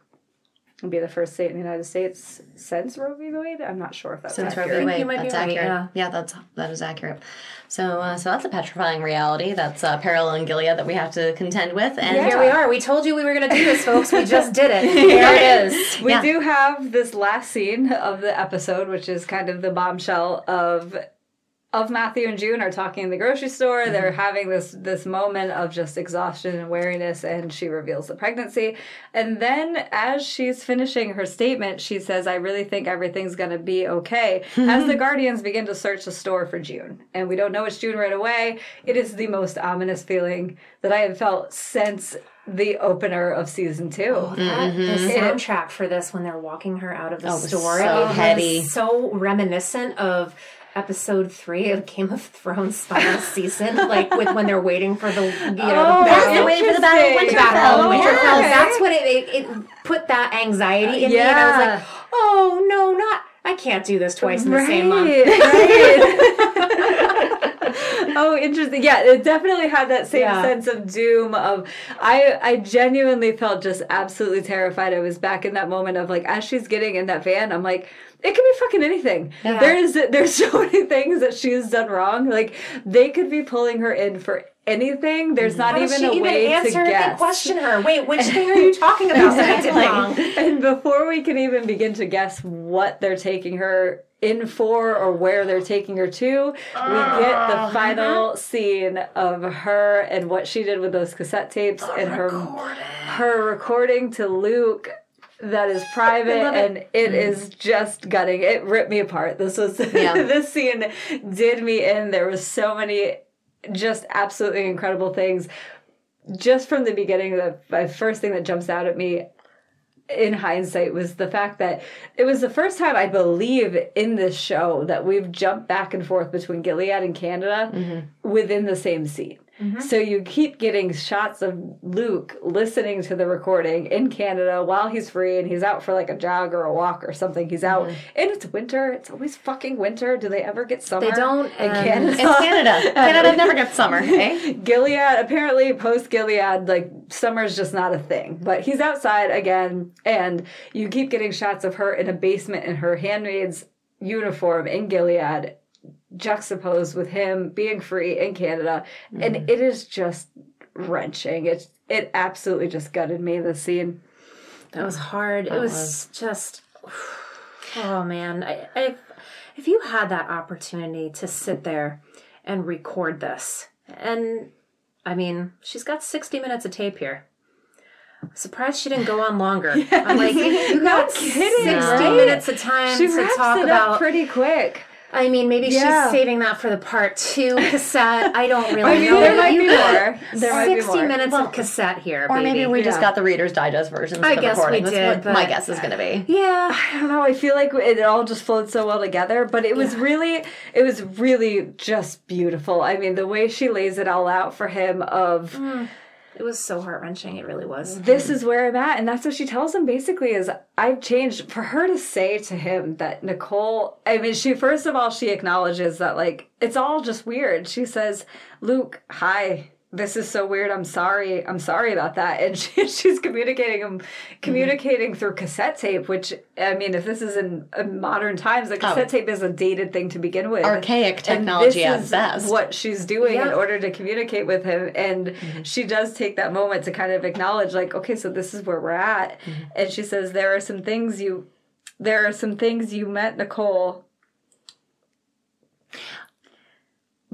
It'll be the first state in the United States since Roe v. Wade. I'm not sure if that's Since Roe v. Wade, you might be that's right, accurate. yeah. that's that is accurate. So, uh, so that's a petrifying reality. That's uh, parallel in Gilead that we have to contend with. And here we are. We told you we were going to do this, folks. We just did it. There it is. We Yeah. do have this last scene of the episode, which is kind of the bombshell of Ofmatthew and June are talking in the grocery store. Mm-hmm. They're having this this moment of just exhaustion and weariness, and she reveals the pregnancy. And then, as she's finishing her statement, she says, "I really think everything's going to be okay." as the Guardians begin to search the store for June, and we don't know it's June right away. It is the most ominous feeling that I have felt since the opener of season two. That- The soundtrack for this when they're walking her out of the Oh, store so heavy. so reminiscent of episode three of Game of Thrones final season, like with when they're waiting for the you know Oh, the battle. They're for the battle of. The battle of Winterfell. Winterfell. okay. That's what it, it it put that anxiety in me, and I was like, oh no, not I can't do this twice in the same month. right. oh, interesting. Yeah, it definitely had that same Yeah. sense of doom. Of I, I genuinely felt just absolutely terrified. I was back in that moment of like, as she's getting in that van, I'm like, it could be fucking anything. Yeah. There's there's so many things that she's done wrong. Like they could be pulling her in for anything. There's not How even she a even way to answer guess. and question her? Wait, which thing are you talking about that I did wrong? And before we can even begin to guess what they're taking her in for or where they're taking her to, we get the oh, final scene of her and what she did with those cassette tapes and her her recording to Luke that is private love it. and it mm-hmm. is just gutting. It ripped me apart. This was Yeah. this scene did me in. There was so many just absolutely incredible things. Just from the beginning, the, the first thing that jumps out at me in hindsight was the fact that it was the first time I believe in this show that we've jumped back and forth between Gilead and Canada mm-hmm. within the same scene. Mm-hmm. So you keep getting shots of Luke listening to the recording in Canada while he's free and he's out for like a jog or a walk or something. He's out mm-hmm. and it's winter. It's always fucking winter. Do they ever get summer? They don't, in and- Canada. It's Canada. Canada never gets summer, eh? Gilead apparently post Gilead like summer's just not a thing. But he's outside again and you keep getting shots of her in a basement in her handmaid's uniform in Gilead juxtaposed with him being free in Canada and mm. it is just wrenching. It it absolutely just gutted me the scene. That was hard. it was, just, oh man. I, I, if you had that opportunity to sit there and record this, and I mean, she's got 60 minutes of tape here. I'm Surprised she didn't go on longer. I'm like, you got kidding, 60 right? minutes of time She to talk it about. pretty quick. I mean, maybe Yeah. she's saving that for the part two cassette. I don't really I mean, know. there might be more. There might be 60 more. minutes of cassette here, Or baby. maybe we just got the Reader's Digest version. I of the guess we recording. That's did, my guess is going to be. yeah. I don't know. I feel like it all just flowed so well together, but it was really, it was really just beautiful. I mean, the way she lays it all out for him of mm. It was so heart wrenching. It really was. this is where I'm at, and that's what she tells him basically is I've changed. For her to say to him that Nicole, I mean, she first of all she acknowledges that like it's all just weird. She says, "Luke, hi." This is so weird. I'm sorry. I'm sorry about that. And she, she's communicating him, communicating through cassette tape. Which I mean, if this is in, in modern times, a cassette tape is a dated thing to begin with. Archaic And technology at this is best. What she's doing in order to communicate with him, and Mm-hmm. she does take that moment to kind of acknowledge, like, okay, so this is where we're at. Mm-hmm. And she says, there are some things you, there are some things you met, Nicole.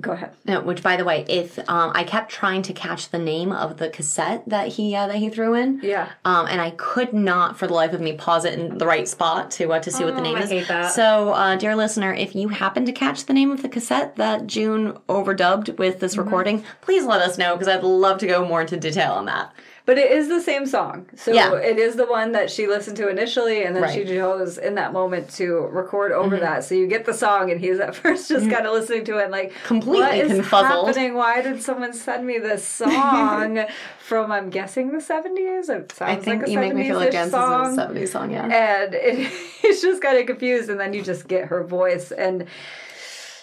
Go ahead. No, which, by the way, if um, I kept trying to catch the name of the cassette that he uh, that he threw in, Yeah. um, and I could not, for the life of me, pause it in the right spot to uh, to see what the name I is. So, uh, dear listener, if you happen to catch the name of the cassette that June overdubbed with this recording, please let us know because I'd love to go more into detail on that. But it is the same song. So Yeah. it is the one that she listened to initially, and then she Right. Mm-hmm. chose in that moment to record over that. So you get the song, and he's at first just kind of listening to it, and like, Completely what is confuzzled. happening? Why did someone send me this song from, I'm guessing, the 70s? It sounds I think like a you make me feel like 70s-ish Jen's song. is a 70s song, yeah. and it, he's just kind of confused and then you just get her voice and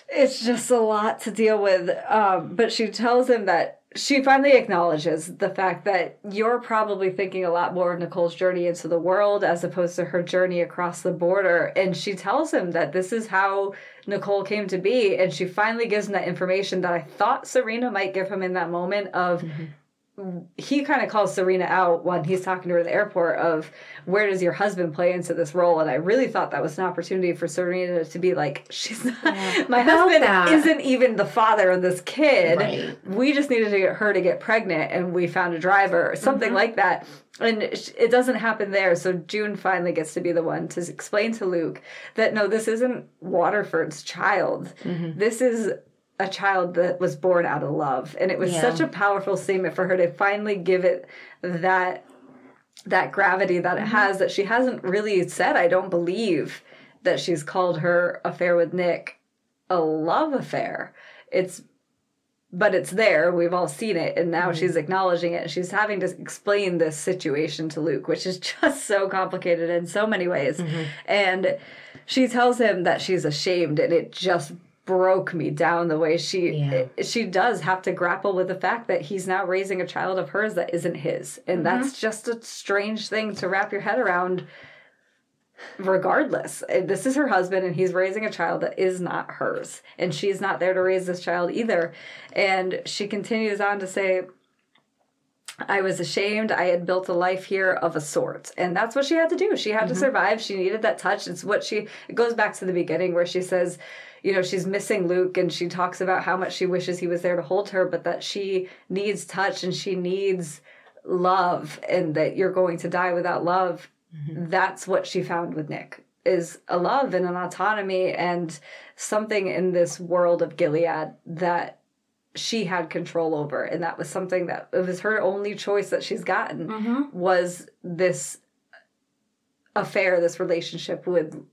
it's just a lot to deal with um, but she tells him that she finally acknowledges the fact that you're probably thinking a lot more of Nicole's journey into the world as opposed to her journey across the border. And she tells him that this is how Nicole came to be. And she finally gives him that information that I thought Serena might give him in that moment of mm-hmm. He kind of calls Serena out when he's talking to her at the airport of where does your husband play into this role? And I really thought that was an opportunity for Serena to be like she's not my husband that. isn't even the father of this kid. Right. we just needed to get her to get pregnant and we found a driver or something mm-hmm. like that. And it it doesn't happen there. So June finally gets to be the one to explain to Luke that no this isn't Waterford's child. Mm-hmm. This is a child that was born out of love. And it was Yeah. such a powerful statement for her to finally give it that that gravity that it mm-hmm. has that she hasn't really said i don't believe that she's called her affair with nick a love affair. It's but it's there. We've all seen it. And now mm-hmm. she's acknowledging it. She's having to explain this situation to luke which is just so complicated in so many ways. Mm-hmm. And she tells him that she's ashamed and it just broke me down the way she Yeah. Eh, she does have to grapple with the fact that he's now raising a child of hers that isn't his and mm-hmm. that's just a strange thing to wrap your head around regardless Uh, this is her husband and he's raising a child that is not hers and she's not there to raise this child either and she continues on to say I was ashamed. I had built a life here of a sort. And that's what she had to do. She had to mm-hmm. survive. She needed that touch. It's what she, it goes back to the beginning where she says, you know, she's missing Luke and she talks about how much she wishes he was there to hold her, but that she needs touch and she needs love and that you're going to die without love. Mm-hmm. That's what she found with Nick is a love and an autonomy and something in this world of Gilead that she had control over. And that was something that it was her only choice that she's gotten mm-hmm. was this affair this relationship with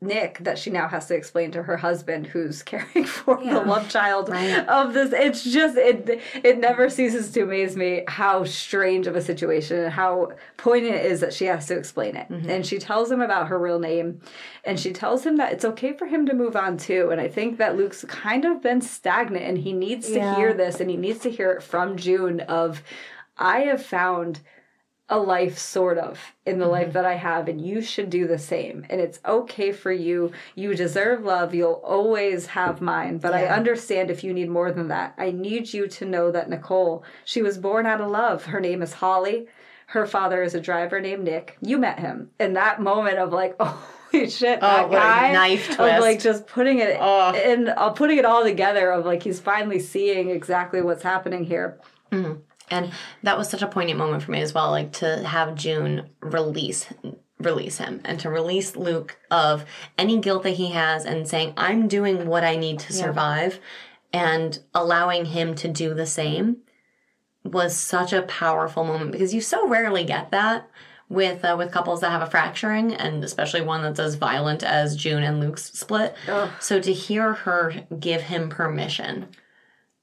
Nick that she now has to explain to her husband who's caring for Yeah. the love child Right. of this it's just it it never ceases to amaze me how strange of a situation and how poignant it is that she has to explain it mm-hmm. and she tells him about her real name and she tells him that it's okay for him to move on too and i think that luke's kind of been stagnant and he needs to Yeah. hear this and he needs to hear it from june of i have found a life sort of in the life that I have and you should do the same. And it's okay for you. You deserve love. You'll always have mine. But I understand if you need more than that. I need you to know that Nicole she was born out of love. Her name is Holly. Her father is a driver named Nick. You met him in that moment of like oh Holy shit! That a guy. knife of like just putting it Oh. and uh, putting it all together of like he's finally seeing exactly what's happening here. And that was such a poignant moment for me as well, like to have June release release him and to release Luke of any guilt that he has and saying, I'm doing what I need to survive and allowing him to do the same was such a powerful moment because you so rarely get that with uh, with couples that have a fracturing and especially one that's as violent as June and Luke's split. So to hear her give him permission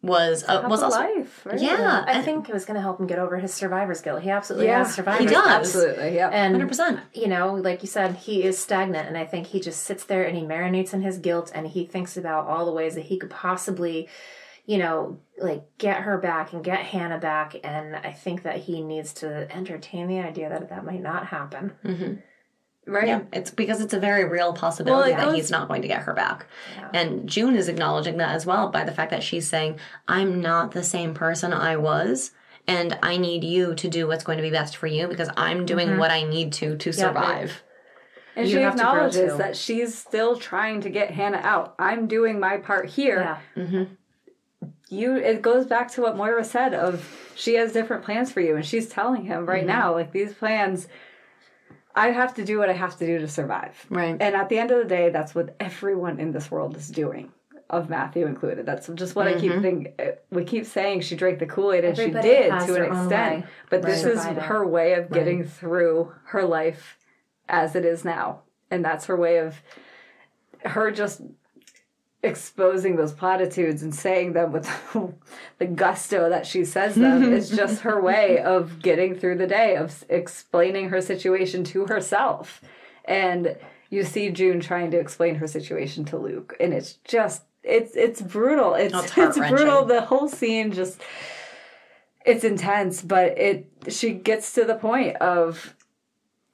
was uh, was also life, right? yeah, I think it was going to help him get over his survivor's guilt. He absolutely Yeah. has survivor's He guilt. does. Absolutely, yeah. And hundred percent. you know, like you said, he is stagnant, and I think he just sits there and he marinates in his guilt, and he thinks about all the ways that he could possibly, you know, like get her back and get Hannah back, and I think that he needs to entertain the idea that that might not happen. Right. Yeah, it's because it's a very real possibility Well, it that goes- he's not going to get her back. Yeah. And June is acknowledging that as well by the fact that she's saying, I'm not the same person I was. And I need you to do what's going to be best for you because I'm doing mm-hmm. what I need to to survive. And You she have to acknowledges that she's still trying to get Hannah out. I'm doing my part here. Yeah, mm-hmm. You it goes back to what Moira said of she has different plans for you and she's telling him right mm-hmm. now like these plans I have to do what I have to do to survive. Right. And at the end of the day that's what everyone in this world is doing. Ofmatthew included. That's just what I keep mm-hmm. thinking. We keep saying she drank the Kool Aid, and Everybody she did to an extent. way But this to is her way of getting through her life as it is now. And that's her way of her just exposing those platitudes and saying them with the gusto that she says them is just her way of getting through the day of explaining her situation to herself and you see June trying to explain her situation to Luke and it's just it's it's brutal it's Oh, it's it's, brutal the whole scene just it's intense but it she gets to the point of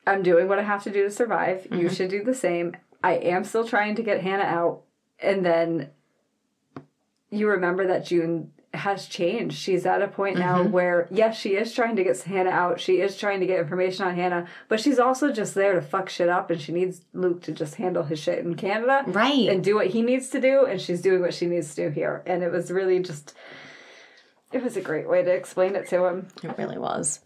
I'm doing what I have to do to survive. You mm-hmm. should do the same. I am still trying to get Hannah out. And then you remember that June has changed. She's at a point now mm-hmm. where, yes, she is trying to get Hannah out. She is trying to get information on Hannah, but she's also just there to fuck shit up and she needs Luke to just handle his shit in Canada. Right. And do what he needs to do. And she's doing what she needs to do here. And it was really just, it was a great way to explain it to him. It really was.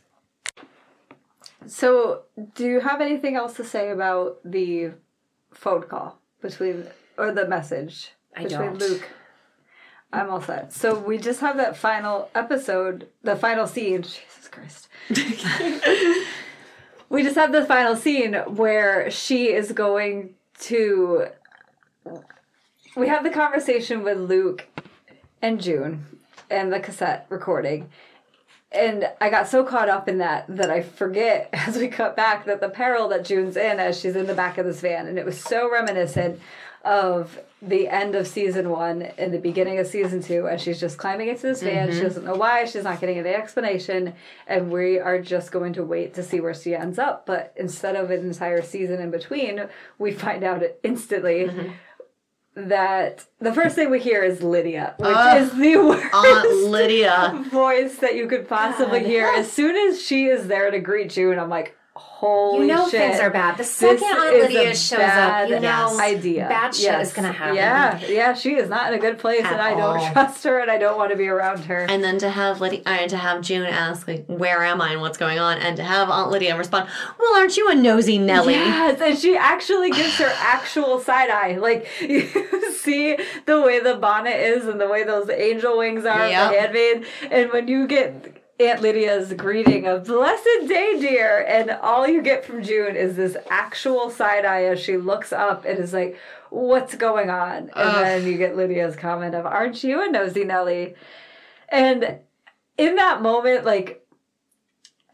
So, do you have anything else to say about the phone call between or the message I between don't. Luke? I'm all set. So we just have that final episode, the final scene. Jesus Christ. we just have the final scene where she is going to. We have the conversation with Luke and June and the cassette recording. And I got so caught up in that that I forget as we cut back that the peril that June's in as she's in the back of this van. And it was so reminiscent of the end of season one and the beginning of season two. And she's just climbing into this van. She mm-hmm. doesn't know why. She's not getting any explanation. And we are just going to wait to see where she ends up. But instead of an entire season in between, we find out it instantly. Mm-hmm. That the first thing we hear is Lydia, which Ugh. is the worst Aunt Lydia. voice that you could possibly God. hear. As soon as she is there to greet you, and I'm like, holy you know shit. things are bad. The second Aunt is Lydia shows up, you know idea. bad shit Yes. is gonna happen. Yeah, yeah, she is not in a good place, At and I don't all. trust her, and I don't want to be around her. And then to have Lydia, uh, to have June ask like, "Where am I and what's going on?" and to have Aunt Lydia respond, "Well, aren't you a nosy Nelly?" Yes, and she actually gives her actual side eye. Like you see the way the bonnet is and the way those angel wings are, Yep. the handmaid, and when you get Aunt Lydia's greeting of "Blessed day, dear," and all you get from June is this actual side eye as she looks up and is like, "What's going on?" And then you get Lydia's comment of, "Aren't you a nosy Nelly?" And in that moment, like,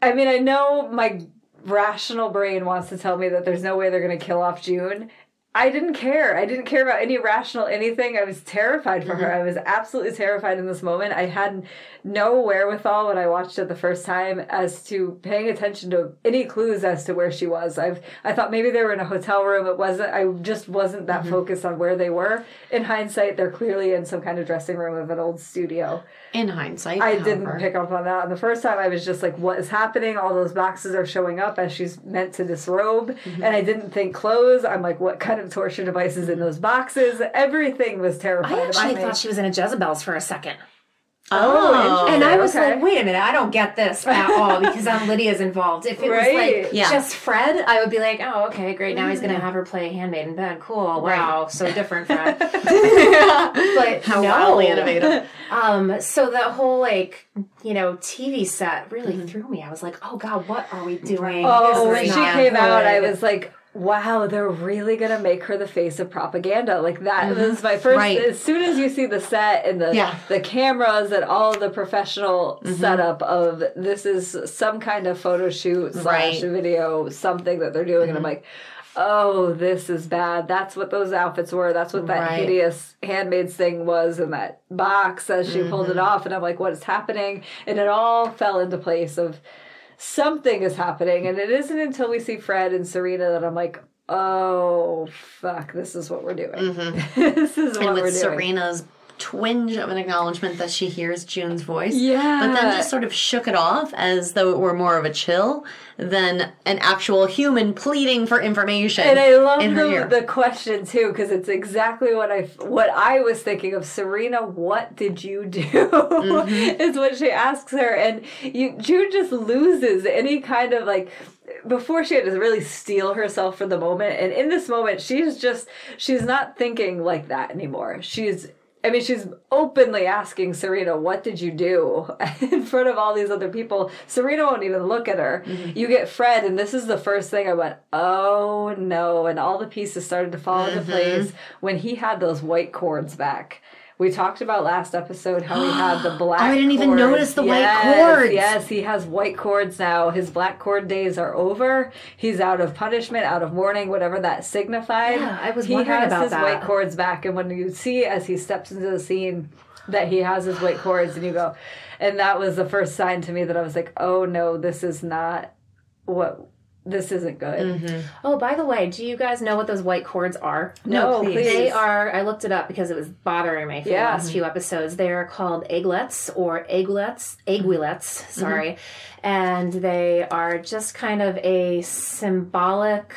I mean, I know my rational brain wants to tell me that there's no way they're going to kill off June. I didn't care. I didn't care about any rational anything. I was terrified for her. I was absolutely terrified in this moment. I had no wherewithal when I watched it the first time as to paying attention to any clues as to where she was. I've I thought maybe they were in a hotel room. It wasn't. I just wasn't that focused on where they were. In hindsight, they're clearly in some kind of dressing room of an old studio. In hindsight, I didn't pick up on that. And the first time I was just like, what is happening? All those boxes are showing up as she's meant to disrobe. Mm-hmm. And I didn't think clothes. I'm like, what kind of torture devices in those boxes? Everything was terrifying. I actually about thought she was in a Jezebel's for a second. Oh, And I was okay. like, wait a minute, I don't get this at all because um, Lydia's involved. If it Right. was like Yeah. just Fred, I would be like, oh, okay, great. Now he's going to have her play handmaid in bed. Cool. Wow. So different, Fred. but how no. wildly innovative. Um, so that whole like, you know, TV set really threw me. I was like, oh God, what are we doing? Oh, This when is she not came out, I was like, wow, they're really gonna make her the face of propaganda. Like that mm-hmm. was my first. Right. As soon as you see the set and the Yeah. the cameras and all the professional mm-hmm. setup of this is some kind of photo shoot slash Right. video, something that they're doing, and I'm mm-hmm. like. Oh, this is bad. That's what those outfits were. That's what that Right. hideous handmaid's thing was in that box as she pulled it off. And I'm like, what is happening? And it all fell into place of something is happening. And it isn't until we see fred and serena that i'm like oh fuck this is what we're doing. Mm-hmm. This is what and we're with doing. Serena's twinge of an acknowledgement that she hears June's voice. Yeah. But then just sort of shook it off as though it were more of a chill than an actual human pleading for information. and I love in the, the question too because it's exactly what I what I was thinking of. Serena, what did you do? Mm-hmm. is what she asks her, and you June just loses any kind of like. Before she had to really steel herself for the moment, and in this moment, she's just she's not thinking like that anymore. She's I mean, she's openly asking Serena, "What did you do?" in front of all these other people. Serena won't even look at her. Mm-hmm. You get Fred, and this is the first thing I went, "Oh no!" And all the pieces started to fall into mm-hmm. place when he had those white cords back. We talked about last episode how he had the black. I didn't even cords. notice the white Yes, cords. Yes, he has white cords now. His black cord days are over. He's out of punishment, out of mourning, whatever that signified. Yeah, I was he wondering has about his that. white cords back, and when you see as he steps into the scene that he has his white cords, and you go, and that was the first sign to me that I was like, oh no, this is not what. This isn't good. Oh, by the way, do you guys know what those white cords are? No, please. please. They are. I looked it up because it was bothering me for Yeah. the last few episodes. They are called egglets or aiguillettes, aiguillettes. Sorry, and they are just kind of a symbolic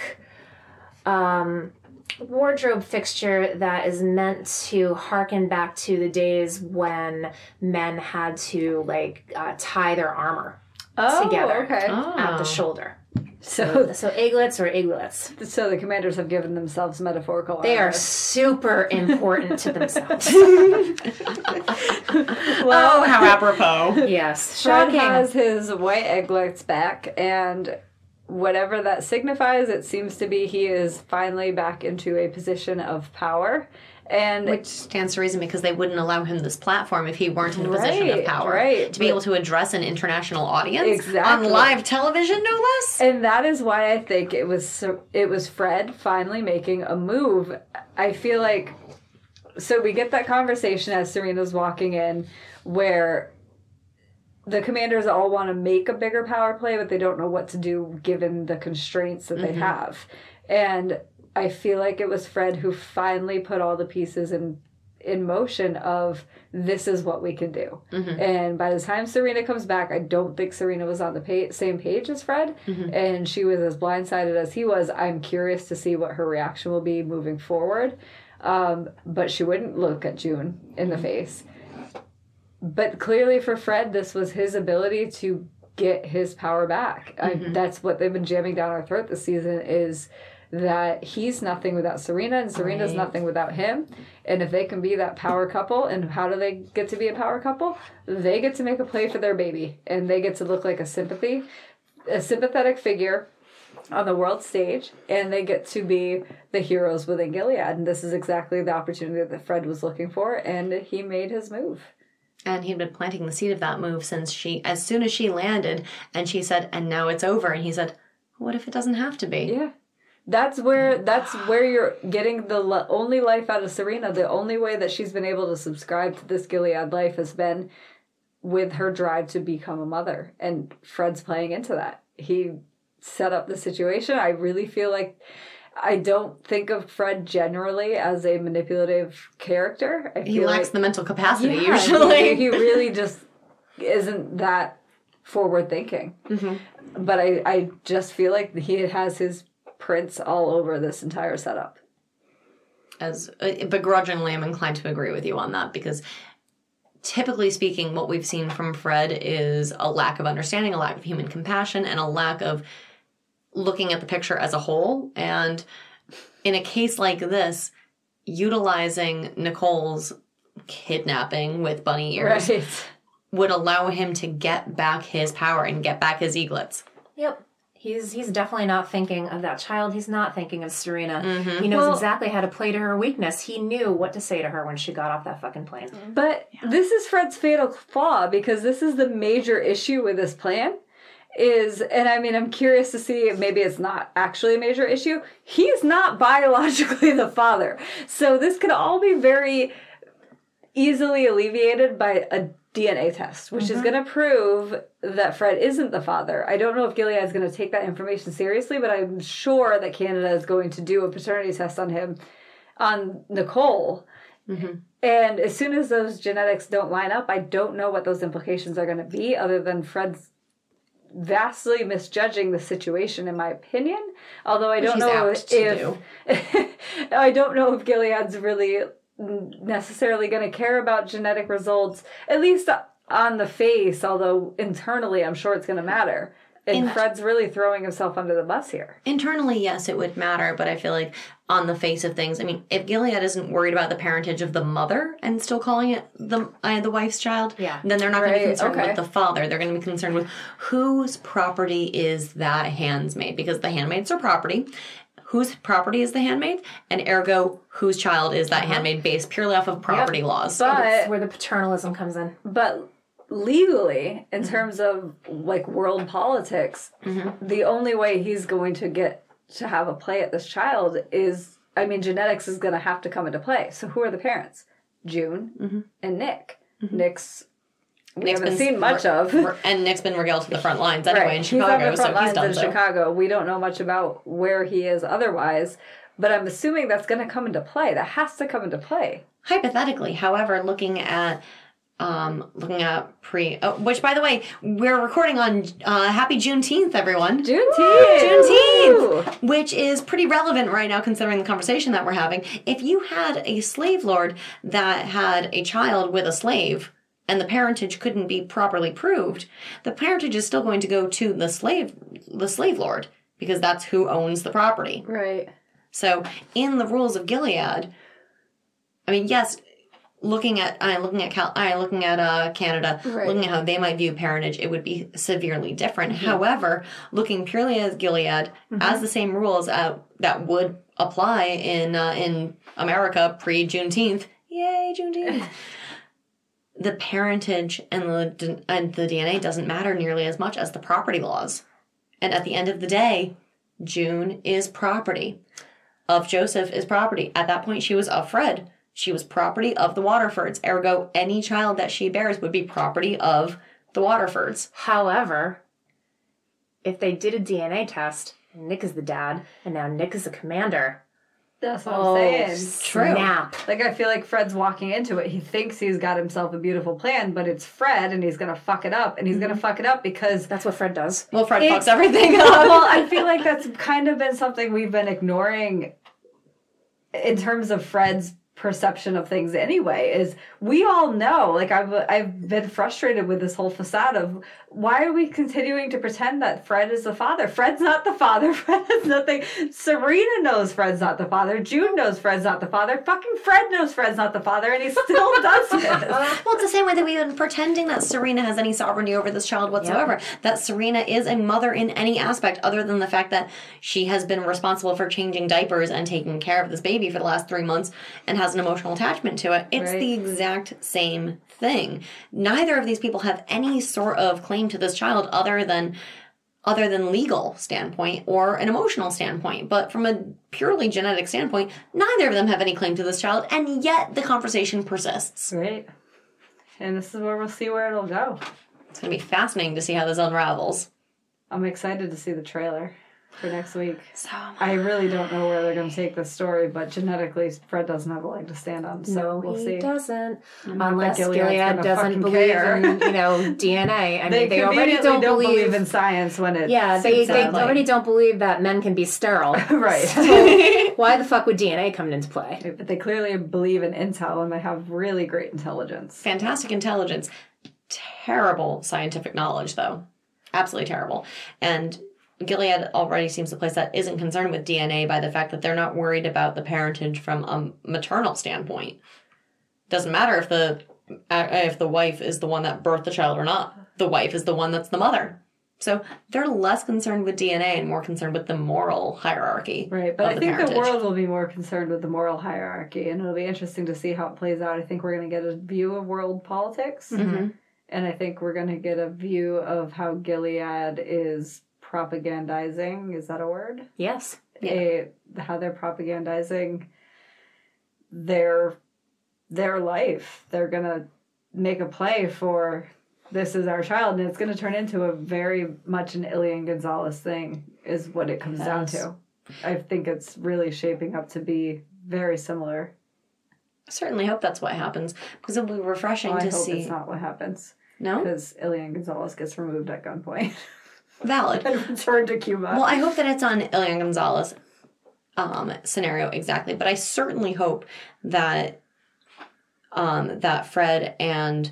um, wardrobe fixture that is meant to harken back to the days when men had to like uh, tie their armor Oh, together okay. at Oh. the shoulder. So, So egglets or aiguillettes. so the commanders have given themselves metaphorical. They armor. are super important to themselves. oh, how apropos. yes. Fred has his white egglets back, and whatever that signifies, it seems to be he is finally back into a position of power. And Which stands to reason because they wouldn't allow him this platform if he weren't in a position of power. right, To be but- able to address an international audience Exactly. on live television, no less. and that is why I think it was it was Fred finally making a move. I feel like so we get that conversation as Serena's walking in where the commanders all want to make a bigger power play, but they don't know what to do given the constraints that they mm-hmm. have. And I feel like it was Fred who finally put all the pieces in in motion of this is what we can do. Mm-hmm. And by the time Serena comes back, I don't think Serena was on the pa- same page as Fred, mm-hmm. and she was as blindsided as he was. I'm curious to see what her reaction will be moving forward. Um, but she wouldn't look at June in the mm-hmm. face. But clearly, for Fred, this was his ability to get his power back. I, that's what they've been jamming down our throat this season. Is that he's nothing without Serena and Serena's Right. nothing without him. And if they can be that power couple, and how do they get to be a power couple? They get to make a play for their baby, and they get to look like a sympathy, a sympathetic figure on the world stage, and they get to be the heroes within Gilead. And this is exactly the opportunity that Fred was looking for, and he made his move. And he'd been planting the seed of that move since she, as soon as she landed, and she said, "And now it's over." And he said, "What if it doesn't have to be?" Yeah. That's where that's where you're getting the only life out of Serena. The only way that she's been able to subscribe to this Gilead life has been with her drive to become a mother, and Fred's playing into that. He set up the situation. I really feel like I don't think of Fred generally as a manipulative character. I He lacks like the mental capacity Yeah, usually. he, he really just isn't that forward thinking. Mm-hmm. But I, I just feel like he has his prints all over this entire setup. as uh, begrudgingly i'm inclined to agree with you on that because typically speaking what we've seen from fred is a lack of understanding a lack of human compassion and a lack of looking at the picture as a whole and in a case like this utilizing nicole's kidnapping with bunny ears Right. would allow him to get back his power and get back his eaglets Yep. He's he's definitely not thinking of that child. He's not thinking of Serena. Mm-hmm. He knows Well- exactly how to play to her weakness. He knew what to say to her when she got off that fucking plane. But this is Fred's fatal flaw because this is the major issue with this plan. Is and I mean I'm curious to see if maybe it's not actually a major issue. He's not biologically the father. So this could all be very easily alleviated by a DNA test, which is going to prove that Fred isn't the father. I don't know if Gilead is going to take that information seriously, but I'm sure that Canada is going to do a paternity test on him, on Nicole. And as soon as those genetics don't line up, I don't know what those implications are going to be, other than Fred's vastly misjudging the situation, in my opinion. Although I don't know if I don't know if Gilead's really necessarily going to care about genetic results, at least on the face. Although internally, I'm sure it's going to matter. And In- Fred's really throwing himself under the bus here. Internally, yes, it would matter, but I feel like on the face of things, I mean, if Gilead isn't worried about the parentage of the mother and still calling it the uh, the wife's child, Yeah. then they're not going to be concerned okay. with the father. They're going to be concerned with whose property is that handmaid because the handmaids are property. Whose property is the handmaid, and ergo, whose child is that uh-huh. handmaid based purely off of property laws. But That's where the paternalism comes in. But legally, in mm-hmm. terms of like world politics, mm-hmm. the only way he's going to get to have a play at this child is, I mean, genetics is going to have to come into play. So who are the parents? June mm-hmm. and Nick. Nick's we Nick's haven't seen much of. and Nick's been regaled to the front lines anyway in Chicago, he's on the front so he's lines done in so. Chicago. We don't know much about where he is otherwise, but I'm assuming that's going to come into play. That has to come into play. Hypothetically, however, looking at um looking at pre oh, which by the way we're recording on uh happy juneteenth everyone Juneteenth. Juneteenth, which is pretty relevant right now considering the conversation that we're having. If you had a slave lord that had a child with a slave and the parentage couldn't be properly proved, the parentage is still going to go to the slave the slave lord because that's who owns the property. Right. So, in the rules of Gilead, I mean, yes, looking at I looking at Cal, I looking at uh, Canada, Right. looking at how they might view parentage, it would be severely different. However, looking purely as Gilead, as the same rules uh, that would apply in uh, in America pre Juneteenth, yay Juneteenth. The parentage and the and the DNA doesn't matter nearly as much as the property laws. And at the end of the day, June is property of Joseph is property. At that point, she was of Fred. She was property of the Waterfords. Ergo, any child that she bears would be property of the Waterfords. However, if they did a DNA test, Nick is the dad, and now Nick is the commander. That's what Oh, I'm saying. True. Snap. Like I feel like Fred's walking into it. He thinks he's got himself a beautiful plan, but it's Fred, and he's gonna fuck it up, and he's gonna mm-hmm. fuck it up because. That's what Fred does. Well, Fred It- fucks everything up. well. I feel like that's kind of been something we've been ignoring in terms of Fred's perception of things anyway is we all know like I've I've been frustrated with this whole facade of why are we continuing to pretend that Fred is the father? Fred's not the father. Fred has nothing. Serena knows Fred's not the father. June knows Fred's not the father. Fucking Fred knows Fred's not the father and he still does it Well, it's the same way that we've been pretending that Serena has any sovereignty over this child whatsoever. That Serena is a mother in any aspect other than the fact that she has been responsible for changing diapers and taking care of this baby for the last three months and has an emotional attachment to it. It's Right. the exact same thing. Neither of these people have any sort of claim to this child other than other than legal standpoint or an emotional standpoint. But from a purely genetic standpoint, neither of them have any claim to this child, and yet the conversation persists. right and this is where we'll see where it'll go It's going to be fascinating to see how this unravels. I'm excited to see the trailer for next week So, I really don't know where they're going to take this story, but genetically, Fred doesn't have a leg to stand on, so no, we'll he see. doesn't. Unless Gilead's Gilead doesn't believe care. in, you know, DNA. I mean, they already don't, don't believe. believe in science when it. yeah, they, they already don't believe that men can be sterile. right. So why the fuck would DNA come into play? but they clearly believe in intel and they have really great intelligence. fantastic intelligence, terrible scientific knowledge, though. Absolutely terrible. And Gilead already seems a place that isn't concerned with DNA by the fact that they're not worried about the parentage from a maternal standpoint. Doesn't matter if the uh, if the wife is the one that birthed the child or not. The wife is the one that's the mother. So they're less concerned with DNA and more concerned with the moral hierarchy. Right, but I think the world will be more concerned with the moral hierarchy, and it'll be interesting to see how it plays out. I think we're going to get a view of world politics, Mhm. and I think we're going to get a view of how Gilead is propagandizing. Is that a word? Yes. a, how they're propagandizing their their life. They're gonna make a play for this is our child, and it's gonna turn into a very much an Elian Gonzalez thing, is what it comes down to. I think it's really shaping up to be very similar. I certainly hope that's what happens because it'll be refreshing oh, I to hope see. it's not what happens No, because Elian Gonzalez gets removed at gunpoint valid. and returned to Cuba. Well, I hope that it's on Elian Gonzalez um, scenario exactly, but I certainly hope that um, that Fred and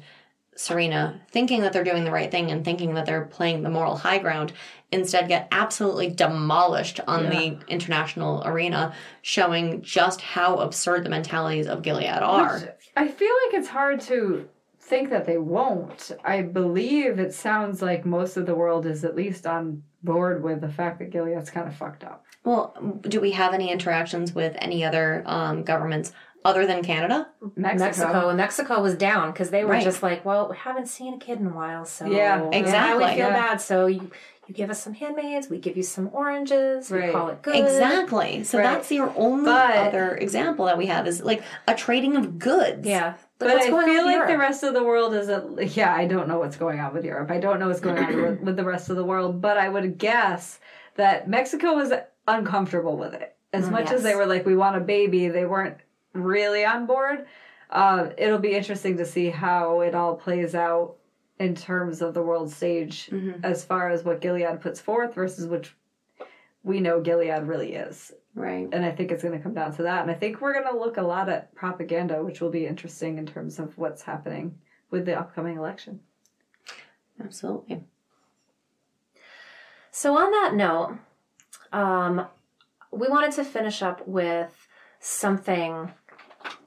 Serena, thinking that they're doing the right thing and thinking that they're playing the moral high ground, instead get absolutely demolished on the international arena, showing just how absurd the mentalities of Gilead are. I feel like it's hard to think that they won't. I believe it sounds like most of the world is at least on board with the fact that Gilead's kind of fucked up. Well, do we have any interactions with any other um, governments other than Canada? Mexico. Mexico. and Mexico was down because they were Right. just like, well, we haven't seen a kid in a while, so Yeah, now exactly. we feel Yeah. bad. So you you give us some handmaids, we give you some oranges, we call it good. Exactly. So Right. that's your only But- other example that we have is like a trading of goods. Yeah, But I feel like the rest of the world is a yeah. I don't know what's going on with Europe. I don't know what's going on with, with the rest of the world. But I would guess that Mexico was uncomfortable with it. As Mm, much as they were like, we want a baby, they weren't really on board. Uh, it'll be interesting to see how it all plays out in terms of the world stage, as far as what Gilead puts forth versus which we know Gilead really is Right. and I think it's going to come down to that. And I think we're going to look a lot at propaganda, which will be interesting in terms of what's happening with the upcoming election. Absolutely. So on that note, um, we wanted to finish up with something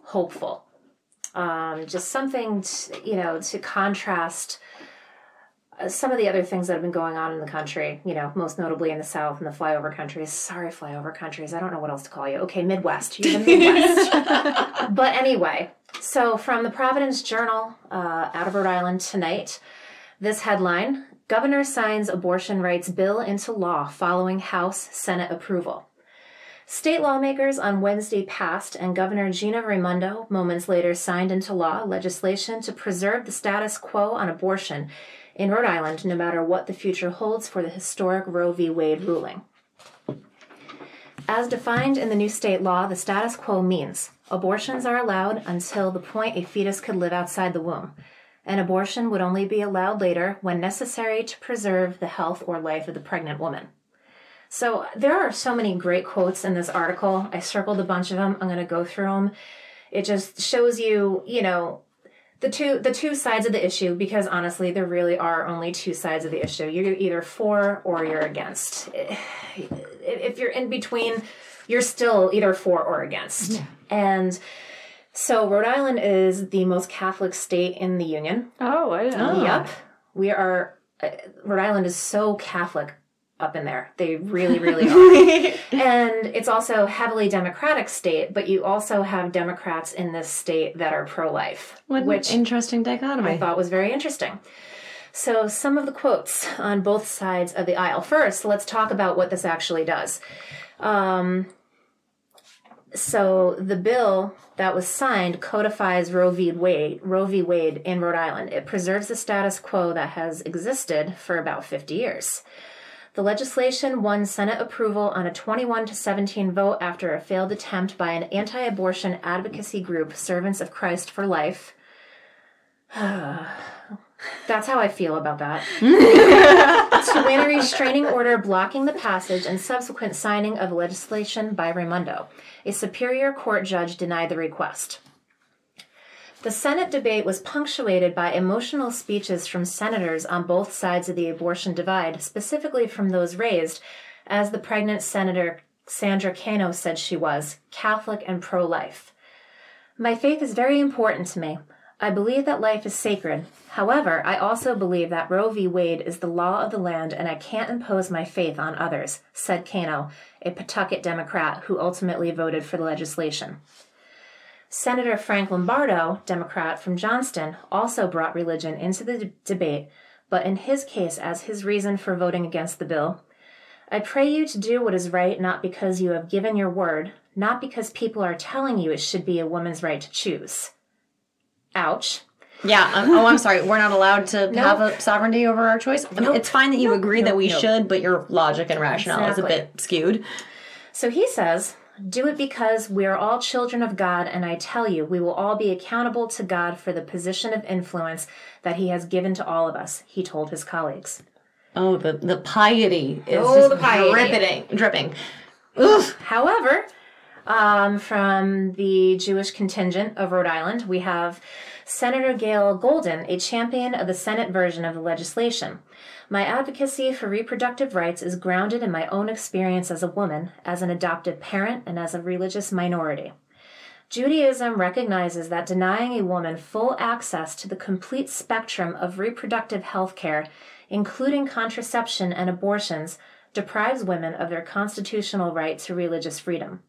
hopeful. Um, just something, to, you know, to contrast some of the other things that have been going on in the country, you know, most notably in the South and the flyover countries. Sorry, flyover countries. I don't know what else to call you. Okay, Midwest. You're the Midwest. but anyway, so from the Providence Journal uh, out of Rhode Island tonight, this headline Governor signs abortion rights bill into law following House Senate approval. State lawmakers on Wednesday passed, and Governor Gina Raimondo moments later signed into law legislation to preserve the status quo on abortion in Rhode Island, no matter what the future holds for the historic Roe v. Wade ruling. As defined in the new state law, the status quo means abortions are allowed until the point a fetus could live outside the womb. An abortion would only be allowed later when necessary to preserve the health or life of the pregnant woman. So there are so many great quotes in this article. I circled a bunch of them. I'm going to go through them. It just shows you, you know, the two the two sides of the issue because honestly there really are only two sides of the issue. You're either for or you're against. If you're in between you're still either for or against. And so rhode island is the most catholic state in the union. Oh, I know. yep we are uh, rhode island is so catholic up in there they really really are and it's also heavily democratic state but you also have democrats in this state that are pro-life What which interesting dichotomy. I thought was very interesting. So, some of the quotes on both sides of the aisle. First, let's talk about what this actually does. Um, so, the bill that was signed codifies Roe v. Wade, Roe v. Wade in Rhode Island. It preserves the status quo that has existed for about 50 years. The legislation won Senate approval on a 21 to 17 vote after a failed attempt by an anti abortion advocacy group, Servants of Christ for Life. That's how I feel about that. to win a restraining order blocking the passage and subsequent signing of legislation by Raimondo. A superior court judge denied the request. The Senate debate was punctuated by emotional speeches from senators on both sides of the abortion divide, specifically from those raised, as the pregnant Senator Sandra Cano said she was, Catholic and pro life. My faith is very important to me. I believe that life is sacred. However, I also believe that Roe v. Wade is the law of the land and I can't impose my faith on others, said Cano, a Pawtucket Democrat who ultimately voted for the legislation. Senator Frank Lombardo, Democrat from Johnston, also brought religion into the d- debate, but in his case as his reason for voting against the bill. I pray you to do what is right not because you have given your word, not because people are telling you it should be a woman's right to choose. Ouch. Yeah. Um, oh, I'm sorry. We're not allowed to have a sovereignty over our choice. Nope. It's fine that you agree that we nope. should, but your logic and rationale is a bit skewed. So he says, Do it because we are all children of God, and I tell you, we will all be accountable to God for the position of influence that he has given to all of us, he told his colleagues. Oh, the the piety is Oh, the piety. dripping, dripping. Oof. However, um, from the Jewish contingent of Rhode Island, we have Senator Gayle Goldin, a champion of the Senate version of the legislation. My advocacy for reproductive rights is grounded in my own experience as a woman, as an adoptive parent, and as a religious minority. Judaism recognizes that denying a woman full access to the complete spectrum of reproductive health care, including contraception and abortions, deprives women of their constitutional right to religious freedom.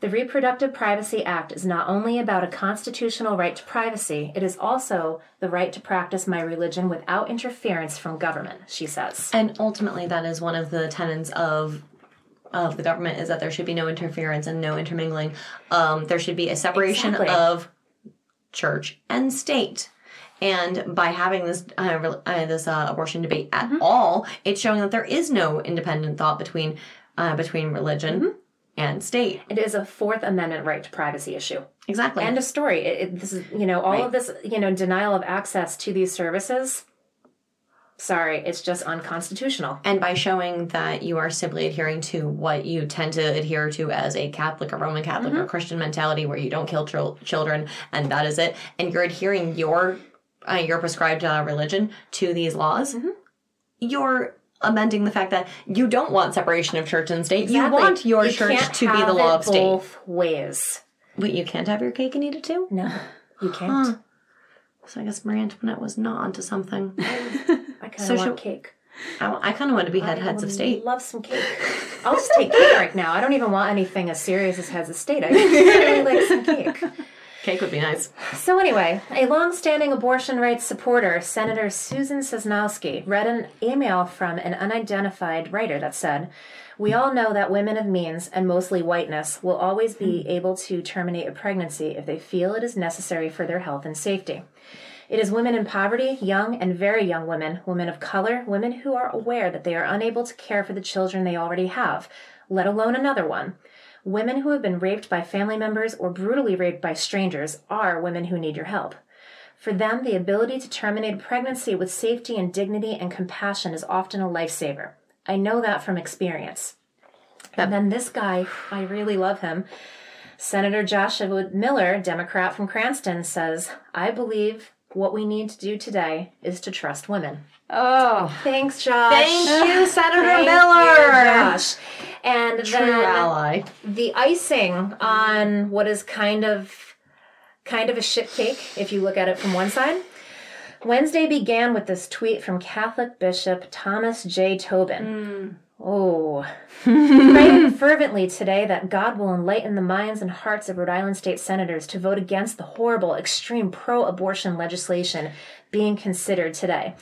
The Reproductive Privacy Act is not only about a constitutional right to privacy, it is also the right to practice my religion without interference from government, she says. And ultimately, that is one of the tenets of of the government is that there should be no interference and no intermingling. Um, there should be a separation Exactly. of church and state. And by having this uh, uh, this uh, abortion debate at Mm-hmm. all, it's showing that there is no independent thought between uh, between religion Mm-hmm. And state. It is a Fourth Amendment right to privacy issue. Exactly. End of story. It, it, this is, you know, all Right. of this, you know, denial of access to these services. Sorry, it's just unconstitutional. and by showing that you are simply adhering to what you tend to adhere to as a Catholic or Roman Catholic Mm-hmm. or Christian mentality, where you don't kill chil- children, and that is it, and you're adhering your uh, your prescribed uh, religion to these laws, Mm-hmm. you're amending the fact that you don't want separation of church and state. You want your You church to be the law of state. Both ways. Wait, you can't have your cake and eat it too? No, you can't. So I guess Marie Antoinette was not onto something. I kind of So want she'll- cake. I, kind of want to be head I heads of state. Love some cake. I'll just take cake right now. I don't even want anything as serious as heads of state. I just really like some cake. Cake would be nice. So anyway, a long-standing abortion rights supporter, Senator Susan Sosnowski, read an email from an unidentified writer that said, "We all know that women of means and mostly whiteness will always be hmm. able to terminate a pregnancy if they feel it is necessary for their health and safety." It is women in poverty, young and very young women, women of color, women who are aware that they are unable to care for the children they already have, let alone another one. Women who have been raped by family members or brutally raped by strangers are women who need your help. For them, the ability to terminate pregnancy with safety and dignity and compassion is often a lifesaver. I know that from experience. And then this guy, I really love him, Senator Joshua Miller, Democrat from Cranston, says, I believe what we need to do today is to trust women. Oh, oh Thanks, Josh. Thank you, Senator Thank Miller. you, Josh. And True then ally. the icing on what is kind of kind of a shit cake if you look at it from one side. Wednesday began with this tweet from Catholic Bishop Thomas J. Tobin. Hmm. Oh. Praying fervently today that God will enlighten the minds and hearts of Rhode Island state senators to vote against the horrible, extreme pro abortion legislation being considered today.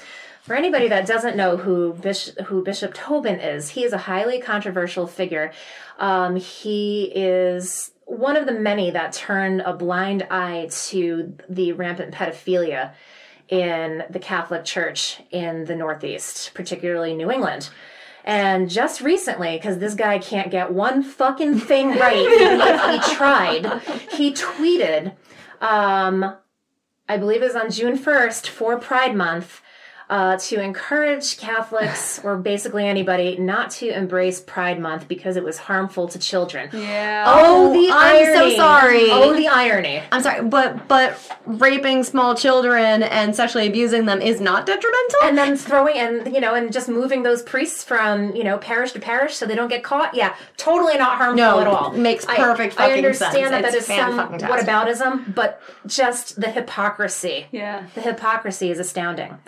For anybody that doesn't know who Bishop, who Bishop Tobin is, he is a highly controversial figure. Um, he is one of the many that turned a blind eye to the rampant pedophilia in the Catholic Church in the Northeast, particularly New England. And just recently, because this guy can't get one fucking thing right, if he tried, he tweeted, um, I believe it was on June 1st for Pride Month, uh, to encourage Catholics or basically anybody not to embrace Pride Month because it was harmful to children. yeah. Oh, the I'm so sorry. Oh, the irony. I'm sorry, but but raping small children and sexually abusing them is not detrimental. and then throwing and you know and just moving those priests from you know parish to parish so they don't get caught yeah totally not harmful No, at all makes I- perfect i, fucking understand sense. that that It's is some whataboutism but just the hypocrisy Yeah. the hypocrisy is astounding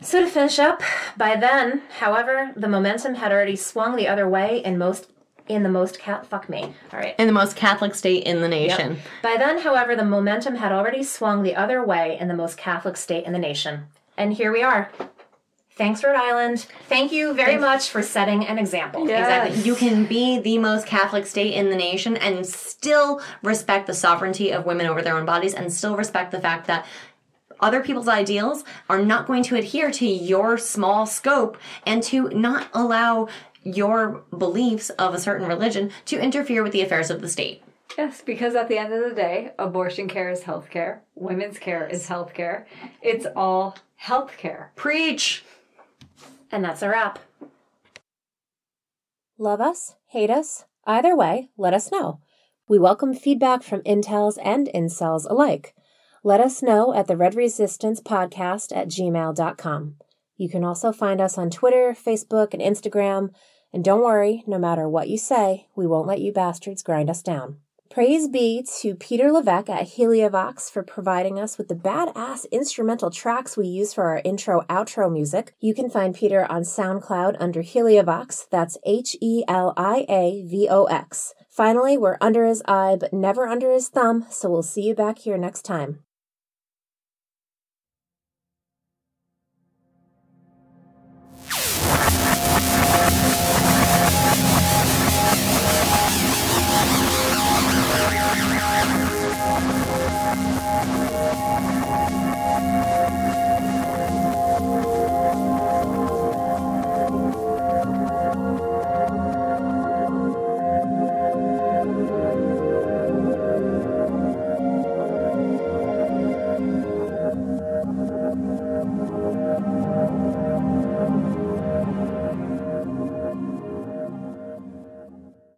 so to finish up by then however the momentum had already swung the other way in most in the most cat fuck me all right in the most Catholic state in the nation. by then, however, the momentum had already swung the other way in the most Catholic state in the nation. And here we are. Thanks, Rhode Island. Thank you very much for setting an example. Yeah. Exactly. You can be the most Catholic state in the nation and still respect the sovereignty of women over their own bodies and still respect the fact that other people's ideals are not going to adhere to your small scope and to not allow your beliefs of a certain religion to interfere with the affairs of the state. Yes, because at the end of the day, abortion care is health care. Women's care is health care. It's all health care. Preach! And that's a wrap. Love us? Hate us? Either way, let us know. We welcome feedback from intels and incels alike. Let us know at the Red Resistance Podcast at gmail.com. You can also find us on Twitter, Facebook, and Instagram. And don't worry, no matter what you say, we won't let you bastards grind us down. Praise be to Peter Levesque at Heliavox for providing us with the badass instrumental tracks we use for our intro outro music. You can find Peter on SoundCloud under Heliavox. That's H E L I A V O X. Finally, we're under his eye, but never under his thumb, so we'll see you back here next time. you